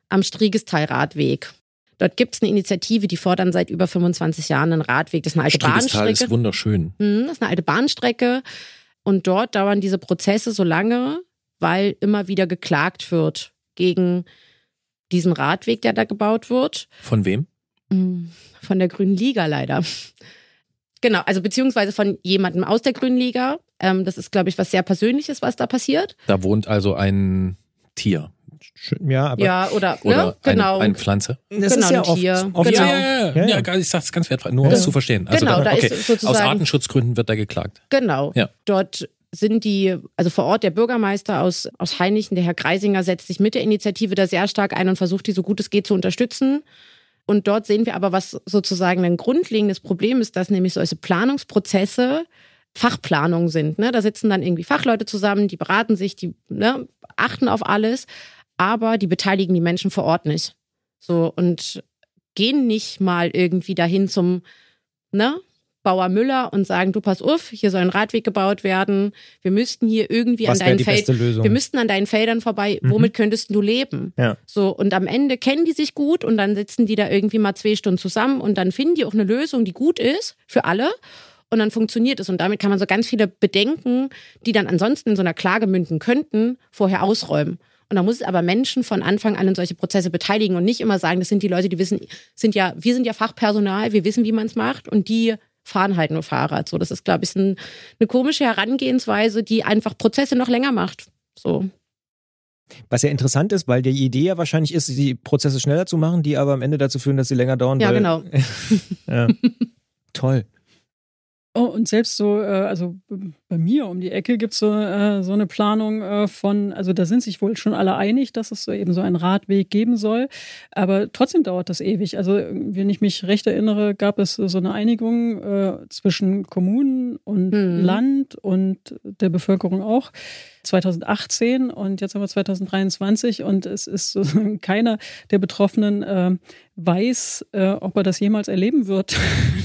E: am Striegestal-Radweg. Dort gibt es eine Initiative, die fordern seit über 25 Jahren einen Radweg. Das ist eine alte
B: Striegestal
E: Bahnstrecke.
B: ist wunderschön.
E: Mhm, das ist eine alte Bahnstrecke. Und dort dauern diese Prozesse so lange, weil immer wieder geklagt wird gegen diesen Radweg, der da gebaut wird.
B: Von wem?
E: Mm, von der Grünen Liga leider. Genau, also beziehungsweise von jemandem aus der Grünen Liga. Ähm, das ist, glaube ich, was sehr Persönliches, was da passiert.
B: Da wohnt also ein Tier.
D: Ja, aber
E: ja, oder,
B: oder
E: ne? genau.
B: Eine, eine Pflanze.
D: Das
E: genau,
D: ist ja
E: ein Tier.
D: oft, oft
E: genau.
B: Ja, ja, ja, ja, ja. ich sag's ganz wertfrei, nur um es zu verstehen. Also
E: genau,
B: da,
E: da
B: okay.
E: ist sozusagen,
B: Aus Artenschutzgründen wird da geklagt.
E: Genau.
B: Ja.
E: Dort sind die, also vor Ort der Bürgermeister aus, aus Heinichen, der Herr Greisinger, setzt sich mit der Initiative da sehr stark ein und versucht, die so gut es geht zu unterstützen. Und dort sehen wir aber, was sozusagen ein grundlegendes Problem ist, dass nämlich solche Planungsprozesse Fachplanung sind. Ne? Da sitzen dann irgendwie Fachleute zusammen, die beraten sich, die ne, achten auf alles, aber die beteiligen die Menschen vor Ort nicht. So und gehen nicht mal irgendwie dahin zum, ne, Bauer Müller und sagen, du pass auf, hier soll ein Radweg gebaut werden. Wir müssten hier irgendwie
D: Was
E: an deinen
D: Feldern,
E: wir müssten an deinen Feldern vorbei.
D: Mhm.
E: Womit könntest du leben?
D: Ja.
E: So und am Ende kennen die sich gut und dann sitzen die da irgendwie mal zwei Stunden zusammen und dann finden die auch eine Lösung, die gut ist für alle. Und dann funktioniert es. Und damit kann man so ganz viele Bedenken, die dann ansonsten in so einer Klage münden könnten, vorher ausräumen. Und da muss es aber Menschen von Anfang an in solche Prozesse beteiligen und nicht immer sagen, das sind die Leute, die wissen, sind ja, wir sind ja Fachpersonal, wir wissen, wie man es macht und die fahren halt nur Fahrrad. So, das ist, glaube ich, ein, eine komische Herangehensweise, die einfach Prozesse noch länger macht. So.
D: Was ja interessant ist, weil die Idee ja wahrscheinlich ist, die Prozesse schneller zu machen, die aber am Ende dazu führen, dass sie länger dauern.
E: Ja,
D: weil,
E: genau.
D: ja. Toll.
C: Oh, und selbst so, äh, also bei mir um die Ecke gibt es so, äh, so eine Planung äh, von, also da sind sich wohl schon alle einig, dass es so eben so einen Radweg geben soll. Aber trotzdem dauert das ewig. Also, wenn ich mich recht erinnere, gab es so eine Einigung äh, zwischen Kommunen und
E: Mhm.
C: Land und der Bevölkerung auch. 2018 und jetzt haben wir 2023 und es ist so, keiner der Betroffenen äh, weiß, äh, ob er das jemals erleben wird,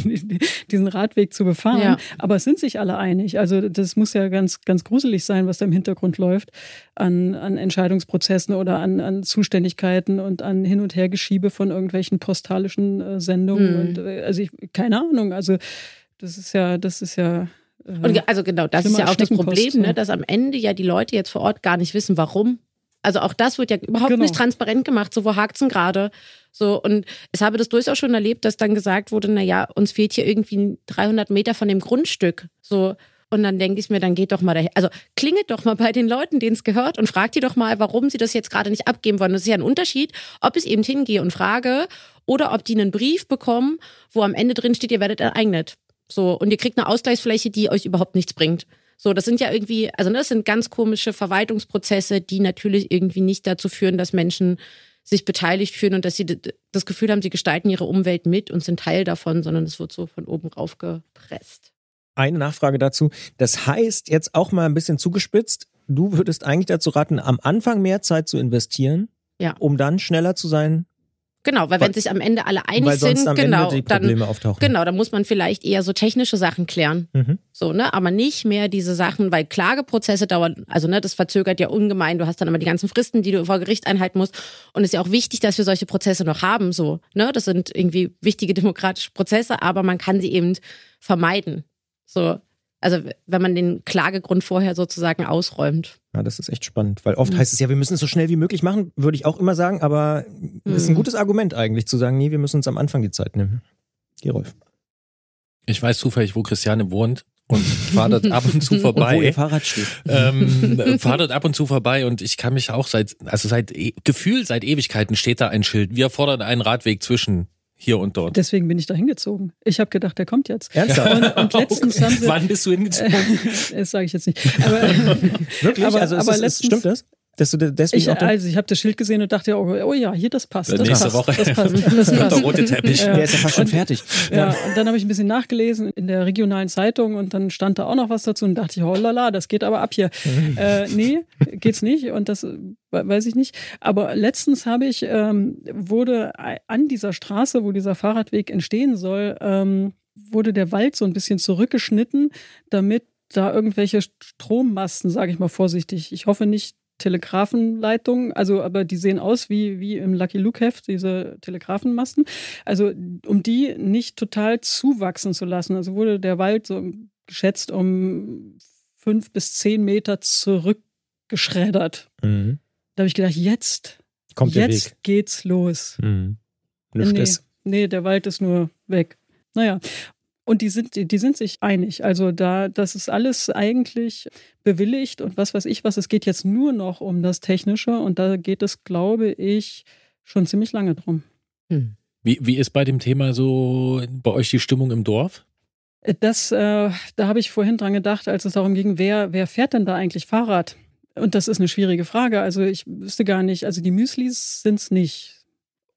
C: diesen Radweg zu befahren.
E: Ja.
C: Aber es sind sich alle einig. Also das muss ja ganz, ganz gruselig sein, was da im Hintergrund läuft an, an Entscheidungsprozessen oder an, an Zuständigkeiten und an Hin- und Hergeschiebe von irgendwelchen postalischen äh, Sendungen.
E: Mhm.
C: Und äh, also ich, keine Ahnung. Also das ist ja, das ist ja. äh,
E: Und also genau, das ist ja auch das Problem, ne, dass am Ende ja die Leute jetzt vor Ort gar nicht wissen, warum. Also auch das wird ja überhaupt
C: Genau.
E: nicht transparent gemacht. So, wo hakt's denn gerade? So, und ich habe das durchaus schon erlebt, dass dann gesagt wurde, na ja, uns fehlt hier irgendwie 300 Meter von dem Grundstück. So, und dann denke ich mir, dann geht doch mal dahin. Also klingelt doch mal bei den Leuten, denen es gehört und fragt die doch mal, warum sie das jetzt gerade nicht abgeben wollen. Das ist ja ein Unterschied, ob ich eben hingehe und frage oder ob die einen Brief bekommen, wo am Ende drin steht, ihr werdet enteignet. So, und ihr kriegt eine Ausgleichsfläche, die euch überhaupt nichts bringt. So, das sind ja irgendwie, also ne, das sind ganz komische Verwaltungsprozesse, die natürlich irgendwie nicht dazu führen, dass Menschen sich beteiligt fühlen und dass sie das Gefühl haben, sie gestalten ihre Umwelt mit und sind Teil davon, sondern es wird so von oben rauf gepresst.
D: Eine Nachfrage dazu. Das heißt, jetzt auch mal ein bisschen zugespitzt, du würdest eigentlich dazu raten, am Anfang mehr Zeit zu investieren,
E: Ja.
D: um dann schneller zu sein,
E: Genau, weil
D: Weil-
E: wenn sich am Ende alle einig sind, genau, dann
D: Probleme auftauchen.
E: genau, dann muss man vielleicht eher so technische Sachen klären.
D: Mhm.
E: So, ne, aber nicht mehr diese Sachen, weil Klageprozesse dauern, also ne, das verzögert ja ungemein. Du hast dann immer die ganzen Fristen, die du vor Gericht einhalten musst. Und es ist ja auch wichtig, dass wir solche Prozesse noch haben. So, ne, das sind irgendwie wichtige demokratische Prozesse, aber man kann sie eben vermeiden. So, also wenn man den Klagegrund vorher sozusagen ausräumt.
D: Ja, das ist echt spannend, weil oft
E: Mhm.
D: heißt es ja, wir müssen es so schnell wie möglich machen, würde ich auch immer sagen, aber das ist ein
E: Mhm.
D: gutes Argument eigentlich, zu sagen, nee, wir müssen uns am Anfang die Zeit nehmen. Gerolf.
B: Ich weiß zufällig, wo Christiane wohnt und fahre dort ab und zu
D: Und wo ihr
B: vorbei.
D: Fahrrad steht.
B: ähm, fahre dort ab und zu vorbei und ich kann mich auch seit, also seit e Gefühl seit Ewigkeiten steht da ein Schild. Wir fordern einen Radweg zwischen hier und dort.
C: Deswegen bin ich da hingezogen. Ich habe gedacht, der kommt jetzt.
D: Ernsthaft?
C: Und, und letztens haben sie.
B: Wann bist du hingezogen?
C: das sage ich jetzt nicht. Aber,
D: Wirklich?
C: Aber-
D: also
C: aber
D: ist,
C: letztens-
D: stimmt das? Dass du deswegen
C: ich, also ich habe das Schild gesehen und dachte, oh, oh ja, hier das passt. Das
B: nächste
C: passt,
B: Woche.
C: Das passt. Das passt.
B: der rote Teppich.
D: Ja. Der ist ja fast schon fertig.
C: Ja, und dann habe ich ein bisschen nachgelesen in der regionalen Zeitung und dann stand da auch noch was dazu und dachte ich, oh lala, das geht aber ab hier. äh, nee, geht's nicht und das weiß ich nicht. Aber letztens habe ich, ähm, wurde an dieser Straße, wo dieser Fahrradweg entstehen soll, ähm, wurde der Wald so ein bisschen zurückgeschnitten, damit da irgendwelche Strommasten, sage ich mal vorsichtig. Ich hoffe nicht Telegrafenleitungen, also aber die sehen aus wie, wie im Lucky Luke Heft, diese Telegrafenmasten. Also um die nicht total zuwachsen zu lassen. Also wurde der Wald so geschätzt um fünf bis zehn Meter zurückgeschreddert. Mhm. Da habe ich gedacht, jetzt,
D: Kommt
C: jetzt Weg. geht's los.
D: Mhm.
C: Nee, nee, der Wald ist nur weg. Naja, und die sind, die, sind sich einig. Also da, das ist alles eigentlich bewilligt und was weiß ich was. Es geht jetzt nur noch um das Technische und da geht es, glaube ich, schon ziemlich lange drum.
B: Hm. Wie, wie ist bei dem Thema so bei euch die Stimmung im Dorf?
C: Das, äh, da habe ich vorhin dran gedacht, als es darum ging, wer, wer fährt denn da eigentlich Fahrrad? Und das ist eine schwierige Frage. Also ich wüsste gar nicht, also die Müslis sind es nicht.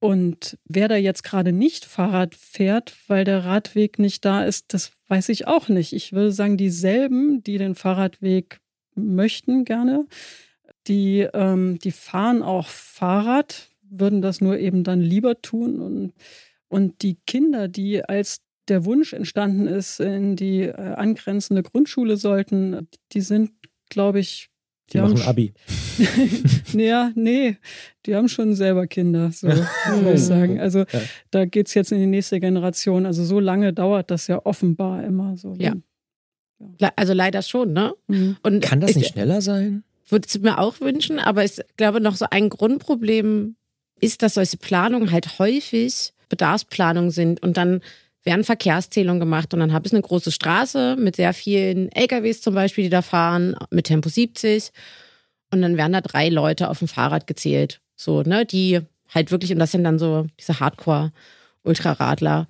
C: Und wer da jetzt gerade nicht Fahrrad fährt, weil der Radweg nicht da ist, das weiß ich auch nicht. Ich würde sagen, dieselben, die den Fahrradweg möchten gerne, die, ähm, die fahren auch Fahrrad, würden das nur eben dann lieber tun. Und, und die Kinder, die als der Wunsch entstanden ist, in die äh, angrenzende Grundschule sollten, die sind, glaube ich,
D: die, die machen Abi.
C: ja, nee, die haben schon selber Kinder, so muss ich sagen. Also ja. da geht es jetzt in die nächste Generation. Also so lange dauert das ja offenbar immer so.
E: Ja. ja. Also leider schon, ne?
D: Mhm. Und Kann das nicht ich, schneller sein?
E: Würde es mir auch wünschen, aber ich glaube, noch so ein Grundproblem ist, dass solche Planungen halt häufig Bedarfsplanungen sind und dann werden Verkehrszählungen gemacht und dann habe ich eine große Straße mit sehr vielen LKWs zum Beispiel, die da fahren, mit Tempo 70 und dann werden da drei Leute auf dem Fahrrad gezählt, so, ne, die halt wirklich, und das sind dann so diese Hardcore-Ultraradler.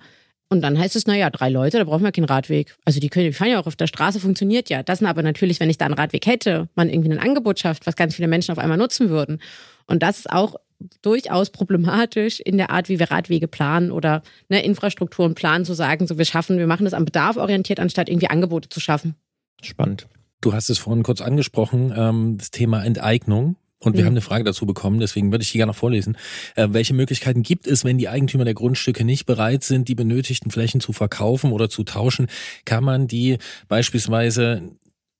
E: Und dann heißt es, naja, drei Leute, da brauchen wir keinen Radweg. Also die können, die fahren ja auch auf der Straße, funktioniert ja. Das sind aber natürlich, wenn ich da einen Radweg hätte, man irgendwie ein Angebot schafft, was ganz viele Menschen auf einmal nutzen würden. Und das ist auch durchaus problematisch in der Art, wie wir Radwege planen oder ne, Infrastrukturen planen, zu sagen, so wir schaffen, wir machen das am Bedarf orientiert, anstatt irgendwie Angebote zu schaffen.
D: Spannend.
B: Du hast es vorhin kurz angesprochen, ähm, das Thema Enteignung. Und wir mhm. haben eine Frage dazu bekommen, deswegen würde ich die gerne noch vorlesen. Äh, welche Möglichkeiten gibt es, wenn die Eigentümer der Grundstücke nicht bereit sind, die benötigten Flächen zu verkaufen oder zu tauschen? Kann man die beispielsweise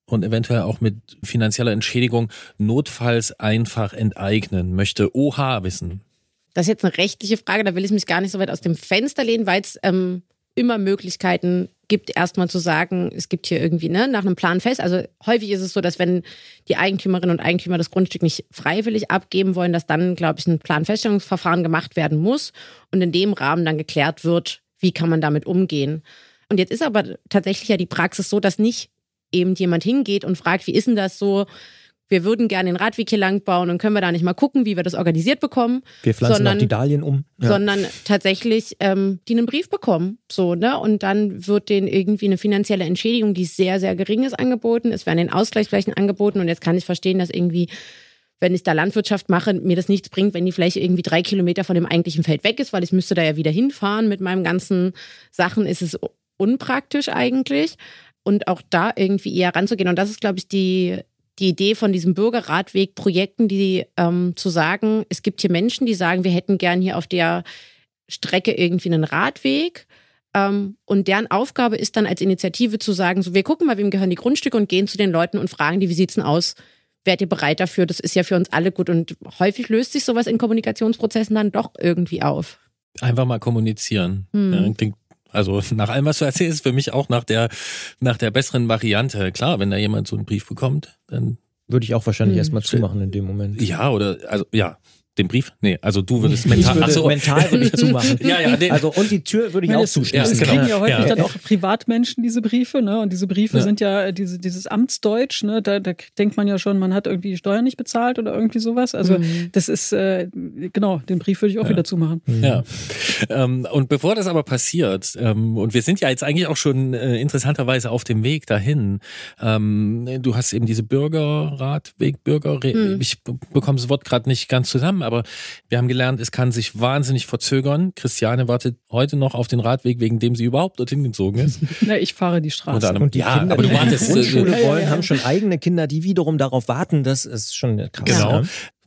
B: und eventuell auch mit finanzieller Entschädigung notfalls einfach enteignen, möchte OH wissen.
E: Das ist jetzt eine rechtliche Frage, da will ich mich gar nicht so weit aus dem Fenster lehnen, weil es ähm, immer Möglichkeiten gibt, erstmal zu sagen, es gibt hier irgendwie ne, nach einem Plan fest. Also häufig ist es so, dass wenn die Eigentümerinnen und Eigentümer das Grundstück nicht freiwillig abgeben wollen, dass dann, glaube ich, ein Planfeststellungsverfahren gemacht werden muss und in dem Rahmen dann geklärt wird, wie kann man damit umgehen. Und jetzt ist aber tatsächlich ja die Praxis so, dass nicht eben jemand hingeht und fragt, wie ist denn das so? Wir würden gerne den Radweg hier lang bauen und können wir da nicht mal gucken, wie wir das organisiert bekommen.
D: Wir pflanzen sondern, auch die Dahlien um.
E: Ja. Sondern tatsächlich, ähm, die einen Brief bekommen. So, ne? Und dann wird denen irgendwie eine finanzielle Entschädigung, die sehr, sehr gering ist, angeboten. Es werden den Ausgleichsflächen angeboten. Und jetzt kann ich verstehen, dass irgendwie wenn ich da Landwirtschaft mache, mir das nichts bringt, wenn die Fläche irgendwie drei Kilometer von dem eigentlichen Feld weg ist, weil ich müsste da ja wieder hinfahren mit meinem ganzen Sachen, ist es unpraktisch eigentlich und auch da irgendwie eher ranzugehen. Und das ist, glaube ich, die, die Idee von diesen Bürgerradweg-Projekten, die ähm, zu sagen, es gibt hier Menschen, die sagen, wir hätten gern hier auf der Strecke irgendwie einen Radweg. Ähm, und deren Aufgabe ist dann als Initiative zu sagen, so wir gucken mal, wem gehören die Grundstücke und gehen zu den Leuten und fragen die, wie sieht's denn aus? Werdet ihr bereit dafür? Das ist ja für uns alle gut. Und häufig löst sich sowas in Kommunikationsprozessen dann doch irgendwie auf.
B: Einfach mal kommunizieren. Hm. Ja, klingt also nach allem, was du erzählst, ist für mich auch nach der, nach der besseren Variante. Klar, wenn da jemand so einen Brief bekommt, dann.
D: Würde ich auch wahrscheinlich hm. erstmal zumachen in dem Moment.
B: Ja, oder, also, ja. Den Brief? Nee, also du würdest mental.
D: Ich würde,
B: Achso.
D: mental würde ich zumachen.
B: ja, ja, nee.
D: Also und die Tür würde ich
C: meine,
D: auch zuschließen.
C: es
B: genau.
C: kriegen ja häufig
B: Ja.
C: dann auch Privatmenschen diese Briefe, ne? Und diese Briefe
B: Ja.
C: sind ja diese, dieses Amtsdeutsch, ne? Da, da denkt man ja schon, man hat irgendwie die Steuern nicht bezahlt oder irgendwie sowas. Also
E: Mhm.
C: das ist äh, genau, den Brief würde ich auch wieder zumachen.
B: Ja. Ähm, und bevor das aber passiert, ähm, und wir sind ja jetzt eigentlich auch schon äh, interessanterweise auf dem Weg dahin, ähm, du hast eben diese Bürgerratweg, Bürger,
E: Hm.
B: ich be- bekomme das Wort gerade nicht ganz zusammen, aber wir haben gelernt, es kann sich wahnsinnig verzögern. Christiane wartet heute noch auf den Radweg, wegen dem sie überhaupt dorthin gezogen ist.
C: Na, ich fahre die Straße.
B: Unter anderem.
D: Und die
B: ja,
D: Kinder,
B: aber du
D: die in die
B: wartest.
D: Grundschule
B: äh,
D: wollen, haben schon eigene Kinder, die wiederum darauf warten. Das ist schon krass.
B: Genau.
D: Ja.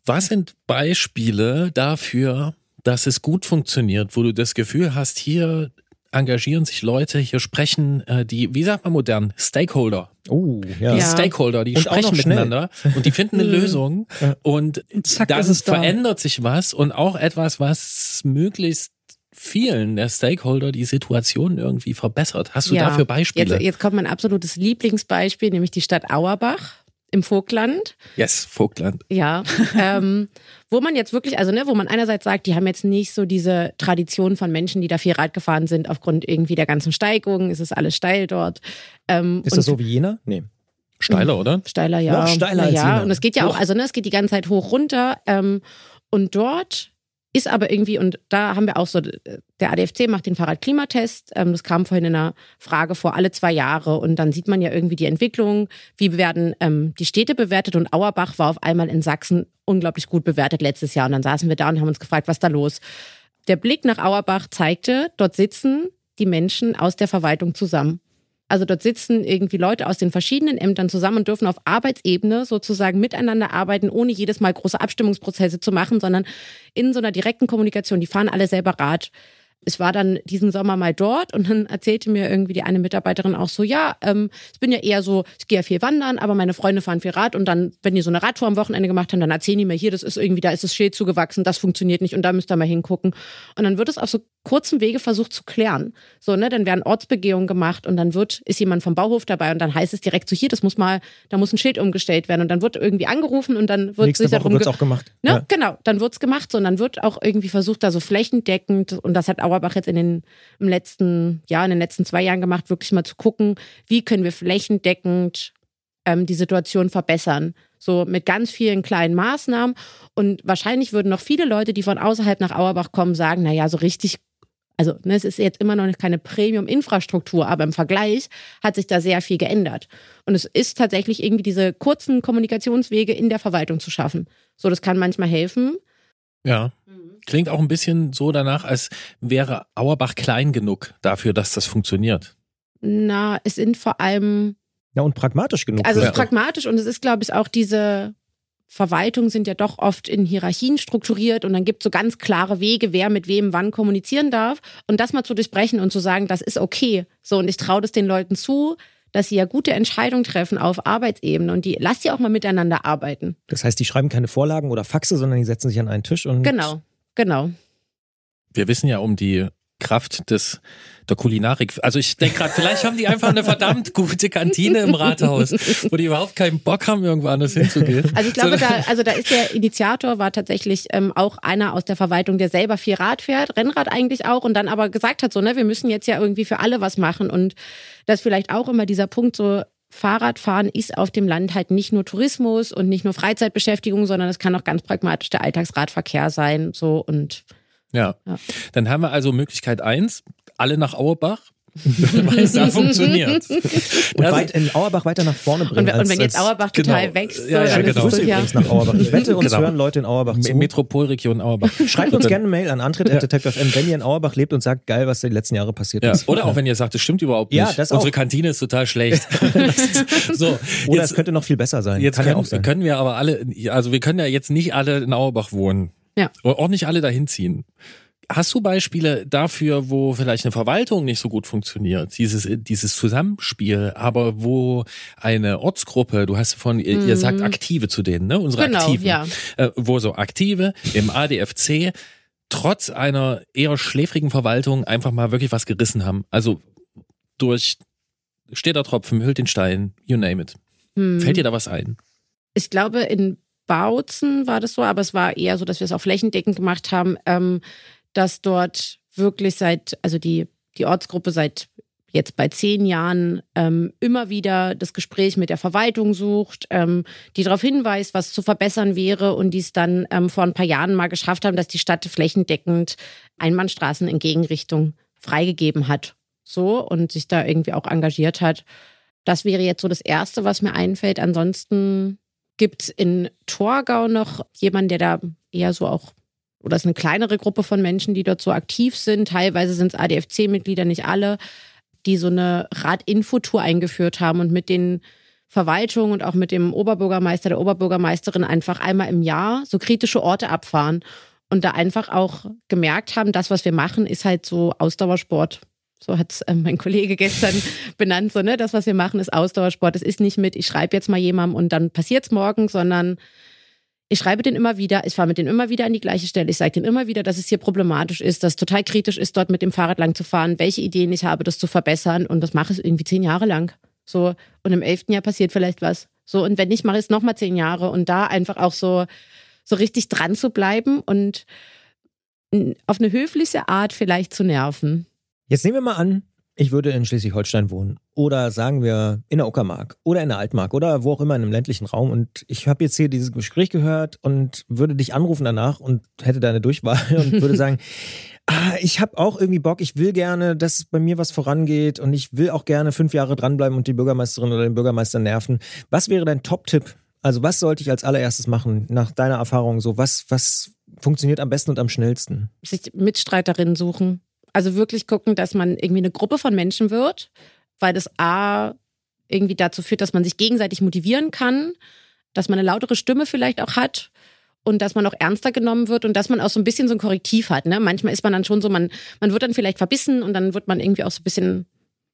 B: Was sind Beispiele dafür, dass es gut funktioniert, wo du das Gefühl hast, hier engagieren sich Leute, hier sprechen äh, die, wie sagt man modern, Stakeholder.
D: Oh, ja.
B: Die
E: Ja.
B: Stakeholder, die
D: Und
B: sprechen miteinander und die finden eine Lösung und
C: Zack,
B: dann
C: da.
B: verändert sich was und auch etwas, was möglichst vielen der Stakeholder die Situation irgendwie verbessert. Hast du
E: Ja.
B: dafür Beispiele?
E: Jetzt, jetzt kommt mein absolutes Lieblingsbeispiel, nämlich die Stadt Auerbach im Vogtland.
B: yes, Vogtland.
E: Ja, ähm, wo man jetzt wirklich, also ne, wo man einerseits sagt, die haben jetzt nicht so diese Tradition von Menschen, die da viel Rad gefahren sind, aufgrund irgendwie der ganzen Steigungen, es ist alles steil dort. Ähm,
D: Ist das so wie Jena? Nee.
B: Steiler, oder?
E: Steiler, ja.
D: Noch steiler
E: Na
D: als
E: ja.
D: Jena.
E: Und es geht ja auch, also ne, es geht die ganze Zeit hoch runter. Ähm, und dort ist aber irgendwie, und da haben wir auch so, der ADFC macht den Fahrradklimatest. Ähm, das kam vorhin in einer Frage vor alle zwei Jahre. Und dann sieht man ja irgendwie die Entwicklung, wie werden ähm, die Städte bewertet. Und Auerbach war auf einmal in Sachsen unglaublich gut bewertet letztes Jahr. Und dann saßen wir da und haben uns gefragt, was da los? Der Blick nach Auerbach zeigte, dort sitzen die Menschen aus der Verwaltung zusammen. Also dort sitzen irgendwie Leute aus den verschiedenen Ämtern zusammen und dürfen auf Arbeitsebene sozusagen miteinander arbeiten, ohne jedes Mal große Abstimmungsprozesse zu machen, sondern in so einer direkten Kommunikation. Die fahren alle selber Rad. Es war dann diesen Sommer mal dort und dann erzählte mir irgendwie die eine Mitarbeiterin auch so, ja, ähm, ich bin ja eher so, ich gehe ja viel wandern, aber meine Freunde fahren viel Rad und dann, wenn die so eine Radtour am Wochenende gemacht haben, dann erzählen die mir hier, das ist irgendwie, da ist das Schild zugewachsen, das funktioniert nicht und da müsst ihr mal hingucken. Und dann wird es auf so kurzen Wege versucht zu klären. So, ne, dann werden Ortsbegehungen gemacht und dann wird, ist jemand vom Bauhof dabei und dann heißt es direkt so, hier, das muss mal, da muss ein Schild umgestellt werden und dann wird irgendwie angerufen und dann wird
D: Nächste
E: sich
D: Woche
E: darum
D: wird es
E: ge-
D: auch gemacht.
E: Ne?
D: Ja.
E: Genau, dann wird's gemacht so, und dann wird auch irgendwie versucht, da so flächendeckend, und das hat Auerbach jetzt in den im letzten, ja, in den letzten zwei Jahren gemacht, wirklich mal zu gucken, wie können wir flächendeckend ähm, die Situation verbessern. So mit ganz vielen kleinen Maßnahmen. Und wahrscheinlich würden noch viele Leute, die von außerhalb nach Auerbach kommen, sagen, naja, so richtig also ne, es ist jetzt immer noch keine Premium-Infrastruktur, aber im Vergleich hat sich da sehr viel geändert. Und es ist tatsächlich irgendwie diese kurzen Kommunikationswege in der Verwaltung zu schaffen. So, das kann manchmal helfen.
B: Ja. Klingt auch ein bisschen so danach, als wäre Auerbach klein genug dafür, dass das funktioniert.
E: Na, es sind vor allem,
D: Ja, und pragmatisch genug.
E: also es
B: Ja.
E: ist pragmatisch und es ist, glaube ich, auch diese Verwaltungen sind ja doch oft in Hierarchien strukturiert und dann gibt es so ganz klare Wege, wer mit wem wann kommunizieren darf. Und das mal zu durchbrechen und zu sagen, das ist okay. So, und ich traue das den Leuten zu, dass sie ja gute Entscheidungen treffen auf Arbeitsebene und die lasst die auch mal miteinander arbeiten.
D: Das heißt, die schreiben keine Vorlagen oder Faxe, sondern die setzen sich an einen Tisch und.
E: Genau, genau.
B: Wir wissen ja um die Kraft des der Kulinarik. Also ich denke gerade, vielleicht haben die einfach eine verdammt gute Kantine im Rathaus, wo die überhaupt keinen Bock haben, irgendwo anders hinzugehen.
E: Also ich glaube,
B: So-
E: da, also da ist der Initiator war tatsächlich ähm, auch einer aus der Verwaltung, der selber viel Rad fährt, Rennrad eigentlich auch und dann aber gesagt hat so, ne, wir müssen jetzt ja irgendwie für alle was machen und das vielleicht auch immer dieser Punkt so Fahrradfahren ist auf dem Land halt nicht nur Tourismus und nicht nur Freizeitbeschäftigung, sondern es kann auch ganz pragmatisch der Alltagsradverkehr sein, so und
B: Ja.
E: Ja.
B: Dann haben wir also Möglichkeit eins, alle nach Auerbach, weil es da funktioniert.
D: Und
B: Also-
D: weit in Auerbach weiter nach vorne bringen.
E: und, wenn- und
D: als-
E: wenn jetzt
D: als-
E: Auerbach total
B: genau.
E: wächst, so,
B: Ja, ja,
E: dann
B: genau.
E: ist es so, ja.
D: übrigens nach Auerbach. Ich wette, uns
B: Genau.
D: hören Leute in Auerbach zu.
B: Metropolregion Auerbach.
D: Schreibt uns gerne eine Mail an antritt.detective.fm, wenn ihr in Auerbach lebt und sagt, geil, was die letzten Jahre passiert
B: Ja.
D: ist.
B: Oder auch wenn ihr sagt, das stimmt überhaupt nicht.
D: Ja, das
B: Unsere
D: auch.
B: Kantine ist total schlecht. so,
D: Oder
B: jetzt,
D: es könnte noch viel besser sein.
B: jetzt
D: Kann
B: können,
D: ja auch sein.
B: können wir aber alle, also wir können ja jetzt nicht alle in Auerbach wohnen.
E: Ja.
B: Oder auch nicht alle dahin ziehen. Hast du Beispiele dafür, wo vielleicht eine Verwaltung nicht so gut funktioniert, dieses, dieses Zusammenspiel, aber wo eine Ortsgruppe, du hast von, ihr, ihr sagt Aktive zu denen, ne? Unsere
E: Mhm. Genau,
B: Aktiven.
E: ja.
B: Äh, wo so Aktive im ADFC trotz einer eher schläfrigen Verwaltung einfach mal wirklich was gerissen haben. Also durch steht der Tropfen, hüllt den Stein, you name it.
E: Hm.
B: Fällt dir da was ein?
E: ich glaube, in Bautzen war das so, aber es war eher so, dass wir es auch flächendeckend gemacht haben, ähm, dass dort wirklich seit, also die, die Ortsgruppe seit jetzt bei zehn Jahren ähm, immer wieder das Gespräch mit der Verwaltung sucht, ähm, die darauf hinweist, was zu verbessern wäre und die es dann ähm, vor ein paar Jahren mal geschafft haben, dass die Stadt flächendeckend Einbahnstraßen in Gegenrichtung freigegeben hat. So und sich da irgendwie auch engagiert hat. Das wäre jetzt so das Erste, was mir einfällt. Ansonsten gibt es in Torgau noch jemanden, der da eher so auch oder es ist eine kleinere Gruppe von Menschen, die dort so aktiv sind. Teilweise sind es ADFC-Mitglieder, nicht alle die so eine Radinfotour eingeführt haben und mit den Verwaltungen und auch mit dem Oberbürgermeister, der Oberbürgermeisterin einfach einmal im Jahr so kritische Orte abfahren und da einfach auch gemerkt haben, das, was wir machen, ist halt so Ausdauersport. So hat es äh, mein Kollege gestern benannt, so, ne? Das, was wir machen, ist Ausdauersport. Es ist nicht mit, ich schreibe jetzt mal jemandem und dann passiert es morgen, sondern ich schreibe den immer wieder, ich fahre mit denen immer wieder an die gleiche Stelle, ich sage denen immer wieder, dass es hier problematisch ist, dass es total kritisch ist, dort mit dem Fahrrad lang zu fahren, welche Ideen ich habe, das zu verbessern und das mache ich irgendwie zehn Jahre lang. So, und im elften Jahr passiert vielleicht was. So, und wenn nicht, mache ich es nochmal zehn Jahre und da einfach auch so, so richtig dran zu bleiben und auf eine höfliche Art vielleicht zu nerven.
D: Jetzt nehmen wir mal an, ich würde in Schleswig-Holstein wohnen oder sagen wir in der Uckermark oder in der Altmark oder wo auch immer in einem ländlichen Raum und ich habe jetzt hier dieses Gespräch gehört und würde dich anrufen danach und hätte deine Durchwahl und würde sagen, ah, ich habe auch irgendwie Bock, ich will gerne, dass bei mir was vorangeht und ich will auch gerne fünf Jahre dranbleiben und die Bürgermeisterin oder den Bürgermeister nerven. Was wäre dein Top-Tipp? Also was sollte ich als allererstes machen nach deiner Erfahrung? So was, was funktioniert am besten und am schnellsten?
E: Sich Mitstreiterinnen suchen also wirklich gucken, dass man irgendwie eine Gruppe von Menschen wird, weil das A irgendwie dazu führt, dass man sich gegenseitig motivieren kann, dass man eine lautere Stimme vielleicht auch hat und dass man auch ernster genommen wird und dass man auch so ein bisschen so ein Korrektiv hat. Ne? Manchmal ist man dann schon so, man, man wird dann vielleicht verbissen und dann wird man irgendwie auch so ein bisschen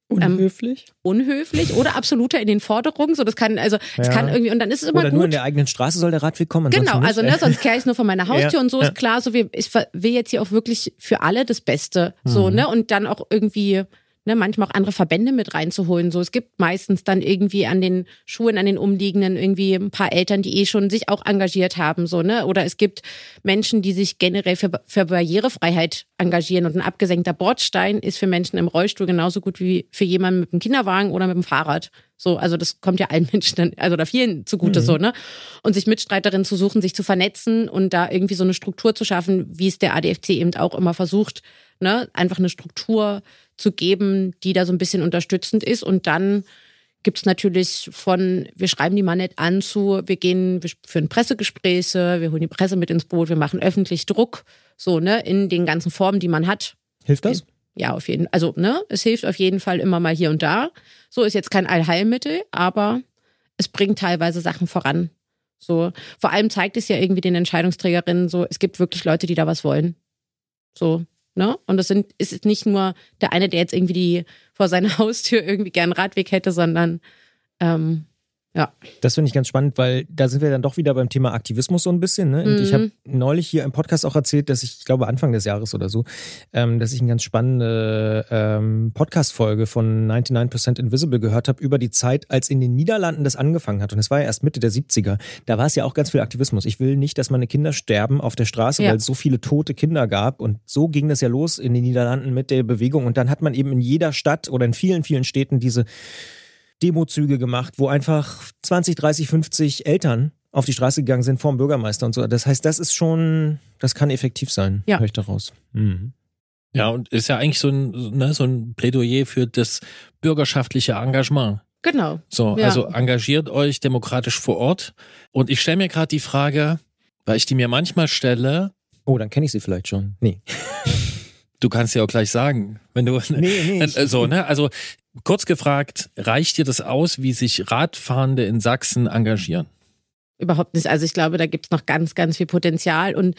C: Unhöflich?
E: Ähm, unhöflich oder absoluter in den Forderungen. So, das kann, also, es ja. kann irgendwie, und dann ist es immer
D: oder
E: gut.
D: nur in der eigenen Straße soll der Radweg kommen.
E: Genau, also, ne, sonst kehre ich nur von meiner Haustür ja. und so ist klar, so, wir, ich will jetzt hier auch wirklich für alle das Beste. So, mhm. ne, und dann auch irgendwie, ne, manchmal auch andere Verbände mit reinzuholen. So, es gibt meistens dann irgendwie an den Schulen, an den umliegenden irgendwie ein paar Eltern, die eh schon sich auch engagiert haben, so, ne? Oder es gibt Menschen, die sich generell für, für Barrierefreiheit engagieren. Und ein abgesenkter Bordstein ist für Menschen im Rollstuhl genauso gut wie für jemanden mit einem Kinderwagen oder mit dem Fahrrad. So, also das kommt ja allen Menschen dann, also oder vielen zugute mhm. so, ne? Und sich Mitstreiterinnen zu suchen, sich zu vernetzen und da irgendwie so eine Struktur zu schaffen, wie es der ADFC eben auch immer versucht, ne? Einfach eine Struktur zu geben, die da so ein bisschen unterstützend ist. Und dann gibt es natürlich von, wir schreiben die mal nicht an zu, wir gehen, wir führen Pressegespräche, wir holen die Presse mit ins Boot, wir machen öffentlich Druck, so, ne, in den ganzen Formen, die man hat.
D: Hilft das?
E: Ja, auf jeden Fall. Also, ne, es hilft auf jeden Fall immer mal hier und da. So ist jetzt kein Allheilmittel, aber es bringt teilweise Sachen voran. So, vor allem zeigt es ja irgendwie den Entscheidungsträgerinnen so, es gibt wirklich Leute, die da was wollen. So, Ne? Und das sind, ist nicht nur der eine, der jetzt irgendwie die vor seiner Haustür irgendwie gern Radweg hätte, sondern ähm, ja.
D: Das finde ich ganz spannend, weil da sind wir dann doch wieder beim Thema Aktivismus so ein bisschen. Ne? Und mhm. ich habe neulich hier im Podcast auch erzählt, dass ich, ich glaube Anfang des Jahres oder so, ähm, dass ich eine ganz spannende ähm, Podcast-Folge von 99% Invisible gehört habe über die Zeit, als in den Niederlanden das angefangen hat. Und es war ja erst Mitte der 70er. Da war es ja auch ganz viel Aktivismus. Ich will nicht, dass meine Kinder sterben auf der Straße, ja. weil es so viele tote Kinder gab. Und so ging das ja los in den Niederlanden mit der Bewegung. Und dann hat man eben in jeder Stadt oder in vielen, vielen Städten diese Demozüge gemacht, wo einfach 20, 30, 50 Eltern auf die Straße gegangen sind vor dem Bürgermeister und so. Das heißt, das ist schon, das kann effektiv sein, ja. höre ich daraus. Mhm.
B: Ja, und ist ja eigentlich so ein, ne, so ein Plädoyer für das bürgerschaftliche Engagement.
E: Genau.
B: So, ja. also engagiert euch demokratisch vor Ort. Und ich stelle mir gerade die Frage, weil ich die mir manchmal stelle.
D: Oh, dann kenne ich sie vielleicht schon. Nee.
B: Du kannst ja auch gleich sagen, wenn du nee, nee, so, ne? Also kurz gefragt, reicht dir das aus, wie sich Radfahrende in Sachsen engagieren?
E: Überhaupt nicht. Also ich glaube, da gibt es noch ganz, ganz viel Potenzial und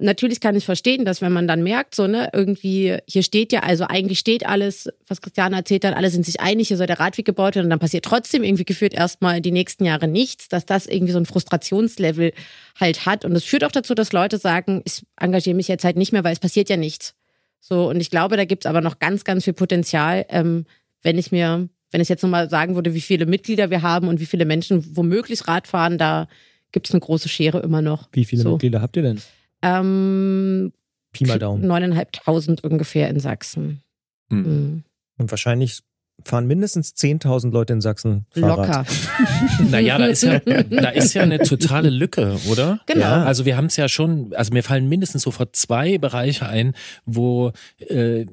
E: natürlich kann ich verstehen, dass wenn man dann merkt, so, ne, irgendwie, hier steht ja, also eigentlich steht alles, was Christiane erzählt hat, alle sind sich einig, hier soll der Radweg gebaut werden und dann passiert trotzdem irgendwie geführt erstmal die nächsten Jahre nichts, dass das irgendwie so ein Frustrationslevel halt hat. Und es führt auch dazu, dass Leute sagen, ich engagiere mich jetzt halt nicht mehr, weil es passiert ja nichts. So, und ich glaube, da gibt es aber noch ganz, ganz viel Potenzial, ähm, wenn ich mir, wenn ich jetzt nochmal sagen würde, wie viele Mitglieder wir haben und wie viele Menschen womöglich Rad fahren, da gibt es eine große Schere immer noch.
D: Wie viele so. Mitglieder habt ihr denn?
E: Ähm,
D: Pi mal Daumen.
E: 9.500 ungefähr in Sachsen.
D: Hm. Mhm. Und wahrscheinlich fahren mindestens 10.000 Leute in Sachsen Fahrrad.
E: Locker.
B: naja, da ist ja, da ist ja eine totale Lücke, oder?
E: Genau. Ja.
B: Also wir haben es ja schon, also mir fallen mindestens sofort zwei Bereiche ein, wo äh,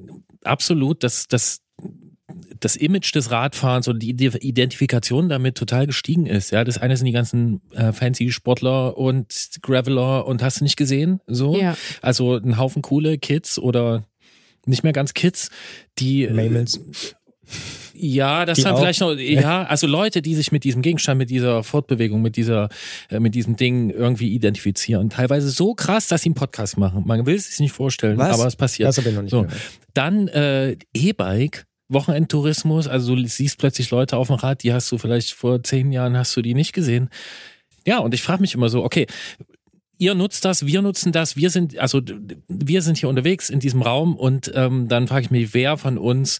B: absolut das, das das Image des Radfahrens und die Identifikation damit total gestiegen ist. Ja, das eine sind die ganzen äh, fancy Sportler und Graveler und hast du nicht gesehen? So,
E: ja.
B: also ein Haufen coole Kids oder nicht mehr ganz Kids, die
D: Mamels.
B: Ja, das dann vielleicht noch, ja, also Leute, die sich mit diesem Gegenstand, mit dieser Fortbewegung, mit dieser, äh, mit diesem Ding irgendwie identifizieren. Teilweise so krass, dass sie einen Podcast machen. Man will es sich nicht vorstellen,
D: Was?
B: aber es passiert.
D: Das habe ich noch nicht
B: so. Dann äh, E-Bike. Wochenendtourismus, also du siehst plötzlich Leute auf dem Rad, die hast du vielleicht vor zehn Jahren hast du die nicht gesehen. Ja, und ich frage mich immer so, okay, ihr nutzt das, wir nutzen das, wir sind, also wir sind hier unterwegs in diesem Raum und ähm, dann frage ich mich, wer von uns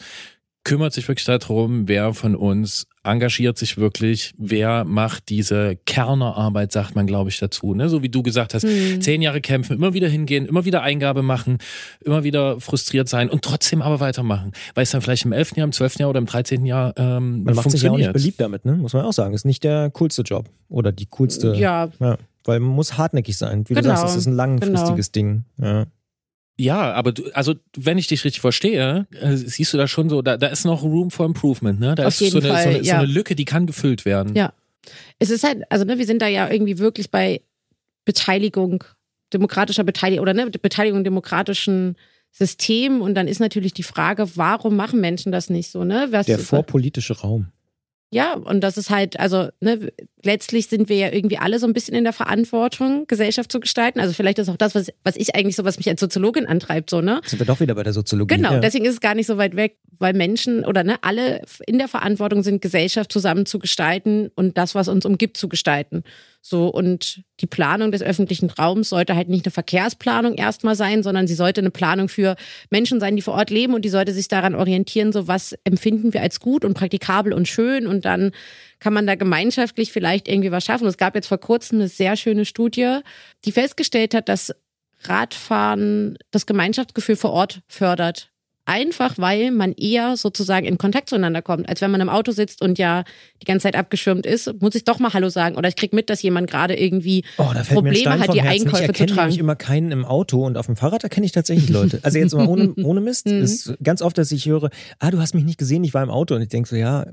B: kümmert sich wirklich darum, wer von uns engagiert sich wirklich, wer macht diese Kernerarbeit, sagt man, glaube ich, dazu. Ne? So wie du gesagt hast, mhm. zehn Jahre kämpfen, immer wieder hingehen, immer wieder Eingabe machen, immer wieder frustriert sein und trotzdem aber weitermachen. Weil es dann vielleicht im elften Jahr, im zwölften Jahr oder im dreizehnten Jahr ähm,
D: man
B: macht sich ja
D: auch nicht beliebt damit, ne? muss man auch sagen. Ist nicht der coolste Job oder die coolste.
E: Ja.
D: ja weil man muss hartnäckig sein. Wie genau. du sagst, das ist ein langfristiges genau. Ding. Ja.
B: Ja, aber du, also wenn ich dich richtig verstehe, äh, siehst du da schon so, da, da ist noch Room for Improvement, ne? Da
E: Auf
B: ist
E: jeden
B: so eine,
E: Fall,
B: so, eine,
E: ja.
B: so eine Lücke, die kann gefüllt werden.
E: Ja. Es ist halt, also ne, wir sind da ja irgendwie wirklich bei Beteiligung, demokratischer Beteiligung oder ne, Beteiligung demokratischen System und dann ist natürlich die Frage, warum machen Menschen das nicht so, ne?
D: Was, Der vorpolitische Raum.
E: Ja, und das ist halt, also ne, letztlich sind wir ja irgendwie alle so ein bisschen in der Verantwortung, Gesellschaft zu gestalten. Also vielleicht ist auch das, was, was ich eigentlich so, was mich als Soziologin antreibt, so, ne?
D: Sind wir doch wieder bei der Soziologie.
E: Genau,
D: ja.
E: deswegen ist es gar nicht so weit weg, weil Menschen oder ne, alle in der Verantwortung sind, Gesellschaft zusammen zu gestalten und das, was uns umgibt, zu gestalten. So, und die Planung des öffentlichen Raums sollte halt nicht eine Verkehrsplanung erstmal sein, sondern sie sollte eine Planung für Menschen sein, die vor Ort leben und die sollte sich daran orientieren, so was empfinden wir als gut und praktikabel und schön und dann kann man da gemeinschaftlich vielleicht irgendwie was schaffen. Es gab jetzt vor kurzem eine sehr schöne Studie, die festgestellt hat, dass Radfahren das Gemeinschaftsgefühl vor Ort fördert einfach weil man eher sozusagen in Kontakt zueinander kommt, als wenn man im Auto sitzt und ja die ganze Zeit abgeschirmt ist, muss ich doch mal Hallo sagen oder ich krieg mit, dass jemand gerade irgendwie
D: oh, Probleme hat, die Einkäufe zu tragen. Ich immer keinen im Auto und auf dem Fahrrad erkenne ich tatsächlich Leute. Also jetzt mal ohne, ohne Mist, mhm. ist ganz oft, dass ich höre, ah, du hast mich nicht gesehen, ich war im Auto und ich denke so, ja,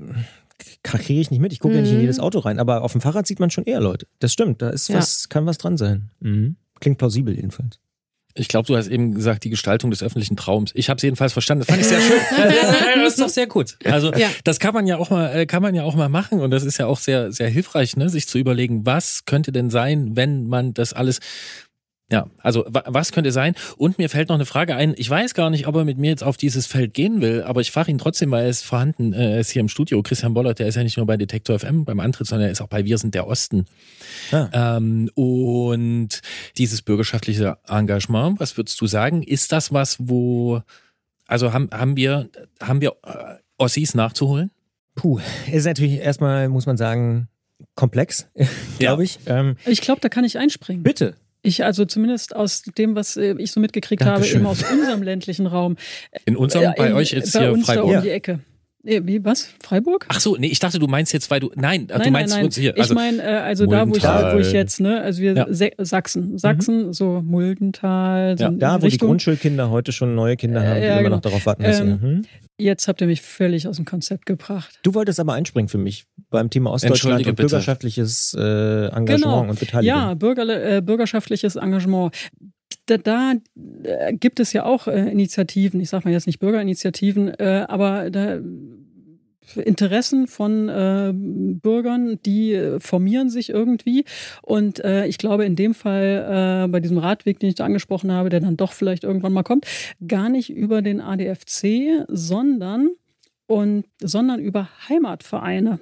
D: kriege ich nicht mit, ich gucke ja nicht in mhm. jedes Auto rein, aber auf dem Fahrrad sieht man schon eher Leute. Das stimmt, da ist ja. was, kann was dran sein. Mhm. Klingt plausibel jedenfalls.
B: Ich glaube, du hast eben gesagt, die Gestaltung des öffentlichen Traums. Ich habe es jedenfalls verstanden. Das fand ich sehr schön. das ist doch sehr gut. Also ja. das kann man ja auch mal, äh, kann man ja auch mal machen und das ist ja auch sehr, sehr hilfreich, ne, sich zu überlegen, was könnte denn sein, wenn man das alles ja, also was könnte sein? Und mir fällt noch eine Frage ein. Ich weiß gar nicht, ob er mit mir jetzt auf dieses Feld gehen will, aber ich frage ihn trotzdem, weil er ist vorhanden, äh, er ist hier im Studio. Christian Bollert, der ist ja nicht nur bei Detektor FM beim Antritt, sondern er ist auch bei Wir sind der Osten. Ah. Ähm, und dieses bürgerschaftliche Engagement, was würdest du sagen? Ist das was, wo, also haben, haben wir, haben wir äh, Ossis nachzuholen?
D: Puh, ist natürlich erstmal, muss man sagen, komplex, glaube ja. ich.
C: Ähm, ich glaube, da kann ich einspringen.
D: Bitte.
C: Ich also zumindest aus dem, was äh, ich so mitgekriegt Dankeschön. habe, eben aus unserem ländlichen Raum.
B: In unserem, bei in, euch jetzt bei hier
C: uns
B: Freiburg.
C: Da um die Ecke. Wie, was? Freiburg?
B: Ach so, nee, ich dachte, du meinst jetzt, weil du, nein,
C: nein
B: du meinst
C: nein, nein.
B: uns hier.
C: Also, ich meine, äh, also da, wo ich, wo ich jetzt, ne, also wir, ja. Sachsen, Sachsen, mhm. so Muldental. So
D: ja, da, wo Richtung, die Grundschulkinder heute schon neue Kinder haben, die äh, immer genau. noch darauf warten, dass ähm, hm?
C: Jetzt habt ihr mich völlig aus dem Konzept gebracht.
D: Du wolltest aber einspringen für mich beim Thema Ostdeutschland und bürgerschaftliches äh, Engagement
C: genau.
D: und Beteiligung.
C: Ja, Bürger, äh, bürgerschaftliches Engagement. Da, da äh, gibt es ja auch äh, Initiativen, ich sage mal jetzt nicht Bürgerinitiativen, äh, aber da Interessen von äh, Bürgern, die äh, formieren sich irgendwie. Und äh, ich glaube, in dem Fall äh, bei diesem Radweg, den ich da angesprochen habe, der dann doch vielleicht irgendwann mal kommt, gar nicht über den ADFC, sondern und sondern über Heimatvereine.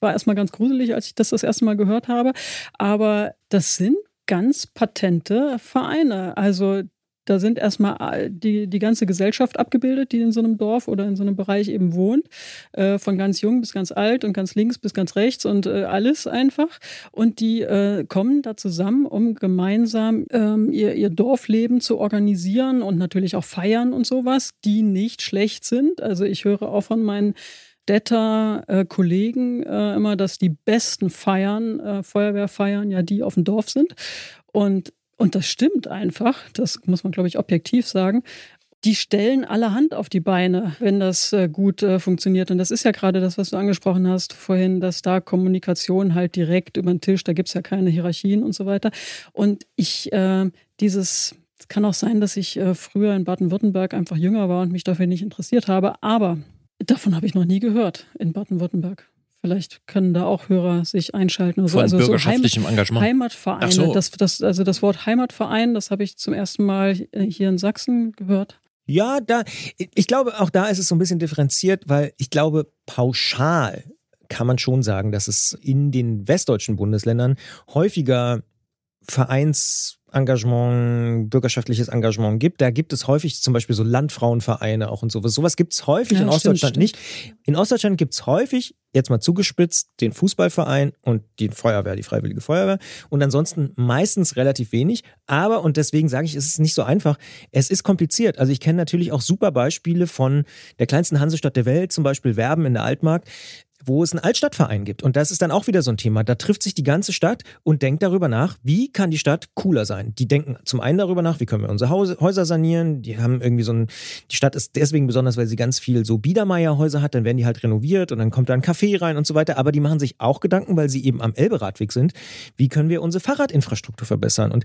C: War erstmal ganz gruselig, als ich das das erste Mal gehört habe. Aber das sind ganz patente Vereine. Also Da sind erstmal die, die ganze Gesellschaft abgebildet, die in so einem Dorf oder in so einem Bereich eben wohnt. Äh, von ganz jung bis ganz alt und ganz links bis ganz rechts und äh, alles einfach. Und die äh, kommen da zusammen, um gemeinsam ähm, ihr, ihr Dorfleben zu organisieren und natürlich auch feiern und sowas, die nicht schlecht sind. Also ich höre auch von meinen Städter äh, äh, immer, dass die besten Feiern, äh, Feuerwehrfeiern, ja die auf dem Dorf sind. Und, und das stimmt einfach, das muss man, glaube ich, objektiv sagen. Die stellen alle Hand auf die Beine, wenn das äh, gut äh, funktioniert. Und das ist ja gerade das, was du angesprochen hast vorhin, dass da Kommunikation halt direkt über den Tisch, da gibt es ja keine Hierarchien und so weiter. Und ich, äh, dieses, es kann auch sein, dass ich äh, früher in Baden-Württemberg einfach jünger war und mich dafür nicht interessiert habe, aber Davon habe ich noch nie gehört in Baden-Württemberg. Vielleicht können da auch Hörer sich einschalten.
B: Also, also bürgerschaftlichem
C: so
B: Heim Engagement.
C: Heimatvereine. So. Das, das, also das Wort Heimatverein, das habe ich zum ersten Mal hier in Sachsen gehört.
D: Ja, da, ich glaube, auch da ist es so ein bisschen differenziert, weil ich glaube, pauschal kann man schon sagen, dass es in den westdeutschen Bundesländern häufiger Vereinsengagement, bürgerschaftliches Engagement gibt. Da gibt es häufig zum Beispiel so Landfrauenvereine auch und sowas. Sowas gibt es häufig ja, in Ostdeutschland stimmt. nicht. In Ostdeutschland gibt es häufig, jetzt mal zugespitzt, den Fußballverein und die Feuerwehr, die Freiwillige Feuerwehr. Und ansonsten meistens relativ wenig. Aber, und deswegen sage ich, es ist nicht so einfach. Es ist kompliziert. Also ich kenne natürlich auch super Beispiele von der kleinsten Hansestadt der Welt, zum Beispiel Werben in der Altmark wo es einen Altstadtverein gibt. Und das ist dann auch wieder so ein Thema. Da trifft sich die ganze Stadt und denkt darüber nach, wie kann die Stadt cooler sein. Die denken zum einen darüber nach, wie können wir unsere Häuser sanieren. Die haben irgendwie so ein, die Stadt ist deswegen besonders, weil sie ganz viel so Biedermeierhäuser hat, dann werden die halt renoviert und dann kommt da ein Café rein und so weiter. Aber die machen sich auch Gedanken, weil sie eben am Elberadweg sind, wie können wir unsere Fahrradinfrastruktur verbessern. Und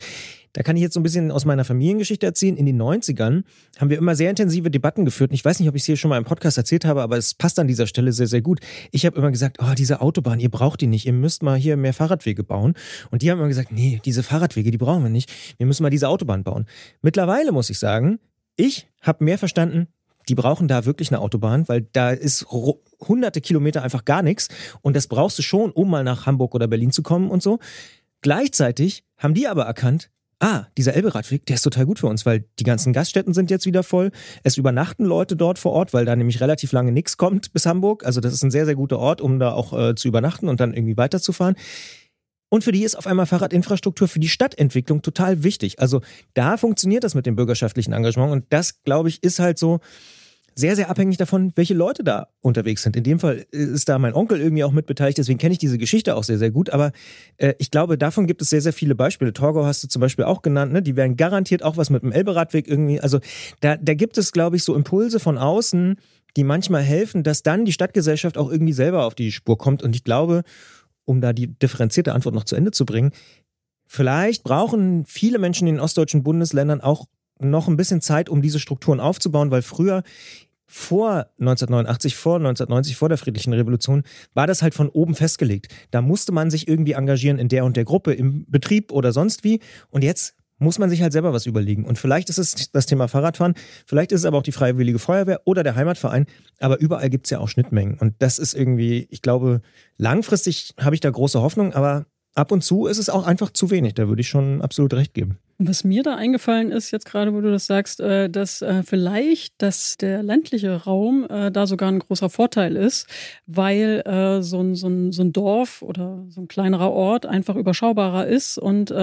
D: da kann ich jetzt so ein bisschen aus meiner Familiengeschichte erzählen. In den 90ern haben wir immer sehr intensive Debatten geführt. Und ich weiß nicht, ob ich es hier schon mal im Podcast erzählt habe, aber es passt an dieser Stelle sehr, sehr gut. Ich habe immer gesagt, oh, diese Autobahn, ihr braucht die nicht. Ihr müsst mal hier mehr Fahrradwege bauen. Und die haben immer gesagt, nee, diese Fahrradwege, die brauchen wir nicht. Wir müssen mal diese Autobahn bauen. Mittlerweile muss ich sagen, ich habe mehr verstanden, die brauchen da wirklich eine Autobahn, weil da ist hunderte Kilometer einfach gar nichts. Und das brauchst du schon, um mal nach Hamburg oder Berlin zu kommen und so. Gleichzeitig haben die aber erkannt, ah, dieser Elberadweg, der ist total gut für uns, weil die ganzen Gaststätten sind jetzt wieder voll. Es übernachten Leute dort vor Ort, weil da nämlich relativ lange nichts kommt bis Hamburg. Also das ist ein sehr, sehr guter Ort, um da auch äh, zu übernachten und dann irgendwie weiterzufahren. Und für die ist auf einmal Fahrradinfrastruktur für die Stadtentwicklung total wichtig. Also da funktioniert das mit dem bürgerschaftlichen Engagement und das, glaube ich, ist halt so, sehr, sehr abhängig davon, welche Leute da unterwegs sind. In dem Fall ist da mein Onkel irgendwie auch mit beteiligt, deswegen kenne ich diese Geschichte auch sehr, sehr gut. Aber äh, ich glaube, davon gibt es sehr, sehr viele Beispiele. Torgau hast du zum Beispiel auch genannt, ne? die werden garantiert auch was mit dem Elberadweg irgendwie. Also da, da gibt es, glaube ich, so Impulse von außen, die manchmal helfen, dass dann die Stadtgesellschaft auch irgendwie selber auf die Spur kommt. Und ich glaube, um da die differenzierte Antwort noch zu Ende zu bringen, vielleicht brauchen viele Menschen in den ostdeutschen Bundesländern auch noch ein bisschen Zeit, um diese Strukturen aufzubauen, weil früher vor 1989, vor 1990, vor der friedlichen Revolution, war das halt von oben festgelegt. Da musste man sich irgendwie engagieren in der und der Gruppe, im Betrieb oder sonst wie. Und jetzt muss man sich halt selber was überlegen. Und vielleicht ist es das Thema Fahrradfahren, vielleicht ist es aber auch die Freiwillige Feuerwehr oder der Heimatverein. Aber überall gibt es ja auch Schnittmengen. Und das ist irgendwie, ich glaube, langfristig habe ich da große Hoffnung, aber ab und zu ist es auch einfach zu wenig. Da würde ich schon absolut recht geben.
C: Was mir da eingefallen ist, jetzt gerade, wo du das sagst, äh, dass äh, vielleicht dass der ländliche Raum äh, da sogar ein großer Vorteil ist, weil so ein, so, ein, so ein Dorf oder so ein kleinerer Ort einfach überschaubarer ist und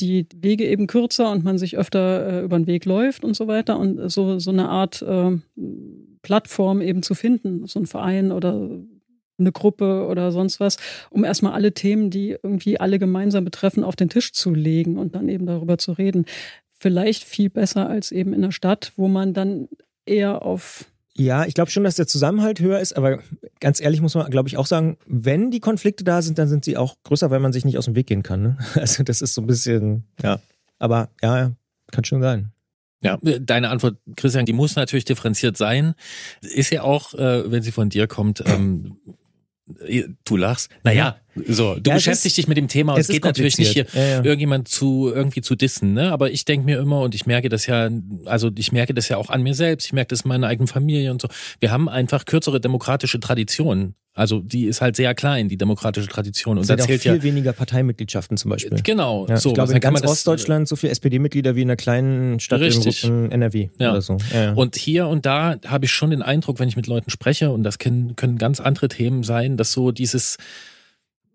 C: die Wege eben kürzer und man sich öfter über den Weg läuft und so weiter und so, so eine Art Plattform eben zu finden, so ein Verein oder eine Gruppe oder sonst was, um erstmal alle Themen, die irgendwie alle gemeinsam betreffen, auf den Tisch zu legen und dann eben darüber zu reden. Vielleicht viel besser als eben in der Stadt, wo man dann eher auf
D: ja, ich glaube schon, dass der Zusammenhalt höher ist, aber ganz ehrlich muss man, glaube ich, auch sagen, wenn die Konflikte da sind, dann sind sie auch größer, weil man sich nicht aus dem Weg gehen kann. Ne? Also das ist so ein bisschen, ja. Aber ja, kann schon sein.
B: Ja, deine Antwort, Christian, die muss natürlich differenziert sein. Ist ja auch, äh, wenn sie von dir kommt, ähm, Du lachst. Naja, So, du
D: Ja, es
B: beschäftigst
D: ist-
B: dich mit dem Thema und
D: es
B: geht natürlich nicht hier.
D: Ja, ja.
B: irgendjemand zu irgendwie zu dissen, ne? Aber ich denke mir immer und ich merke das ja, also ich merke das ja auch an mir selbst, ich merke das in meiner eigenen Familie und so. Wir haben einfach kürzere demokratische Traditionen. Also die ist halt sehr klein, die demokratische Tradition. Und
D: Es
B: da zählt
D: viel
B: ja
D: weniger Parteimitgliedschaften zum Beispiel.
B: genau
D: Ja,
B: so.
D: ich glaube, in ganz
B: das-
D: Ostdeutschland so viele SPD-Mitglieder wie in einer kleinen Stadt
B: Richtig.
D: in, in NRW
B: Ja.
D: oder so. Ja, ja.
B: Und hier und da habe ich schon den Eindruck, wenn ich mit Leuten spreche, und das können, können ganz andere Themen sein, dass so dieses,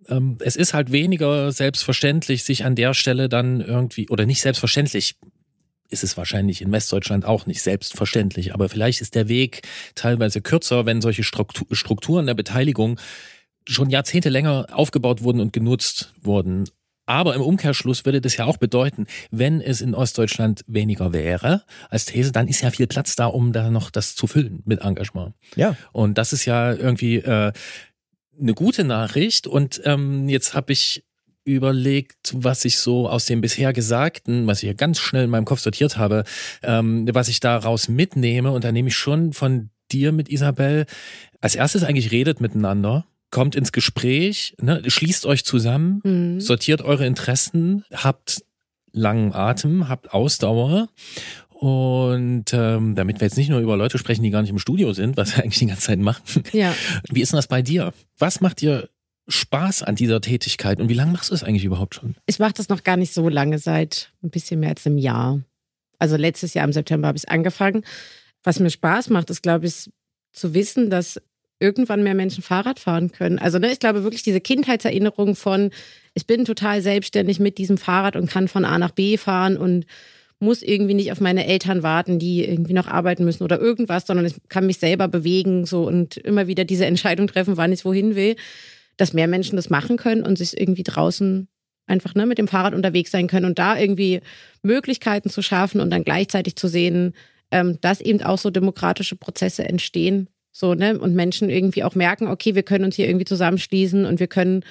B: ähm, es ist halt weniger selbstverständlich, sich an der Stelle dann irgendwie, oder nicht selbstverständlich, ist es wahrscheinlich in Westdeutschland auch nicht selbstverständlich, aber vielleicht ist der Weg teilweise kürzer, wenn solche Struktu- Strukturen der Beteiligung schon Jahrzehnte länger aufgebaut wurden und genutzt wurden. Aber im Umkehrschluss würde das ja auch bedeuten, wenn es in Ostdeutschland weniger wäre als These, dann ist ja viel Platz da, um da noch das zu füllen mit Engagement.
D: ja.
B: Und das ist ja irgendwie äh, eine gute Nachricht. Und ähm, jetzt habe ich überlegt, was ich so aus dem bisher Gesagten, was ich ja ganz schnell in meinem Kopf sortiert habe, ähm, was ich daraus mitnehme. Und da nehme ich schon von dir mit Isabel als erstes eigentlich redet miteinander, kommt ins Gespräch, ne, schließt euch zusammen,
E: Mhm.
B: sortiert eure Interessen, habt langen Atem, habt Ausdauer. Und ähm, damit wir jetzt nicht nur über Leute sprechen, die gar nicht im Studio sind, was wir eigentlich die ganze Zeit machen.
E: Ja.
B: Wie ist denn das bei dir? Was macht dir Spaß an dieser Tätigkeit und wie lange machst du das eigentlich überhaupt schon?
E: Ich mache das noch gar nicht so lange, seit ein bisschen mehr als einem Jahr. Also letztes Jahr im September habe ich angefangen. Was mir Spaß macht, ist, glaube ich, zu wissen, dass irgendwann mehr Menschen Fahrrad fahren können. Also ne, ich glaube wirklich diese Kindheitserinnerung von, ich bin total selbstständig mit diesem Fahrrad und kann von A nach B fahren und muss irgendwie nicht auf meine Eltern warten, die irgendwie noch arbeiten müssen oder irgendwas, sondern ich kann mich selber bewegen so und immer wieder diese Entscheidung treffen, wann ich wohin will, dass mehr Menschen das machen können und sich irgendwie draußen einfach ne, mit dem Fahrrad unterwegs sein können und da irgendwie Möglichkeiten zu schaffen und dann gleichzeitig zu sehen, ähm, dass eben auch so demokratische Prozesse entstehen. So, ne? Und Menschen irgendwie auch merken, okay, wir können uns hier irgendwie zusammenschließen und wir können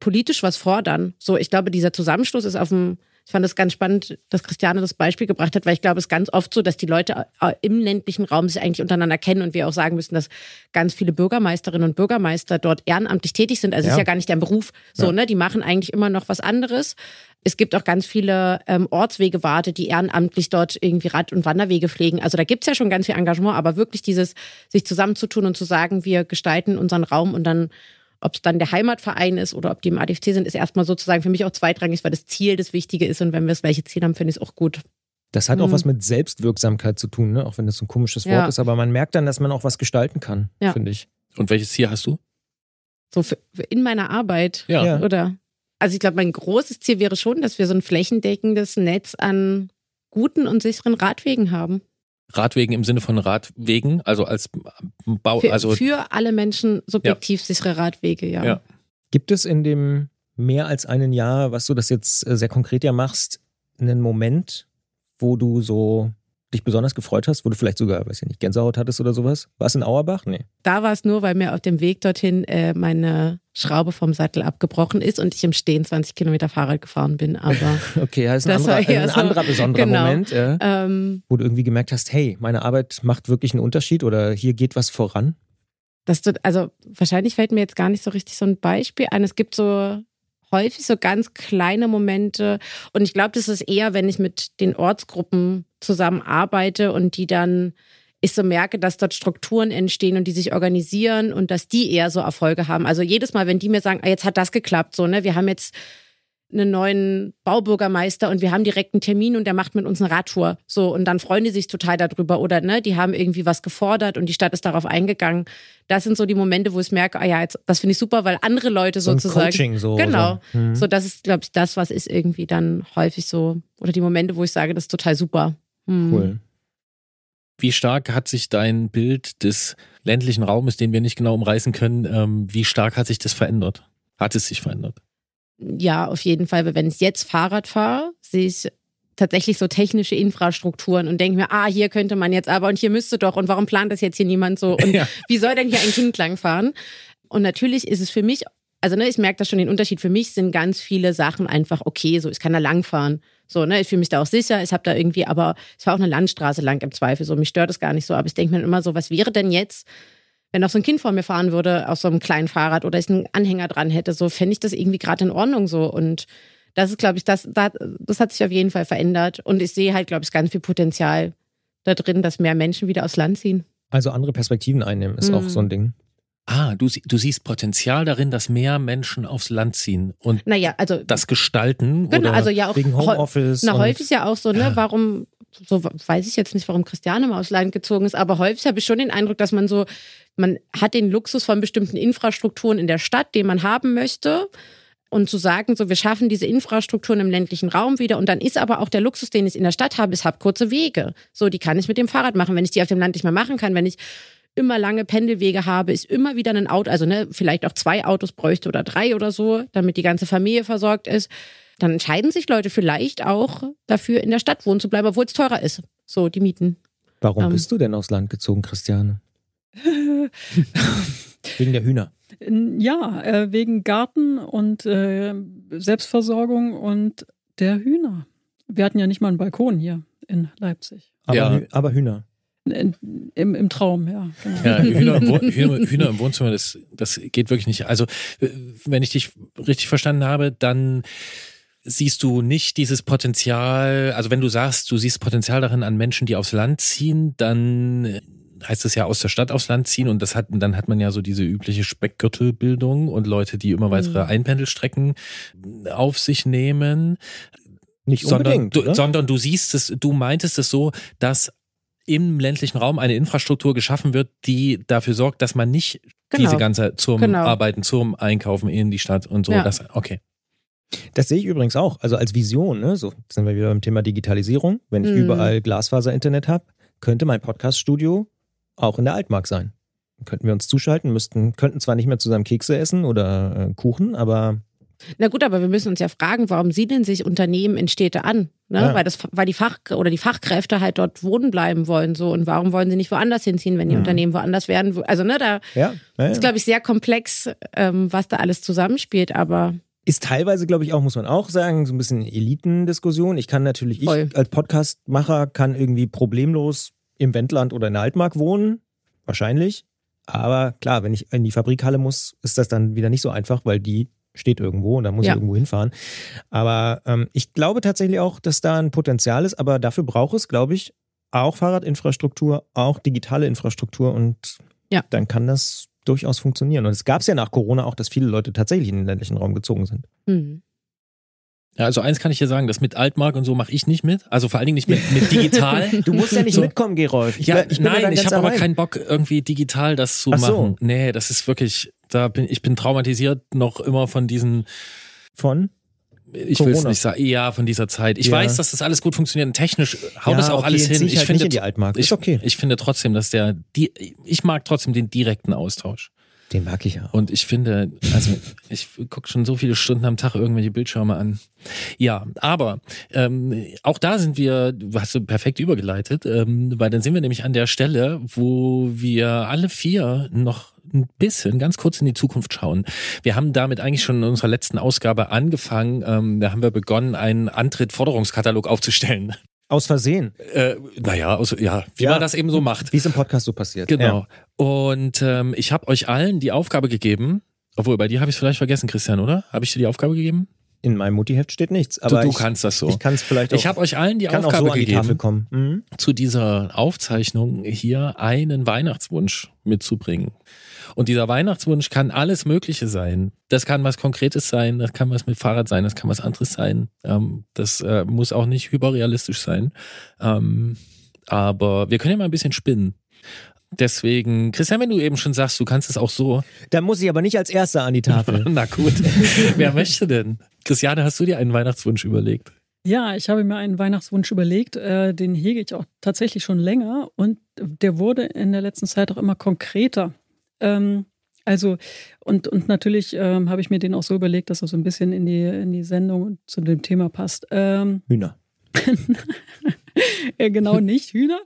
E: politisch was fordern. So, ich glaube, dieser Zusammenschluss ist auf dem, ich fand es ganz spannend, dass Christiane das Beispiel gebracht hat, weil ich glaube, es ist ganz oft so, dass die Leute im ländlichen Raum sich eigentlich untereinander kennen und wir auch sagen müssen, dass ganz viele Bürgermeisterinnen und Bürgermeister dort ehrenamtlich tätig sind. Also es
D: Ja.
E: ist ja gar nicht deren Beruf. So,
D: Ja.
E: ne? Die machen eigentlich immer noch was anderes. Es gibt auch ganz viele ähm, Ortswegewarte, die ehrenamtlich dort irgendwie Rad- und Wanderwege pflegen. Also da gibt's ja schon ganz viel Engagement, aber wirklich dieses, sich zusammenzutun und zu sagen, wir gestalten unseren Raum und dann, ob es dann der Heimatverein ist oder ob die im ADFC sind, ist erstmal sozusagen für mich auch zweitrangig, weil das Ziel das Wichtige ist und wenn wir das gleiche Ziel haben, finde ich es auch gut.
D: Das hat auch
E: Mhm.
D: was mit Selbstwirksamkeit zu tun, ne? auch wenn das so ein komisches Wort
E: Ja.
D: ist, aber man merkt dann, dass man auch was gestalten kann,
E: Ja.
D: finde ich.
B: Und welches Ziel hast du?
E: So für, für in meiner Arbeit.
B: Ja.
D: Ja.
E: Oder? Also ich glaube, mein großes Ziel wäre schon, dass wir so ein flächendeckendes Netz an guten und sicheren Radwegen haben.
B: Radwegen im Sinne von Radwegen, also als Bau,
E: Für,
B: also
E: für alle Menschen subjektiv sichere Radwege, ja.
B: Ja.
D: Gibt es in dem mehr als einen Jahr, was du das jetzt äh, sehr konkret ja machst, einen Moment, wo du so dich besonders gefreut hast, wo du vielleicht sogar, weiß ich nicht, Gänsehaut hattest oder sowas? War es in Auerbach? Nee.
E: Da war es nur, weil mir auf dem Weg dorthin äh, meine Schraube vom Sattel abgebrochen ist und ich im Stehen 20 Kilometer Fahrrad gefahren bin. Aber
D: Okay, ja, ist ein,
E: Das war
D: anderer, ein
E: so-
D: anderer besonderer
E: genau.
D: Moment, ja,
E: ähm,
D: wo du irgendwie gemerkt hast, hey, meine Arbeit macht wirklich einen Unterschied oder hier geht was voran.
E: das, also wahrscheinlich fällt mir jetzt gar nicht so richtig so ein Beispiel ein. Es gibt so häufig so ganz kleine Momente und ich glaube, das ist eher, wenn ich mit den Ortsgruppen zusammenarbeite und die dann ich so merke, dass dort Strukturen entstehen und die sich organisieren und dass die eher so Erfolge haben. Also jedes Mal, wenn die mir sagen, ah, jetzt hat das geklappt, so, ne, wir haben jetzt einen neuen Baubürgermeister und wir haben direkt einen Termin und der macht mit uns eine Radtour. So, und dann freuen die sich total darüber. Oder ne, die haben irgendwie was gefordert und die Stadt ist darauf eingegangen. Das sind so die Momente, wo ich merke, ah ja, jetzt, das finde ich super, weil andere Leute
D: So
E: sozusagen.
D: Coaching so.
E: Genau.
D: So. Mhm.
E: So, das ist, glaube ich, das, was ist irgendwie dann häufig so, oder die Momente, wo ich sage, das ist total super. Hm.
D: Cool.
B: wie stark hat sich dein Bild des ländlichen Raumes, den wir nicht genau umreißen können, ähm, wie stark hat sich das verändert? Hat es sich verändert?
E: Ja, auf jeden Fall. Weil wenn ich jetzt Fahrrad fahre, sehe ich tatsächlich so technische Infrastrukturen und denke mir, ah, hier könnte man jetzt aber und hier müsste doch und warum plant das jetzt hier niemand so und
B: Ja.
E: wie soll denn hier ein Kind langfahren? Und natürlich ist es für mich, also ne, ich merke da schon den Unterschied. Für mich sind ganz viele Sachen einfach okay, so ich kann da langfahren. So, ne, ich fühle mich da auch sicher. Ich habe da irgendwie, aber es war auch eine Landstraße lang im Zweifel. So, mich stört es gar nicht so. Aber ich denke mir immer so, was wäre denn jetzt, wenn noch so ein Kind vor mir fahren würde auf so einem kleinen Fahrrad oder ich einen Anhänger dran hätte, so fände ich das irgendwie gerade in Ordnung so. Und das ist, glaube ich, das, das, das hat sich auf jeden Fall verändert. Und ich sehe halt, glaube ich, ganz viel Potenzial da drin, dass mehr Menschen wieder aufs Land ziehen.
D: Also andere Perspektiven einnehmen ist mhm. auch so ein Ding.
B: Ah, du, du siehst Potenzial darin, dass mehr Menschen aufs Land ziehen und
E: naja, also,
B: das gestalten.
E: Genau,
B: oder
E: also ja auch
D: wegen Homeoffice.
E: Na, häufig ist ja auch so, ne, ja. warum, so weiß ich jetzt nicht, warum Christiane mal aufs Land gezogen ist, aber häufig habe ich schon den Eindruck, dass man so, man hat den Luxus von bestimmten Infrastrukturen in der Stadt, den man haben möchte und zu sagen, so wir schaffen diese Infrastrukturen im ländlichen Raum wieder und dann ist aber auch der Luxus, den ich in der Stadt habe, ich habe kurze Wege. So, die kann ich mit dem Fahrrad machen, wenn ich die auf dem Land nicht mehr machen kann, wenn ich immer lange Pendelwege habe, ist immer wieder ein Auto, also ne, vielleicht auch zwei Autos bräuchte oder drei oder so, damit die ganze Familie versorgt ist, dann entscheiden sich Leute vielleicht auch dafür, in der Stadt wohnen zu bleiben, obwohl es teurer ist. So, die Mieten.
D: Warum ähm, bist du denn aufs Land gezogen, Christiane? wegen der Hühner.
C: Ja, äh, wegen Garten und äh, Selbstversorgung und der Hühner. Wir hatten ja nicht mal einen Balkon hier in Leipzig.
D: Aber, ja. aber Hühner.
C: Im, im Traum, ja.
B: Genau. ja Hühner, im Hühner, Hühner, im Wohnzimmer, das, das geht wirklich nicht. Also, wenn ich dich richtig verstanden habe, dann siehst du nicht dieses Potenzial, also wenn du sagst, du siehst Potenzial darin an Menschen, die aufs Land ziehen, dann heißt es ja aus der Stadt aufs Land ziehen und das hat, dann hat man ja so diese übliche Speckgürtelbildung und Leute, die immer weitere mhm. Einpendelstrecken auf sich nehmen.
D: Nicht
B: sondern, du, sondern du siehst es, du meintest es so, dass im ländlichen Raum eine Infrastruktur geschaffen wird, die dafür sorgt, dass man nicht genau. diese ganze zum genau. Arbeiten, zum Einkaufen in die Stadt und so. Ja. Das, okay.
D: Das sehe ich übrigens auch, also als Vision, ne? so sind wir wieder beim Thema Digitalisierung. Wenn ich mhm. überall Glasfaser-Internet habe, könnte mein Podcast-Studio auch in der Altmark sein. Könnten wir uns zuschalten, müssten, könnten zwar nicht mehr zusammen Kekse essen oder äh, Kuchen, aber
E: na gut, aber wir müssen uns ja fragen, warum siedeln sich Unternehmen in Städte an? Ne? Ja. Weil, das, weil die Fach oder die Fachkräfte halt dort wohnen bleiben wollen. So. Und warum wollen sie nicht woanders hinziehen, wenn die mhm. Unternehmen woanders werden? Also, ne, da ja. Ja, ist, glaube ich, sehr komplex, ähm, was da alles zusammenspielt, aber.
D: Ist teilweise, glaube ich, auch, muss man auch sagen, so ein bisschen Elitendiskussion. Ich kann natürlich, ich Voll. als Podcastmacher kann irgendwie problemlos im Wendland oder in der Altmark wohnen. Wahrscheinlich. Aber klar, wenn ich in die Fabrikhalle muss, ist das dann wieder nicht so einfach, weil die steht irgendwo und da muss ja. ich irgendwo hinfahren. Aber ähm, ich glaube tatsächlich auch, dass da ein Potenzial ist, aber dafür braucht es, glaube ich, auch Fahrradinfrastruktur, auch digitale Infrastruktur und ja. dann kann das durchaus funktionieren. Und es gab es ja nach Corona auch, dass viele Leute tatsächlich in den ländlichen Raum gezogen sind. Mhm.
B: Ja, also eins kann ich dir sagen, das mit Altmark und so mache ich nicht mit. Also vor allen Dingen nicht mit, mit digital.
D: du musst ja nicht so. mitkommen, Gerolf.
B: Ich, ja, ich nein, ich habe aber keinen Bock, irgendwie digital das zu Ach machen. So. Nee, das ist wirklich, da bin ich bin traumatisiert noch immer von diesen
D: von
B: ich will es nicht sagen, ja, von dieser Zeit. Ich ja. weiß, dass das alles gut funktioniert. Und technisch haut ja, das auch okay, alles hin.
D: Ich, halt finde, die Altmark.
B: Ich, okay. ich finde trotzdem, dass der, die, ich mag trotzdem den direkten Austausch.
D: Den mag ich auch.
B: Und ich finde, also ich gucke schon so viele Stunden am Tag irgendwelche Bildschirme an. Ja, aber ähm, auch da sind wir, du hast du perfekt übergeleitet, ähm, weil dann sind wir nämlich an der Stelle, wo wir alle vier noch ein bisschen ganz kurz in die Zukunft schauen. Wir haben damit eigentlich schon in unserer letzten Ausgabe angefangen. Ähm, da haben wir begonnen, einen Antritt-Forderungskatalog aufzustellen.
D: Aus Versehen.
B: Äh, naja, aus, ja, wie ja, man das eben so macht.
D: Wie es im Podcast so passiert.
B: Genau. Ja. Und ähm, ich habe euch allen die Aufgabe gegeben, obwohl bei dir habe ich es vielleicht vergessen, Christian, oder? Habe ich dir die Aufgabe gegeben?
D: In meinem Mutti-Heft steht nichts. Aber
B: du, du
D: ich,
B: kannst das so.
D: Ich kann es vielleicht auch.
B: Ich habe euch allen die Aufgabe so gegeben, die mhm. zu dieser Aufzeichnung hier einen Weihnachtswunsch mitzubringen. Und dieser Weihnachtswunsch kann alles Mögliche sein. Das kann was Konkretes sein, das kann was mit Fahrrad sein, das kann was anderes sein. Ähm, das äh, muss auch nicht hyperrealistisch sein. Ähm, aber wir können ja mal ein bisschen spinnen. Deswegen, Christian, wenn du eben schon sagst, du kannst es auch so.
D: Dann muss ich aber nicht als Erster an die Tafel.
B: Na gut. Wer möchte denn? Christiane, hast du dir einen Weihnachtswunsch überlegt?
C: Ja, ich habe mir einen Weihnachtswunsch überlegt. Äh, den hege ich auch tatsächlich schon länger und der wurde in der letzten Zeit auch immer konkreter. Ähm, also, und, und natürlich ähm, habe ich mir den auch so überlegt, dass er so ein bisschen in die, in die Sendung zu dem Thema passt. Ähm,
D: Hühner.
C: genau nicht Hühner.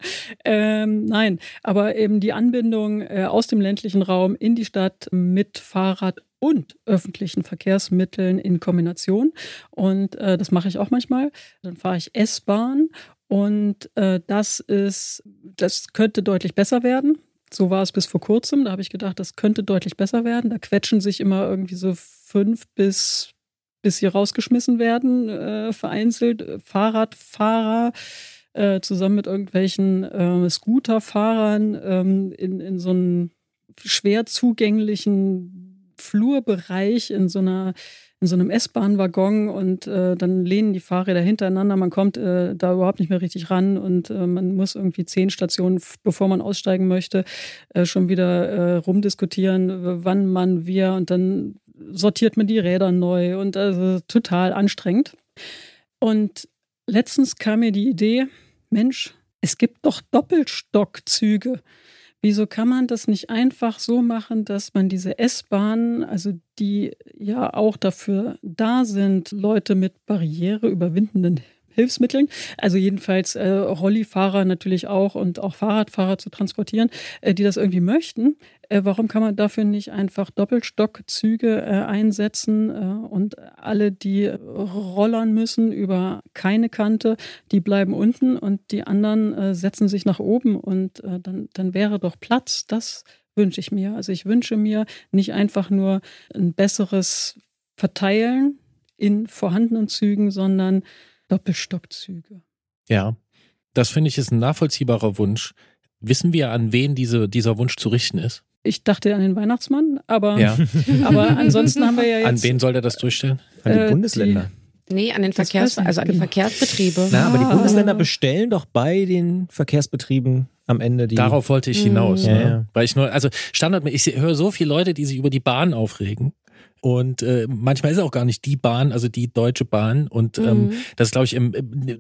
C: Ähm, nein, aber eben die Anbindung äh, aus dem ländlichen Raum in die Stadt mit Fahrrad und öffentlichen Verkehrsmitteln in Kombination. Und äh, das mache ich auch manchmal. Dann fahre ich S-Bahn und äh, das ist, das könnte deutlich besser werden So war es bis vor kurzem. Da habe ich gedacht, das könnte deutlich besser werden. Da quetschen sich immer irgendwie so fünf bis, bis sie rausgeschmissen werden, äh, vereinzelt Fahrradfahrer äh, zusammen mit irgendwelchen äh, Scooterfahrern ähm, in, in so einem schwer zugänglichen Flurbereich in so einer in so einem S-Bahn-Waggon und äh, dann lehnen die Fahrräder hintereinander. Man kommt äh, da überhaupt nicht mehr richtig ran und äh, man muss irgendwie zehn Stationen, bevor man aussteigen möchte, äh, schon wieder äh, rumdiskutieren, wann man wir und dann sortiert man die Räder neu und also total anstrengend. Und letztens kam mir die Idee, Mensch, es gibt doch Doppelstockzüge. Wieso kann man das nicht einfach so machen, dass man diese S-Bahnen, also die ja auch dafür da sind, Leute mit Barriere überwindenden Hilfsmitteln, also jedenfalls äh, Rollifahrer natürlich auch und auch Fahrradfahrer zu transportieren, äh, die das irgendwie möchten. Äh, warum kann man dafür nicht einfach Doppelstockzüge äh, einsetzen äh, und alle, die rollern müssen über keine Kante, die bleiben unten und die anderen äh, setzen sich nach oben und dann, dann wäre doch Platz. Das wünsche ich mir. Also ich wünsche mir nicht einfach nur ein besseres Verteilen in vorhandenen Zügen, sondern Doppelstockzüge.
B: Ja, das finde ich ist ein nachvollziehbarer Wunsch. Wissen wir, an wen diese, dieser Wunsch zu richten ist?
C: Ich dachte an den Weihnachtsmann, aber, ja. aber ansonsten haben wir ja jetzt.
B: An wen soll der das durchstellen?
D: An die äh, Bundesländer.
E: Die, nee, an den Verkehrs, also an die genau. Verkehrsbetriebe.
D: Na, aber die ah. Bundesländer bestellen doch bei den Verkehrsbetrieben am Ende die.
B: Darauf wollte ich hinaus, mhm. ne? ja, ja. weil ich nur, also Standard, ich höre so viele Leute, die sich über die Bahn aufregen und äh, manchmal ist auch gar nicht die Bahn, also die Deutsche Bahn. Und ähm, mhm. das ist, glaube ich, im,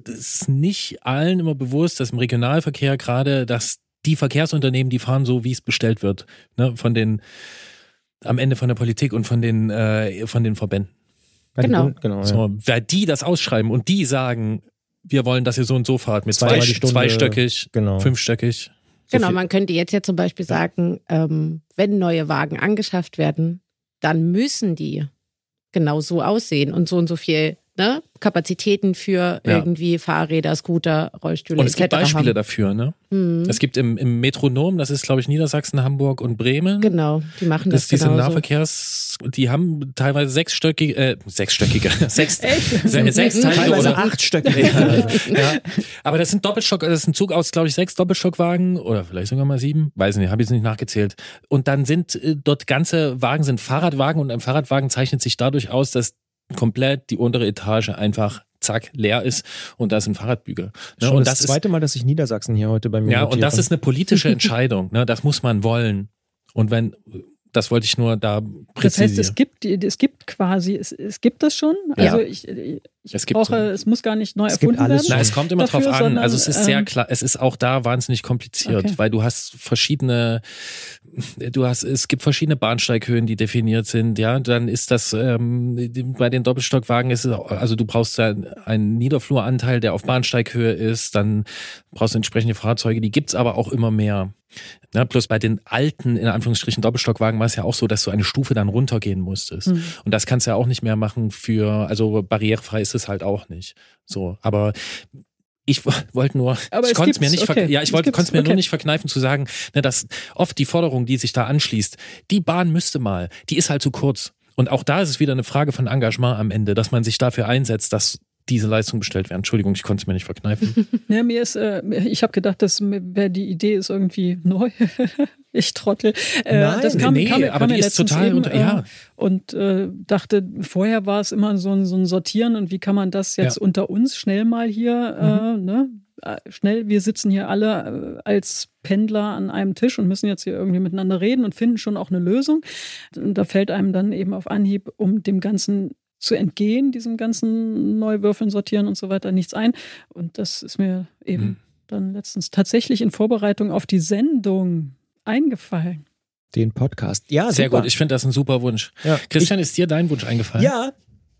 B: das ist nicht allen immer bewusst, dass im Regionalverkehr gerade, dass die Verkehrsunternehmen, die fahren so, wie es bestellt wird, ne, von den am Ende von der Politik und von den äh, von den Verbänden.
E: Genau.
B: genau so. Weil die das ausschreiben und die sagen, wir wollen, dass ihr so und so fahrt mit zwei, Stunde, zweistöckig, genau. fünfstöckig.
E: So genau, viel. man könnte jetzt ja zum Beispiel sagen, ähm, wenn neue Wagen angeschafft werden, dann müssen die genau so aussehen und so und so viel ne, Kapazitäten für ja. irgendwie Fahrräder, Scooter, Rollstühle.
B: Und es gibt Beispiele haben. dafür, ne? Mhm. Es gibt im, im Metronom, das ist glaube ich Niedersachsen, Hamburg und Bremen.
E: Genau, die machen das.
B: Das diese genauso. Nahverkehrs, die haben teilweise sechsstöckige, äh, sechsstöckige, sechs, se, sechs
D: Teile oder achtstöckige.
B: ja. Aber das sind Doppelstock, das ist ein Zug aus, glaube ich, sechs Doppelstockwagen oder vielleicht sogar mal sieben, weiß nicht, habe ich jetzt nicht nachgezählt. Und dann sind äh, dort ganze Wagen sind Fahrradwagen und ein Fahrradwagen zeichnet sich dadurch aus, dass komplett die untere Etage einfach zack, leer ist und da ist ein Fahrradbügel.
D: Ne? und das, das zweite Mal, dass sich Niedersachsen hier heute bei mir
B: Ja, und das ist eine politische Entscheidung. Ne? Das muss man wollen. Und wenn das wollte ich nur da präzisieren. Das heißt,
C: es gibt, es gibt quasi, es, es gibt das schon. Also ja. ich, ich es brauche, es muss gar nicht neu es erfunden werden.
B: Nein, es kommt immer dafür, drauf an. Sondern, also es ist sehr ähm, klar, es ist auch da wahnsinnig kompliziert, okay. weil du hast verschiedene, du hast, es gibt verschiedene Bahnsteighöhen, die definiert sind. Ja, dann ist das ähm, bei den Doppelstockwagen ist es, also du brauchst da einen Niederfluranteil, der auf Bahnsteighöhe ist. Dann brauchst du entsprechende Fahrzeuge. Die gibt's aber auch immer mehr. Ja, plus bei den alten, in Anführungsstrichen, Doppelstockwagen war es ja auch so, dass du eine Stufe dann runtergehen musstest. Mhm. Und das kannst du ja auch nicht mehr machen für, also barrierefrei ist es halt auch nicht. So, aber ich wollte nur, aber ich konnte es mir nicht, okay. ja, ich wollte, konnte es mir okay. nur nicht verkneifen zu sagen, ne, dass oft die Forderung, die sich da anschließt, die Bahn müsste mal, die ist halt zu kurz. Und auch da ist es wieder eine Frage von Engagement am Ende, dass man sich dafür einsetzt, dass diese Leistung bestellt werden. Entschuldigung, ich konnte es mir nicht verkneifen.
C: ja, mir ist, äh, ich habe gedacht, dass die Idee ist irgendwie neu. ich trottel.
B: Äh, Nein, das kam, nee, kam, kam, aber die ist total eben,
C: äh, ja. Und äh, dachte, vorher war es immer so ein, so ein Sortieren und wie kann man das jetzt ja. unter uns schnell mal hier, äh, mhm. ne? Äh, schnell, wir sitzen hier alle als Pendler an einem Tisch und müssen jetzt hier irgendwie miteinander reden und finden schon auch eine Lösung. Und da fällt einem dann eben auf Anhieb, um dem Ganzen zu entgehen, diesem ganzen Neuwürfeln, Sortieren und so weiter, nichts ein. Und das ist mir eben hm. dann letztens tatsächlich in Vorbereitung auf die Sendung eingefallen.
D: Den Podcast. Ja,
B: sehr super. gut. Ich finde das ein super Wunsch. Ja. Christian, ich, ist dir dein Wunsch eingefallen?
D: Ja,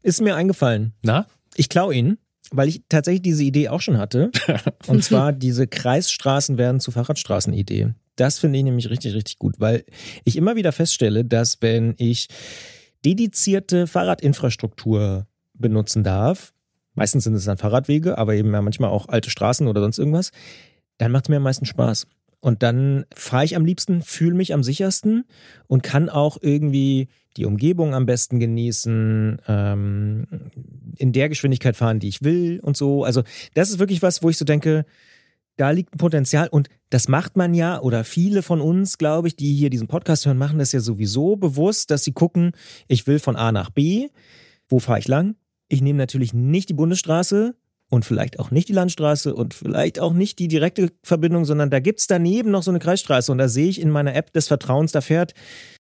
D: ist mir eingefallen.
B: Na?
D: Ich klaue ihn, weil ich tatsächlich diese Idee auch schon hatte. und zwar diese Kreisstraßen werden zu Fahrradstraßen-Idee. Das finde ich nämlich richtig, richtig gut, weil ich immer wieder feststelle, dass wenn ich dedizierte Fahrradinfrastruktur benutzen darf, meistens sind es dann Fahrradwege, aber eben ja manchmal auch alte Straßen oder sonst irgendwas, dann macht es mir am meisten Spaß. Und dann fahre ich am liebsten, fühle mich am sichersten und kann auch irgendwie die Umgebung am besten genießen, ähm, in der Geschwindigkeit fahren, die ich will und so. Also das ist wirklich was, wo ich so denke, da liegt ein Potenzial und das macht man ja oder viele von uns, glaube ich, die hier diesen Podcast hören, machen das ja sowieso bewusst, dass sie gucken, ich will von A nach B, wo fahre ich lang? Ich nehme natürlich nicht die Bundesstraße und vielleicht auch nicht die Landstraße und vielleicht auch nicht die direkte Verbindung, sondern da gibt es daneben noch so eine Kreisstraße und da sehe ich in meiner App des Vertrauens, da fährt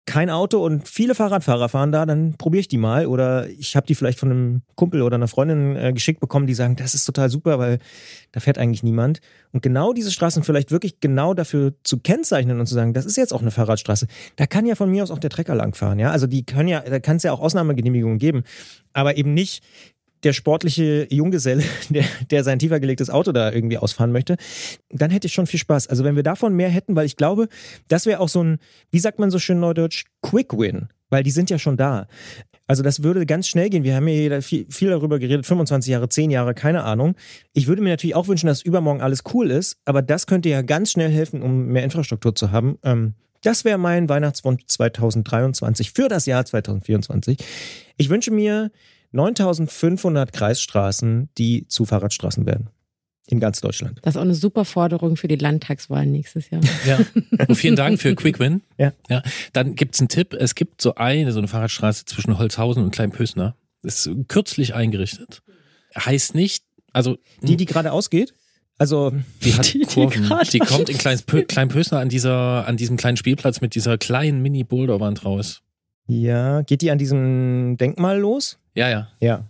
D: kein Auto und viele Fahrradfahrer fahren da, dann probiere ich die mal. Oder ich habe die vielleicht von einem Kumpel oder einer Freundin äh, geschickt bekommen, die sagen, das ist total super, weil da fährt eigentlich niemand. Und genau diese Straßen vielleicht wirklich genau dafür zu kennzeichnen und zu sagen, das ist jetzt auch eine Fahrradstraße. Da kann ja von mir aus auch der Trecker langfahren. Ja? Also die können ja, da kann es ja auch Ausnahmegenehmigungen geben. Aber eben nicht der sportliche Junggeselle, der, der sein tiefer gelegtes Auto da irgendwie ausfahren möchte, dann hätte ich schon viel Spaß. Also wenn wir davon mehr hätten, weil ich glaube, das wäre auch so ein, wie sagt man so schön neudeutsch, Quick Win, weil die sind ja schon da. Also das würde ganz schnell gehen. Wir haben ja viel, viel darüber geredet, 25 Jahre, 10 Jahre, keine Ahnung. Ich würde mir natürlich auch wünschen, dass übermorgen alles cool ist, aber das könnte ja ganz schnell helfen, um mehr Infrastruktur zu haben. Ähm, das wäre mein Weihnachtswunsch 2023 für das Jahr 2024. Ich wünsche mir 9500 Kreisstraßen, die zu Fahrradstraßen werden. In ganz Deutschland.
E: Das ist auch eine super Forderung für die Landtagswahl nächstes Jahr.
B: Ja. Und vielen Dank für Quick Win.
D: Ja.
B: ja. Dann gibt es einen Tipp. Es gibt so eine, so eine Fahrradstraße zwischen Holzhausen und Kleinpösner. Ist kürzlich eingerichtet. Heißt nicht, also.
D: Die, die gerade ausgeht? Also
B: die hat die, Kurven. Die, die kommt in Kleinpösner an dieser, an diesem kleinen Spielplatz mit dieser kleinen Mini-Boulderwand raus.
D: Ja, geht die an diesem Denkmal los?
B: Ja, ja.
D: Ja.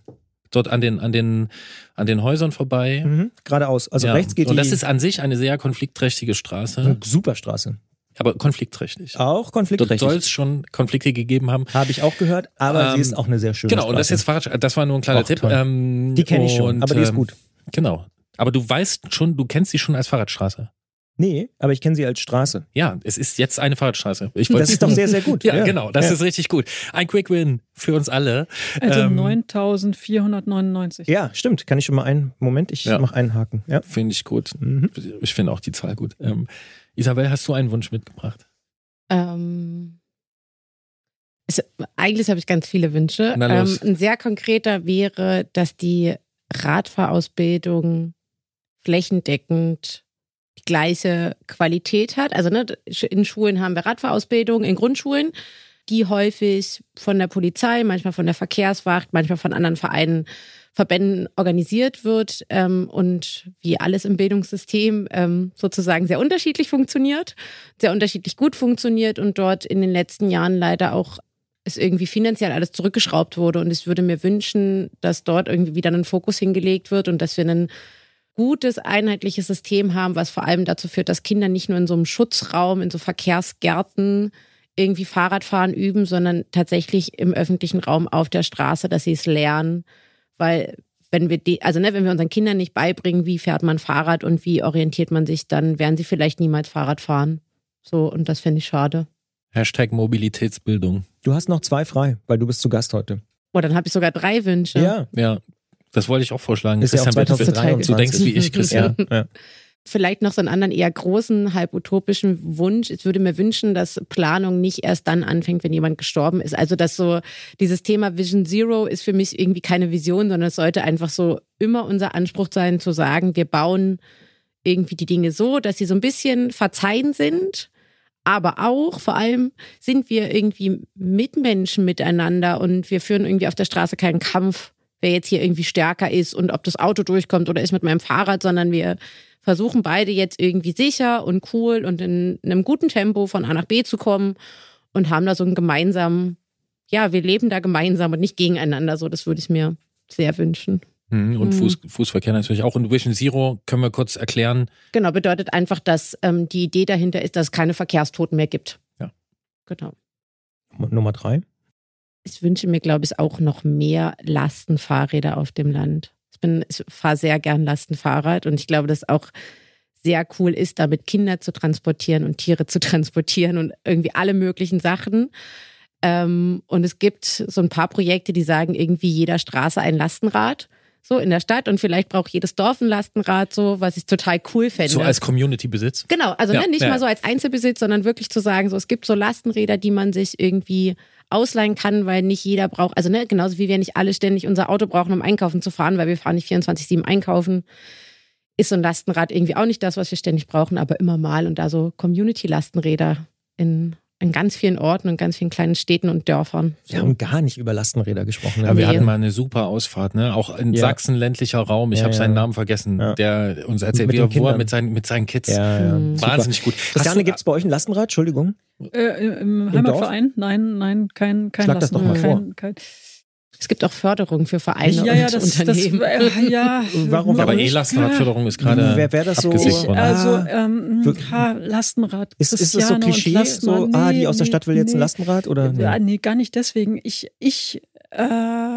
B: Dort an den, an den, an den Häusern vorbei.
D: Mhm, geradeaus. Also ja. rechts geht
B: Und das ist an sich eine sehr konfliktträchtige Straße.
D: Super Straße.
B: Aber konfliktträchtig.
D: Auch konfliktträchtig.
B: Dort soll es schon Konflikte gegeben haben.
D: Habe ich auch gehört, aber ähm, sie ist auch eine sehr schöne
B: Genau,
D: Straße.
B: und das ist jetzt Fahrrad, das war nur ein kleiner auch Tipp.
D: Ähm, die kenne ich schon, aber die ist ähm, gut.
B: Genau. Aber du weißt schon, du kennst sie schon als Fahrradstraße.
D: Nee, aber ich kenne sie als Straße.
B: Ja, es ist jetzt eine Fahrradstraße. Ich
D: das ist doch sehr, sehr gut.
B: ja, ja, genau, das ja. ist richtig gut. Ein Quick Win für uns alle.
C: Also ähm, 9499.
D: Ja, stimmt. Kann ich schon mal einen Moment? Ich ja. mache einen Haken. Ja.
B: Finde ich gut. Mhm. Ich finde auch die Zahl gut. Ähm, Isabel, hast du einen Wunsch mitgebracht?
E: Ähm, es, eigentlich habe ich ganz viele Wünsche. Ähm, ein sehr konkreter wäre, dass die Radfahrausbildung flächendeckend gleiche Qualität hat. Also ne, in Schulen haben wir Radfahrausbildung, in Grundschulen, die häufig von der Polizei, manchmal von der Verkehrswacht, manchmal von anderen Vereinen, Verbänden organisiert wird ähm, und wie alles im Bildungssystem ähm, sozusagen sehr unterschiedlich funktioniert, sehr unterschiedlich gut funktioniert und dort in den letzten Jahren leider auch es irgendwie finanziell alles zurückgeschraubt wurde. Und ich würde mir wünschen, dass dort irgendwie wieder ein Fokus hingelegt wird und dass wir einen gutes, einheitliches System haben, was vor allem dazu führt, dass Kinder nicht nur in so einem Schutzraum, in so Verkehrsgärten irgendwie Fahrradfahren üben, sondern tatsächlich im öffentlichen Raum auf der Straße, dass sie es lernen. Weil wenn wir die, also ne, wenn wir unseren Kindern nicht beibringen, wie fährt man Fahrrad und wie orientiert man sich, dann werden sie vielleicht niemals Fahrrad fahren. So, und das finde ich schade.
B: Hashtag Mobilitätsbildung.
D: Du hast noch zwei frei, weil du bist zu Gast heute.
E: Oh, dann habe ich sogar drei Wünsche.
D: Ja.
B: Ja. Das wollte ich auch vorschlagen.
D: Ist Christian, ja auch 2023.
B: Du denkst wie ich, Christian. ja. ja.
E: Vielleicht noch so einen anderen eher großen, halb utopischen Wunsch. Ich würde mir wünschen, dass Planung nicht erst dann anfängt, wenn jemand gestorben ist. Also, dass so dieses Thema Vision Zero ist für mich irgendwie keine Vision, sondern es sollte einfach so immer unser Anspruch sein, zu sagen, wir bauen irgendwie die Dinge so, dass sie so ein bisschen verzeihen sind, aber auch vor allem sind wir irgendwie Mitmenschen miteinander und wir führen irgendwie auf der Straße keinen Kampf wer jetzt hier irgendwie stärker ist und ob das Auto durchkommt oder ist mit meinem Fahrrad, sondern wir versuchen beide jetzt irgendwie sicher und cool und in einem guten Tempo von A nach B zu kommen und haben da so einen gemeinsamen, ja, wir leben da gemeinsam und nicht gegeneinander. So, das würde ich mir sehr wünschen.
B: Mhm, und Fuß, Fußverkehr natürlich auch. Und Vision Zero können wir kurz erklären.
E: Genau, bedeutet einfach, dass ähm, die Idee dahinter ist, dass es keine Verkehrstoten mehr gibt.
B: Ja.
E: Genau.
D: Nummer drei
E: ich wünsche mir, glaube ich, auch noch mehr Lastenfahrräder auf dem Land. Ich bin, ich fahre sehr gern Lastenfahrrad und ich glaube, dass auch sehr cool ist, damit Kinder zu transportieren und Tiere zu transportieren und irgendwie alle möglichen Sachen. Ähm, und es gibt so ein paar Projekte, die sagen, irgendwie jeder Straße ein Lastenrad. so in der Stadt und vielleicht braucht jedes Dorf ein Lastenrad, so, was ich total cool fände.
B: So als Community-Besitz?
E: Genau, also
B: Ja,
E: ne, nicht
B: ja.
E: mal so als Einzelbesitz, sondern wirklich zu sagen, so es gibt so Lastenräder, die man sich irgendwie ausleihen kann, weil nicht jeder braucht, also ne, genauso wie wir nicht alle ständig unser Auto brauchen, um einkaufen zu fahren, weil wir fahren nicht 24-7 einkaufen, ist so ein Lastenrad irgendwie auch nicht das, was wir ständig brauchen, aber immer mal. Und da so Community-Lastenräder in, in ganz vielen Orten und ganz vielen kleinen Städten und Dörfern.
D: Wir haben gar nicht über Lastenräder gesprochen.
B: Ja, wir
E: Nee.
B: hatten mal eine super Ausfahrt, ne? Auch in
D: Ja.
B: Sachsen ländlicher Raum. Ich
D: Ja,
B: habe
D: ja.
B: seinen Namen vergessen,
D: Ja.
B: der uns erzählt,
D: Mit
B: wie er, wo er mit seinen, mit seinen Kids.
D: ja, ja.
E: Mhm.
D: Super.
B: Wahnsinnig gut. Hast
D: Christiane, gibt es bei euch ein Lastenrad? Entschuldigung.
C: Äh, Im Heimatverein? Nein, nein, kein, kein
D: Schlag das doch
E: mal
C: Lasten- kein, kein,
E: Es gibt auch Förderung für Vereine
C: ja, ja,
E: und
C: das, das,
E: Unternehmen.
C: äh, ja.
D: Warum-
B: aber? E-Lastenradförderung ist gerade
D: Wer wäre das so?
C: Ich,
B: worden.
C: also,
D: Ah.
C: ähm,
D: Wirklich?
C: ha, Lastenrad.
D: Ist, ist es so Klischee? So, ah, die
C: Nee,
D: aus der
C: nee,
D: Stadt will jetzt ein
C: nee.
D: Lastenrad? Oder?
C: Ja,
D: Nee.
C: nee, gar nicht deswegen. Ich, ich äh,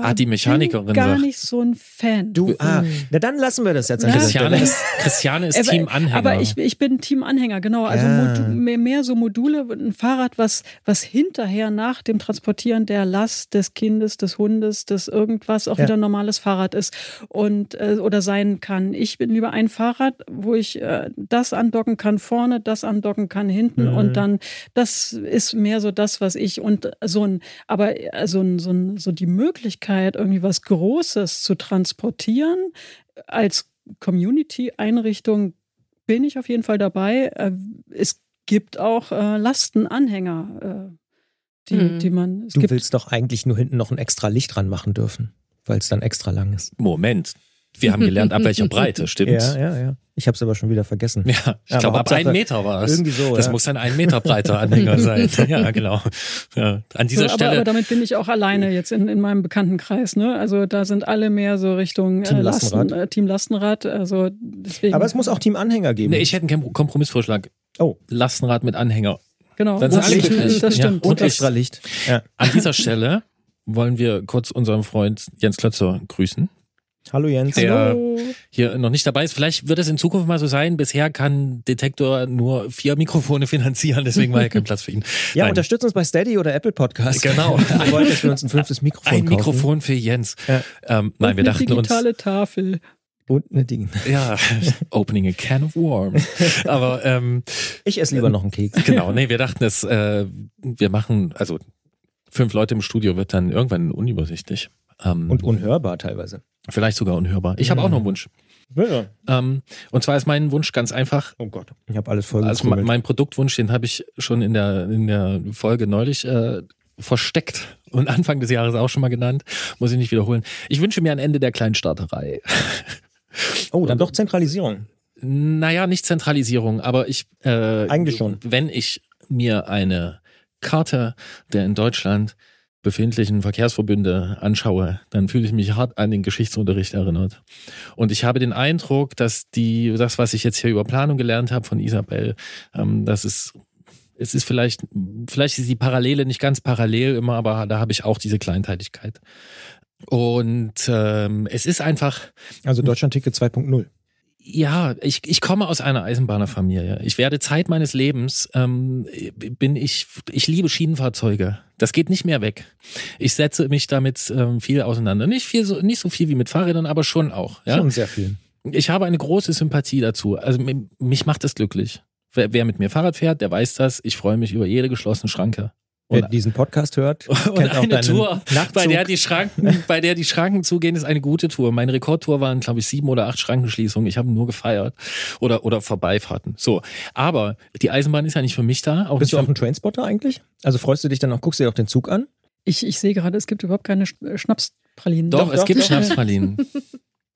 B: Ah, die Mechanikerin
C: bin gar
B: sagt.
C: nicht so ein An.
D: Du, ah, na dann lassen wir das jetzt. an
C: Ja.
D: Stelle.
B: Christiane ist, Christiane ist Team-Anhänger.
C: Aber ich, ich bin Team-Anhänger, genau. Also
D: Ja.
C: Modu mehr, mehr so Module, ein Fahrrad, was, was hinterher nach dem Transportieren der Last des Kindes, des Hundes, des irgendwas auch
D: Ja.
C: wieder ein normales Fahrrad ist und äh, oder sein kann. Ich bin lieber ein Fahrrad, wo ich äh, das andocken kann vorne, das andocken kann hinten
D: Mhm.
C: und dann, das ist mehr so das, was ich und so ein, aber äh, so, ein, so, ein, so die Möglichkeit, irgendwie was Großes zu transportieren als Community-Einrichtung bin ich auf jeden Fall dabei. Äh, Es gibt auch äh, Lastenanhänger, äh, die,
E: Mhm.
C: die man. Es
D: Du
C: gibt,
D: willst doch eigentlich nur hinten noch ein extra Licht dran machen dürfen, weil es dann extra lang ist.
B: Moment. Wir haben gelernt, ab welcher Breite, stimmt?
D: Ja, ja, ja. Ich habe es aber schon wieder vergessen.
B: Ja, ich
D: Aber
B: glaube, ab einem Meter war es.
D: Irgendwie so.
B: Das
D: ja.
B: muss ein ein Meter breiter Anhänger sein. Ja, genau. Ja, an dieser
C: so, aber,
B: Stelle.
C: aber damit bin ich auch alleine jetzt in, in meinem Bekanntenkreis. Ne? Also da sind alle mehr so Richtung
D: Team
C: äh, Lasten,
D: Lastenrad.
C: äh, Team Lastenrad. Also deswegen.
D: aber es muss auch Team Anhänger geben.
B: nee, ich hätte einen Kompromissvorschlag.
D: oh,
B: Lastenrad mit Anhänger.
C: genau.
B: dann sind
C: das,
B: alle
C: stimmt,
B: glücklich.
C: das
B: Ja.
C: stimmt.
D: und
C: das,
D: extra Licht. Ja.
B: An dieser Stelle wollen wir kurz unseren Freund Jens Klötzer grüßen,
D: Hallo Jens.
B: Der-
C: Hallo.
B: hier noch nicht dabei ist. Vielleicht wird es in Zukunft mal so sein. Bisher kann Detektor nur vier Mikrofone finanzieren, deswegen war ja kein Platz für ihn.
D: Ja,
B: Nein.
D: unterstützt uns bei Steady oder Apple Podcast.
B: Genau.
D: Wir wollten, dass wir uns ein fünftes Mikrofon
B: Ein
D: kaufen.
B: Mikrofon für Jens.
D: Ja.
B: Ähm, nein,
C: Und
B: wir dachten uns.
C: digitale Tafel.
D: Und eine Ding.
B: Ja, opening a can of worms. Aber ähm,
D: Ich esse lieber noch einen Keks.
B: genau, nee, wir dachten es, äh, wir machen, also fünf Leute im Studio wird dann irgendwann unübersichtlich. Ähm,
D: Und unhörbar teilweise.
B: vielleicht sogar unhörbar. Ich habe auch noch einen Wunsch.
D: Ja.
B: Ähm, und zwar ist mein Wunsch ganz einfach.
D: Oh Gott. Ich habe alles voll
B: Also mein, mein Produktwunsch, den habe ich schon in der, in der Folge neulich äh, versteckt und Anfang des Jahres auch schon mal genannt. Muss ich nicht wiederholen. Ich wünsche mir ein Ende der Kleinstaaterei.
D: Oh, dann doch Zentralisierung.
B: Naja, nicht Zentralisierung, aber ich. Äh,
D: Eigentlich schon.
B: Wenn ich mir eine Karte der in Deutschland befindlichen Verkehrsverbünde anschaue, dann fühle ich mich hart an den Geschichtsunterricht erinnert. Und ich habe den Eindruck, dass die, das, was ich jetzt hier über Planung gelernt habe von Isabel, ähm, das ist es ist vielleicht, vielleicht ist die Parallele nicht ganz parallel immer, aber da habe ich auch diese Kleinteiligkeit. Und ähm, es ist einfach,
D: Also Deutschland-Ticket 2.0.
B: ja, ich, ich komme aus einer Eisenbahnerfamilie. Ich werde Zeit meines Lebens, ähm, bin ich, ich liebe Schienenfahrzeuge. Das geht nicht mehr weg. Ich setze mich damit ähm, viel auseinander. Nicht viel so, nicht so viel wie mit Fahrrädern, aber schon auch. Ja?
D: Schon sehr viel.
B: Ich habe eine große Sympathie dazu. Also mi- mich macht es glücklich. Wer, wer mit mir Fahrrad fährt, der weiß das. Ich freue mich über jede geschlossene Schranke.
D: Wer
B: Und,
D: diesen Podcast hört,
B: und eine Tour,
D: Nachtzug.
B: bei der die Schranken, bei der die Schranken zugehen, ist eine gute Tour. Meine Rekordtour waren, glaube ich, sieben oder acht Schrankenschließungen. Ich habe nur gefeiert oder oder Vorbeifahrten. So, aber die Eisenbahn ist ja nicht für mich da. Auch
D: Bist du
B: für,
D: ein Trainspotter eigentlich? Also freust du dich dann auch, guckst du dir auch den Zug an?
C: Ich, ich sehe gerade, es gibt überhaupt keine Sch- Schnapspralinen.
B: doch,
D: doch,
B: es
D: doch,
B: gibt
D: doch.
B: Schnapspralinen.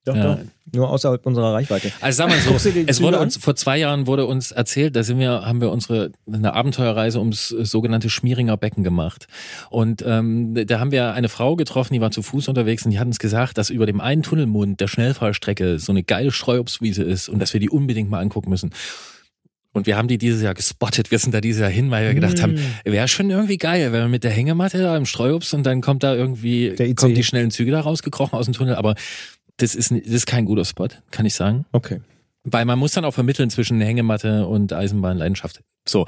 D: Doch,
B: Ja.
D: doch. Nur außerhalb unserer Reichweite.
B: Also sag mal so, es wurde uns vor zwei Jahren wurde uns erzählt, da sind wir, haben wir unsere eine Abenteuerreise ums sogenannte Schmieringer Becken gemacht. Und ähm, da haben wir eine Frau getroffen, die war zu Fuß unterwegs und die hat uns gesagt, dass über dem einen Tunnelmund der Schnellfahrstrecke so eine geile Streuobstwiese ist und dass wir die unbedingt mal angucken müssen. Und wir haben die dieses Jahr gespottet. Wir sind da dieses Jahr hin, weil wir gedacht
D: Mm.
B: haben, wäre schon irgendwie geil, wenn wir mit der Hängematte da im Streuobst und dann kommt da irgendwie, kommen die schnellen Züge da rausgekrochen aus dem Tunnel. Aber das ist, das ist kein guter Spot, kann ich sagen.
D: Okay.
B: Weil man muss dann auch vermitteln zwischen Hängematte und Eisenbahnleidenschaft. So.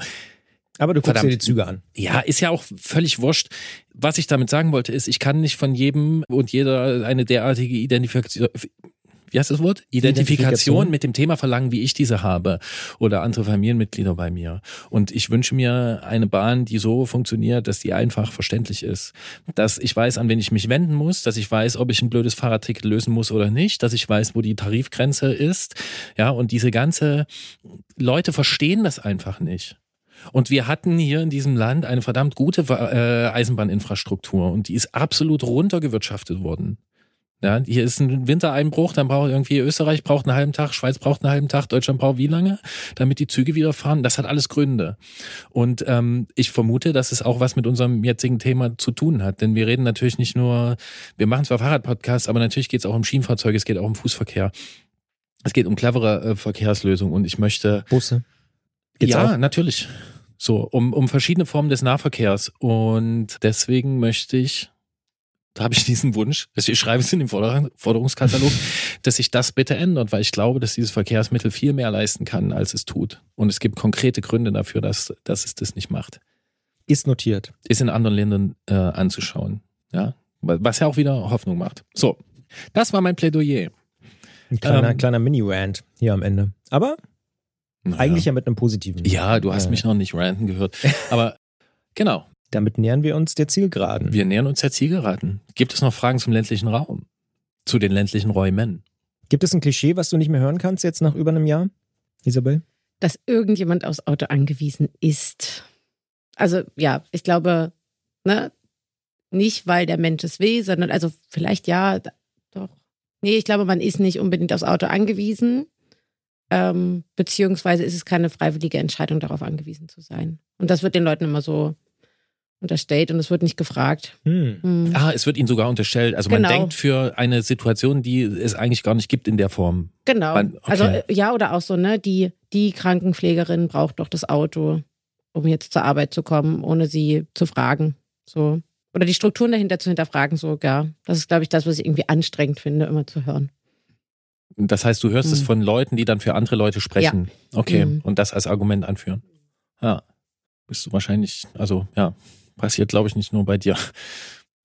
D: Aber du guckst Verdammt. dir die Züge an.
B: Ja, ist ja auch völlig wurscht. Was ich damit sagen wollte, ist, ich kann nicht von jedem und jeder eine derartige Identifikation, wie heißt das Wort? Identifikation, Identifikation, mit dem Thema verlangen, wie ich diese habe oder andere Familienmitglieder bei mir. Und ich wünsche mir eine Bahn, die so funktioniert, dass die einfach verständlich ist. Dass ich weiß, an wen ich mich wenden muss, dass ich weiß, ob ich ein blödes Fahrradticket lösen muss oder nicht, dass ich weiß, wo die Tarifgrenze ist. Ja, und diese ganze Leute verstehen das einfach nicht. Und wir hatten hier in diesem Land eine verdammt gute äh, Eisenbahninfrastruktur und die ist absolut runtergewirtschaftet worden. Ja, hier ist ein Wintereinbruch, dann braucht irgendwie Österreich braucht einen halben Tag, Schweiz braucht einen halben Tag, Deutschland braucht wie lange, damit die Züge wieder fahren. Das hat alles Gründe. Und ähm, ich vermute, dass es auch was mit unserem jetzigen Thema zu tun hat. Denn wir reden natürlich nicht nur, wir machen zwar Fahrradpodcasts, aber natürlich geht es auch um Schienenfahrzeuge, es geht auch um Fußverkehr. Es geht um clevere äh, Verkehrslösungen und ich möchte.
D: Busse.
B: Geht's ja, auch? natürlich. So, um, um verschiedene Formen des Nahverkehrs. Und deswegen möchte ich da habe ich diesen Wunsch, ich schreibe es in dem Forderungskatalog, dass sich das bitte ändert, weil ich glaube, dass dieses Verkehrsmittel viel mehr leisten kann, als es tut. Und es gibt konkrete Gründe dafür, dass, dass es das nicht macht.
D: Ist notiert.
B: Ist in anderen Ländern äh, anzuschauen. Ja, was ja auch wieder Hoffnung macht. So, das war mein Plädoyer.
D: Ein kleiner, ähm, kleiner Mini-Rant hier am Ende. Aber naja. eigentlich ja mit einem positiven.
B: Ja, du hast äh, mich noch nicht ranten gehört. Aber genau,
D: damit nähern wir uns der Zielgeraden.
B: Wir nähern uns der Zielgeraden. Gibt es noch Fragen zum ländlichen Raum? Zu den ländlichen Räumen?
D: Gibt es ein Klischee, was du nicht mehr hören kannst jetzt nach über einem Jahr, Isabel?
E: Dass irgendjemand aufs Auto angewiesen ist. Also ja, ich glaube, ne, nicht weil der Mensch es will, sondern also vielleicht ja, doch. Nee, ich glaube, man ist nicht unbedingt aufs Auto angewiesen. Ähm, beziehungsweise ist es keine freiwillige Entscheidung, darauf angewiesen zu sein. Und das wird den Leuten immer so unterstellt und es wird nicht gefragt.
B: Hm. Hm. Ah, es wird ihnen sogar unterstellt. Also genau. man denkt für eine Situation, die es eigentlich gar nicht gibt in der Form.
E: Genau. Man, okay. Also äh, ja, oder auch so, ne, die, die Krankenpflegerin braucht doch das Auto, um jetzt zur Arbeit zu kommen, ohne sie zu fragen. So. Oder die Strukturen dahinter zu hinterfragen, so, ja. Das ist, glaube ich, das, was ich irgendwie anstrengend finde, immer zu hören.
B: Das heißt, du hörst hm. es von Leuten, die dann für andere Leute sprechen. Ja. Okay. Mhm. Und das als Argument anführen. Ja. Bist du wahrscheinlich, also ja, Passiert, glaube ich, nicht nur bei dir.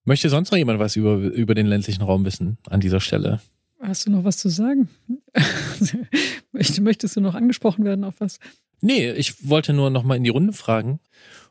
B: Möchte sonst noch jemand was über, über den ländlichen Raum wissen an dieser Stelle?
C: Hast du noch was zu sagen? Möchtest du noch angesprochen werden auf was?
B: Nee, ich wollte nur noch mal in die Runde fragen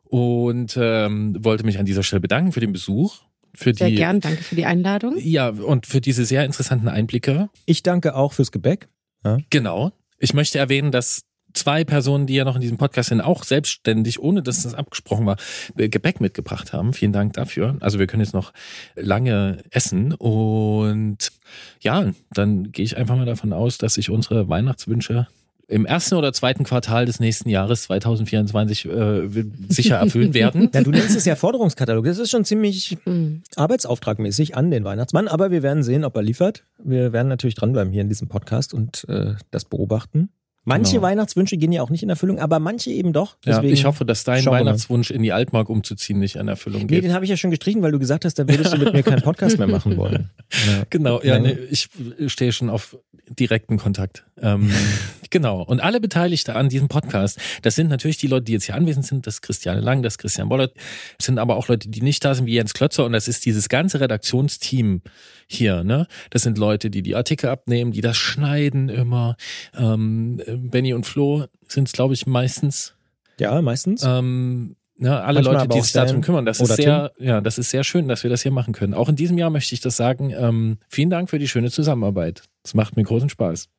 B: und ähm, wollte mich an dieser Stelle bedanken für den Besuch. Für
E: sehr
B: die,
E: gern, danke für die Einladung.
B: Ja, und für diese sehr interessanten Einblicke.
D: Ich danke auch fürs Gebäck.
B: Ja. Genau. Ich möchte erwähnen, dass zwei Personen, die ja noch in diesem Podcast sind, auch selbstständig, ohne dass das abgesprochen war, äh, Gebäck mitgebracht haben. Vielen Dank dafür. Also wir können jetzt noch lange essen und ja, dann gehe ich einfach mal davon aus, dass sich unsere Weihnachtswünsche im ersten oder zweiten Quartal des nächsten Jahres 2024 äh, sicher erfüllen werden.
D: Ja, du nennst es ja Forderungskatalog. Das ist schon ziemlich mhm. arbeitsauftragmäßig an den Weihnachtsmann, aber wir werden sehen, ob er liefert. Wir werden natürlich dranbleiben hier in diesem Podcast und äh, das beobachten. Manche genau. Weihnachtswünsche gehen ja auch nicht in Erfüllung, aber manche eben doch.
B: Deswegen ja, ich hoffe, dass dein Weihnachtswunsch in die Altmark umzuziehen nicht in Erfüllung geht.
D: Nee, den habe ich ja schon gestrichen, weil du gesagt hast, da würdest du mit mir keinen Podcast mehr machen wollen.
B: Ja. Genau, ja, nee, ich stehe schon auf direkten Kontakt. Ähm, genau. Und alle Beteiligten an diesem Podcast, das sind natürlich die Leute, die jetzt hier anwesend sind, das ist Christiane Lang, das ist Christian Bollert, sind aber auch Leute, die nicht da sind, wie Jens Klötzer und das ist dieses ganze Redaktionsteam hier. Ne? Das sind Leute, die die Artikel abnehmen, die das schneiden immer. Ähm, Benny und Flo sind es, glaube ich, meistens.
D: Ja, meistens.
B: Ähm, ja, alle Manchmal Leute, die sich darum kümmern. Das ist sehr, Tim. ja, das ist sehr schön, dass wir das hier machen können. Auch in diesem Jahr möchte ich das sagen. Ähm, vielen Dank für die schöne Zusammenarbeit. Es macht mir großen Spaß.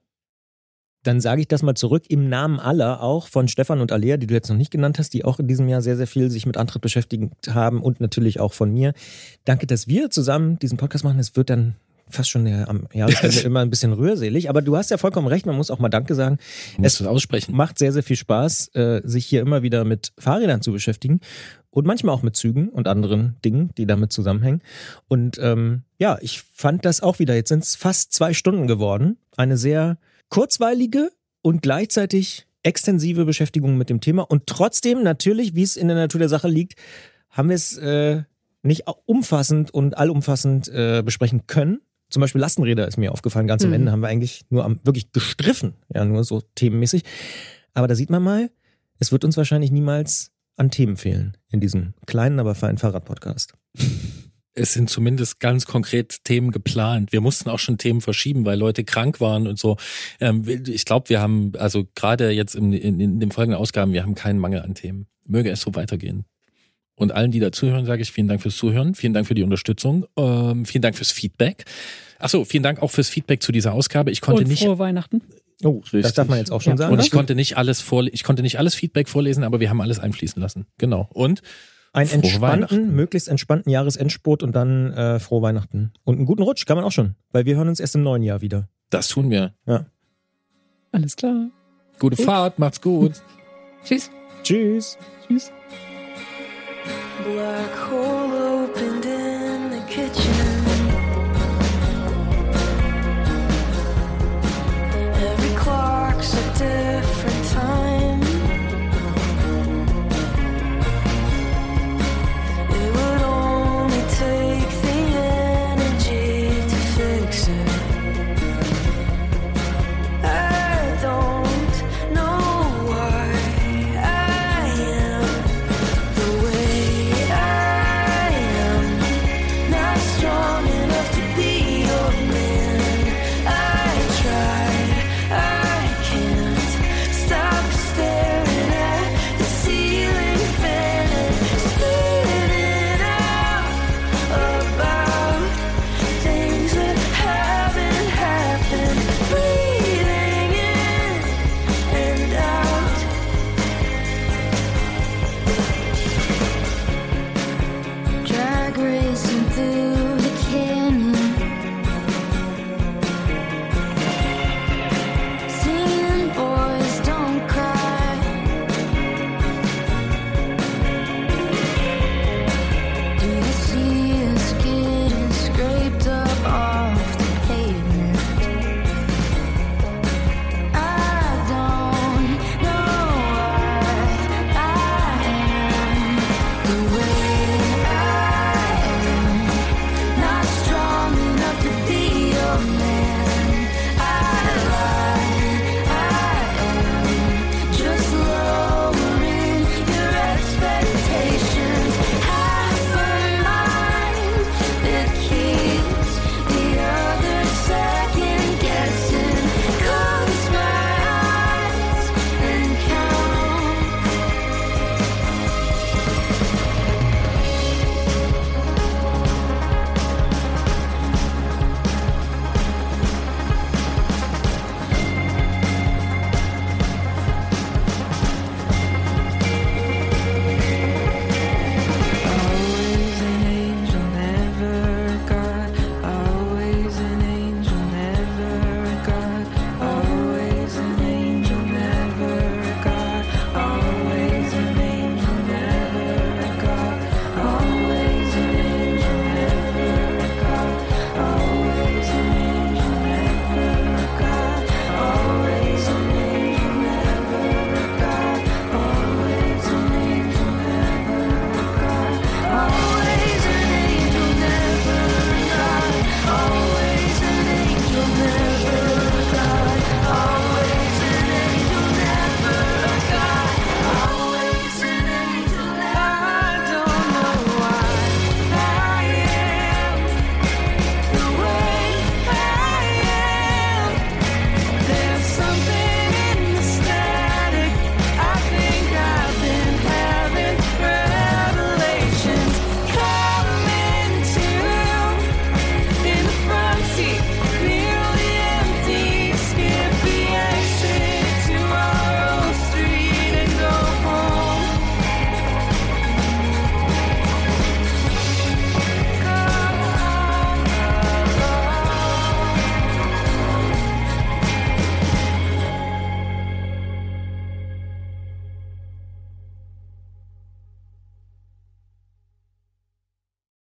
D: Dann sage ich das mal zurück im Namen aller, auch von Stefan und Alea, die du jetzt noch nicht genannt hast, die auch in diesem Jahr sehr, sehr viel sich mit Antritt beschäftigt haben und natürlich auch von mir. Danke, dass wir zusammen diesen Podcast machen. Es wird dann fast schon ja, am Jahresende immer ein bisschen rührselig, aber du hast ja vollkommen recht, man muss auch mal Danke sagen.
B: es aussprechen.
D: macht sehr, sehr viel Spaß, äh, sich hier immer wieder mit Fahrrädern zu beschäftigen und manchmal auch mit Zügen und anderen Dingen, die damit zusammenhängen. Und ähm, ja, ich fand das auch wieder, jetzt sind es fast zwei Stunden geworden. Eine sehr kurzweilige und gleichzeitig extensive Beschäftigung mit dem Thema und trotzdem natürlich, wie es in der Natur der Sache liegt, haben wir es äh, nicht umfassend und allumfassend äh, besprechen können. Zum Beispiel Lastenräder ist mir aufgefallen. Ganz am mhm. Ende haben wir eigentlich nur am, wirklich gestriffen, ja, nur so themenmäßig. Aber da sieht man mal, es wird uns wahrscheinlich niemals an Themen fehlen in diesem kleinen, aber feinen Fahrradpodcast?
B: es sind zumindest ganz konkret Themen geplant. Wir mussten auch schon Themen verschieben, weil Leute krank waren und so. Ähm, ich glaube, wir haben, also gerade jetzt in, in, in den folgenden Ausgaben, wir haben keinen Mangel an Themen. Möge es so weitergehen. Und allen, die dazuhören, sage ich vielen Dank fürs Zuhören, vielen Dank für die Unterstützung, ähm, vielen Dank fürs Feedback. Achso, vielen Dank auch fürs Feedback zu dieser Ausgabe. Ich konnte
C: und
B: nicht.
C: Frohe Weihnachten.
D: Oh, Richtig. das darf man jetzt auch schon ja. sagen.
B: Und ich konnte nicht alles vor, ich konnte nicht alles Feedback vorlesen, aber wir haben alles einfließen lassen. Genau. Und
D: einen entspannten, möglichst entspannten Jahresendspurt und dann äh, frohe Weihnachten. Und einen guten Rutsch kann man auch schon, weil wir hören uns erst im neuen Jahr wieder.
B: Das tun wir.
D: Ja.
C: Alles klar.
B: Gute gut. Fahrt, macht's gut.
E: Tschüss.
D: Tschüss.
C: Tschüss.
F: Black hole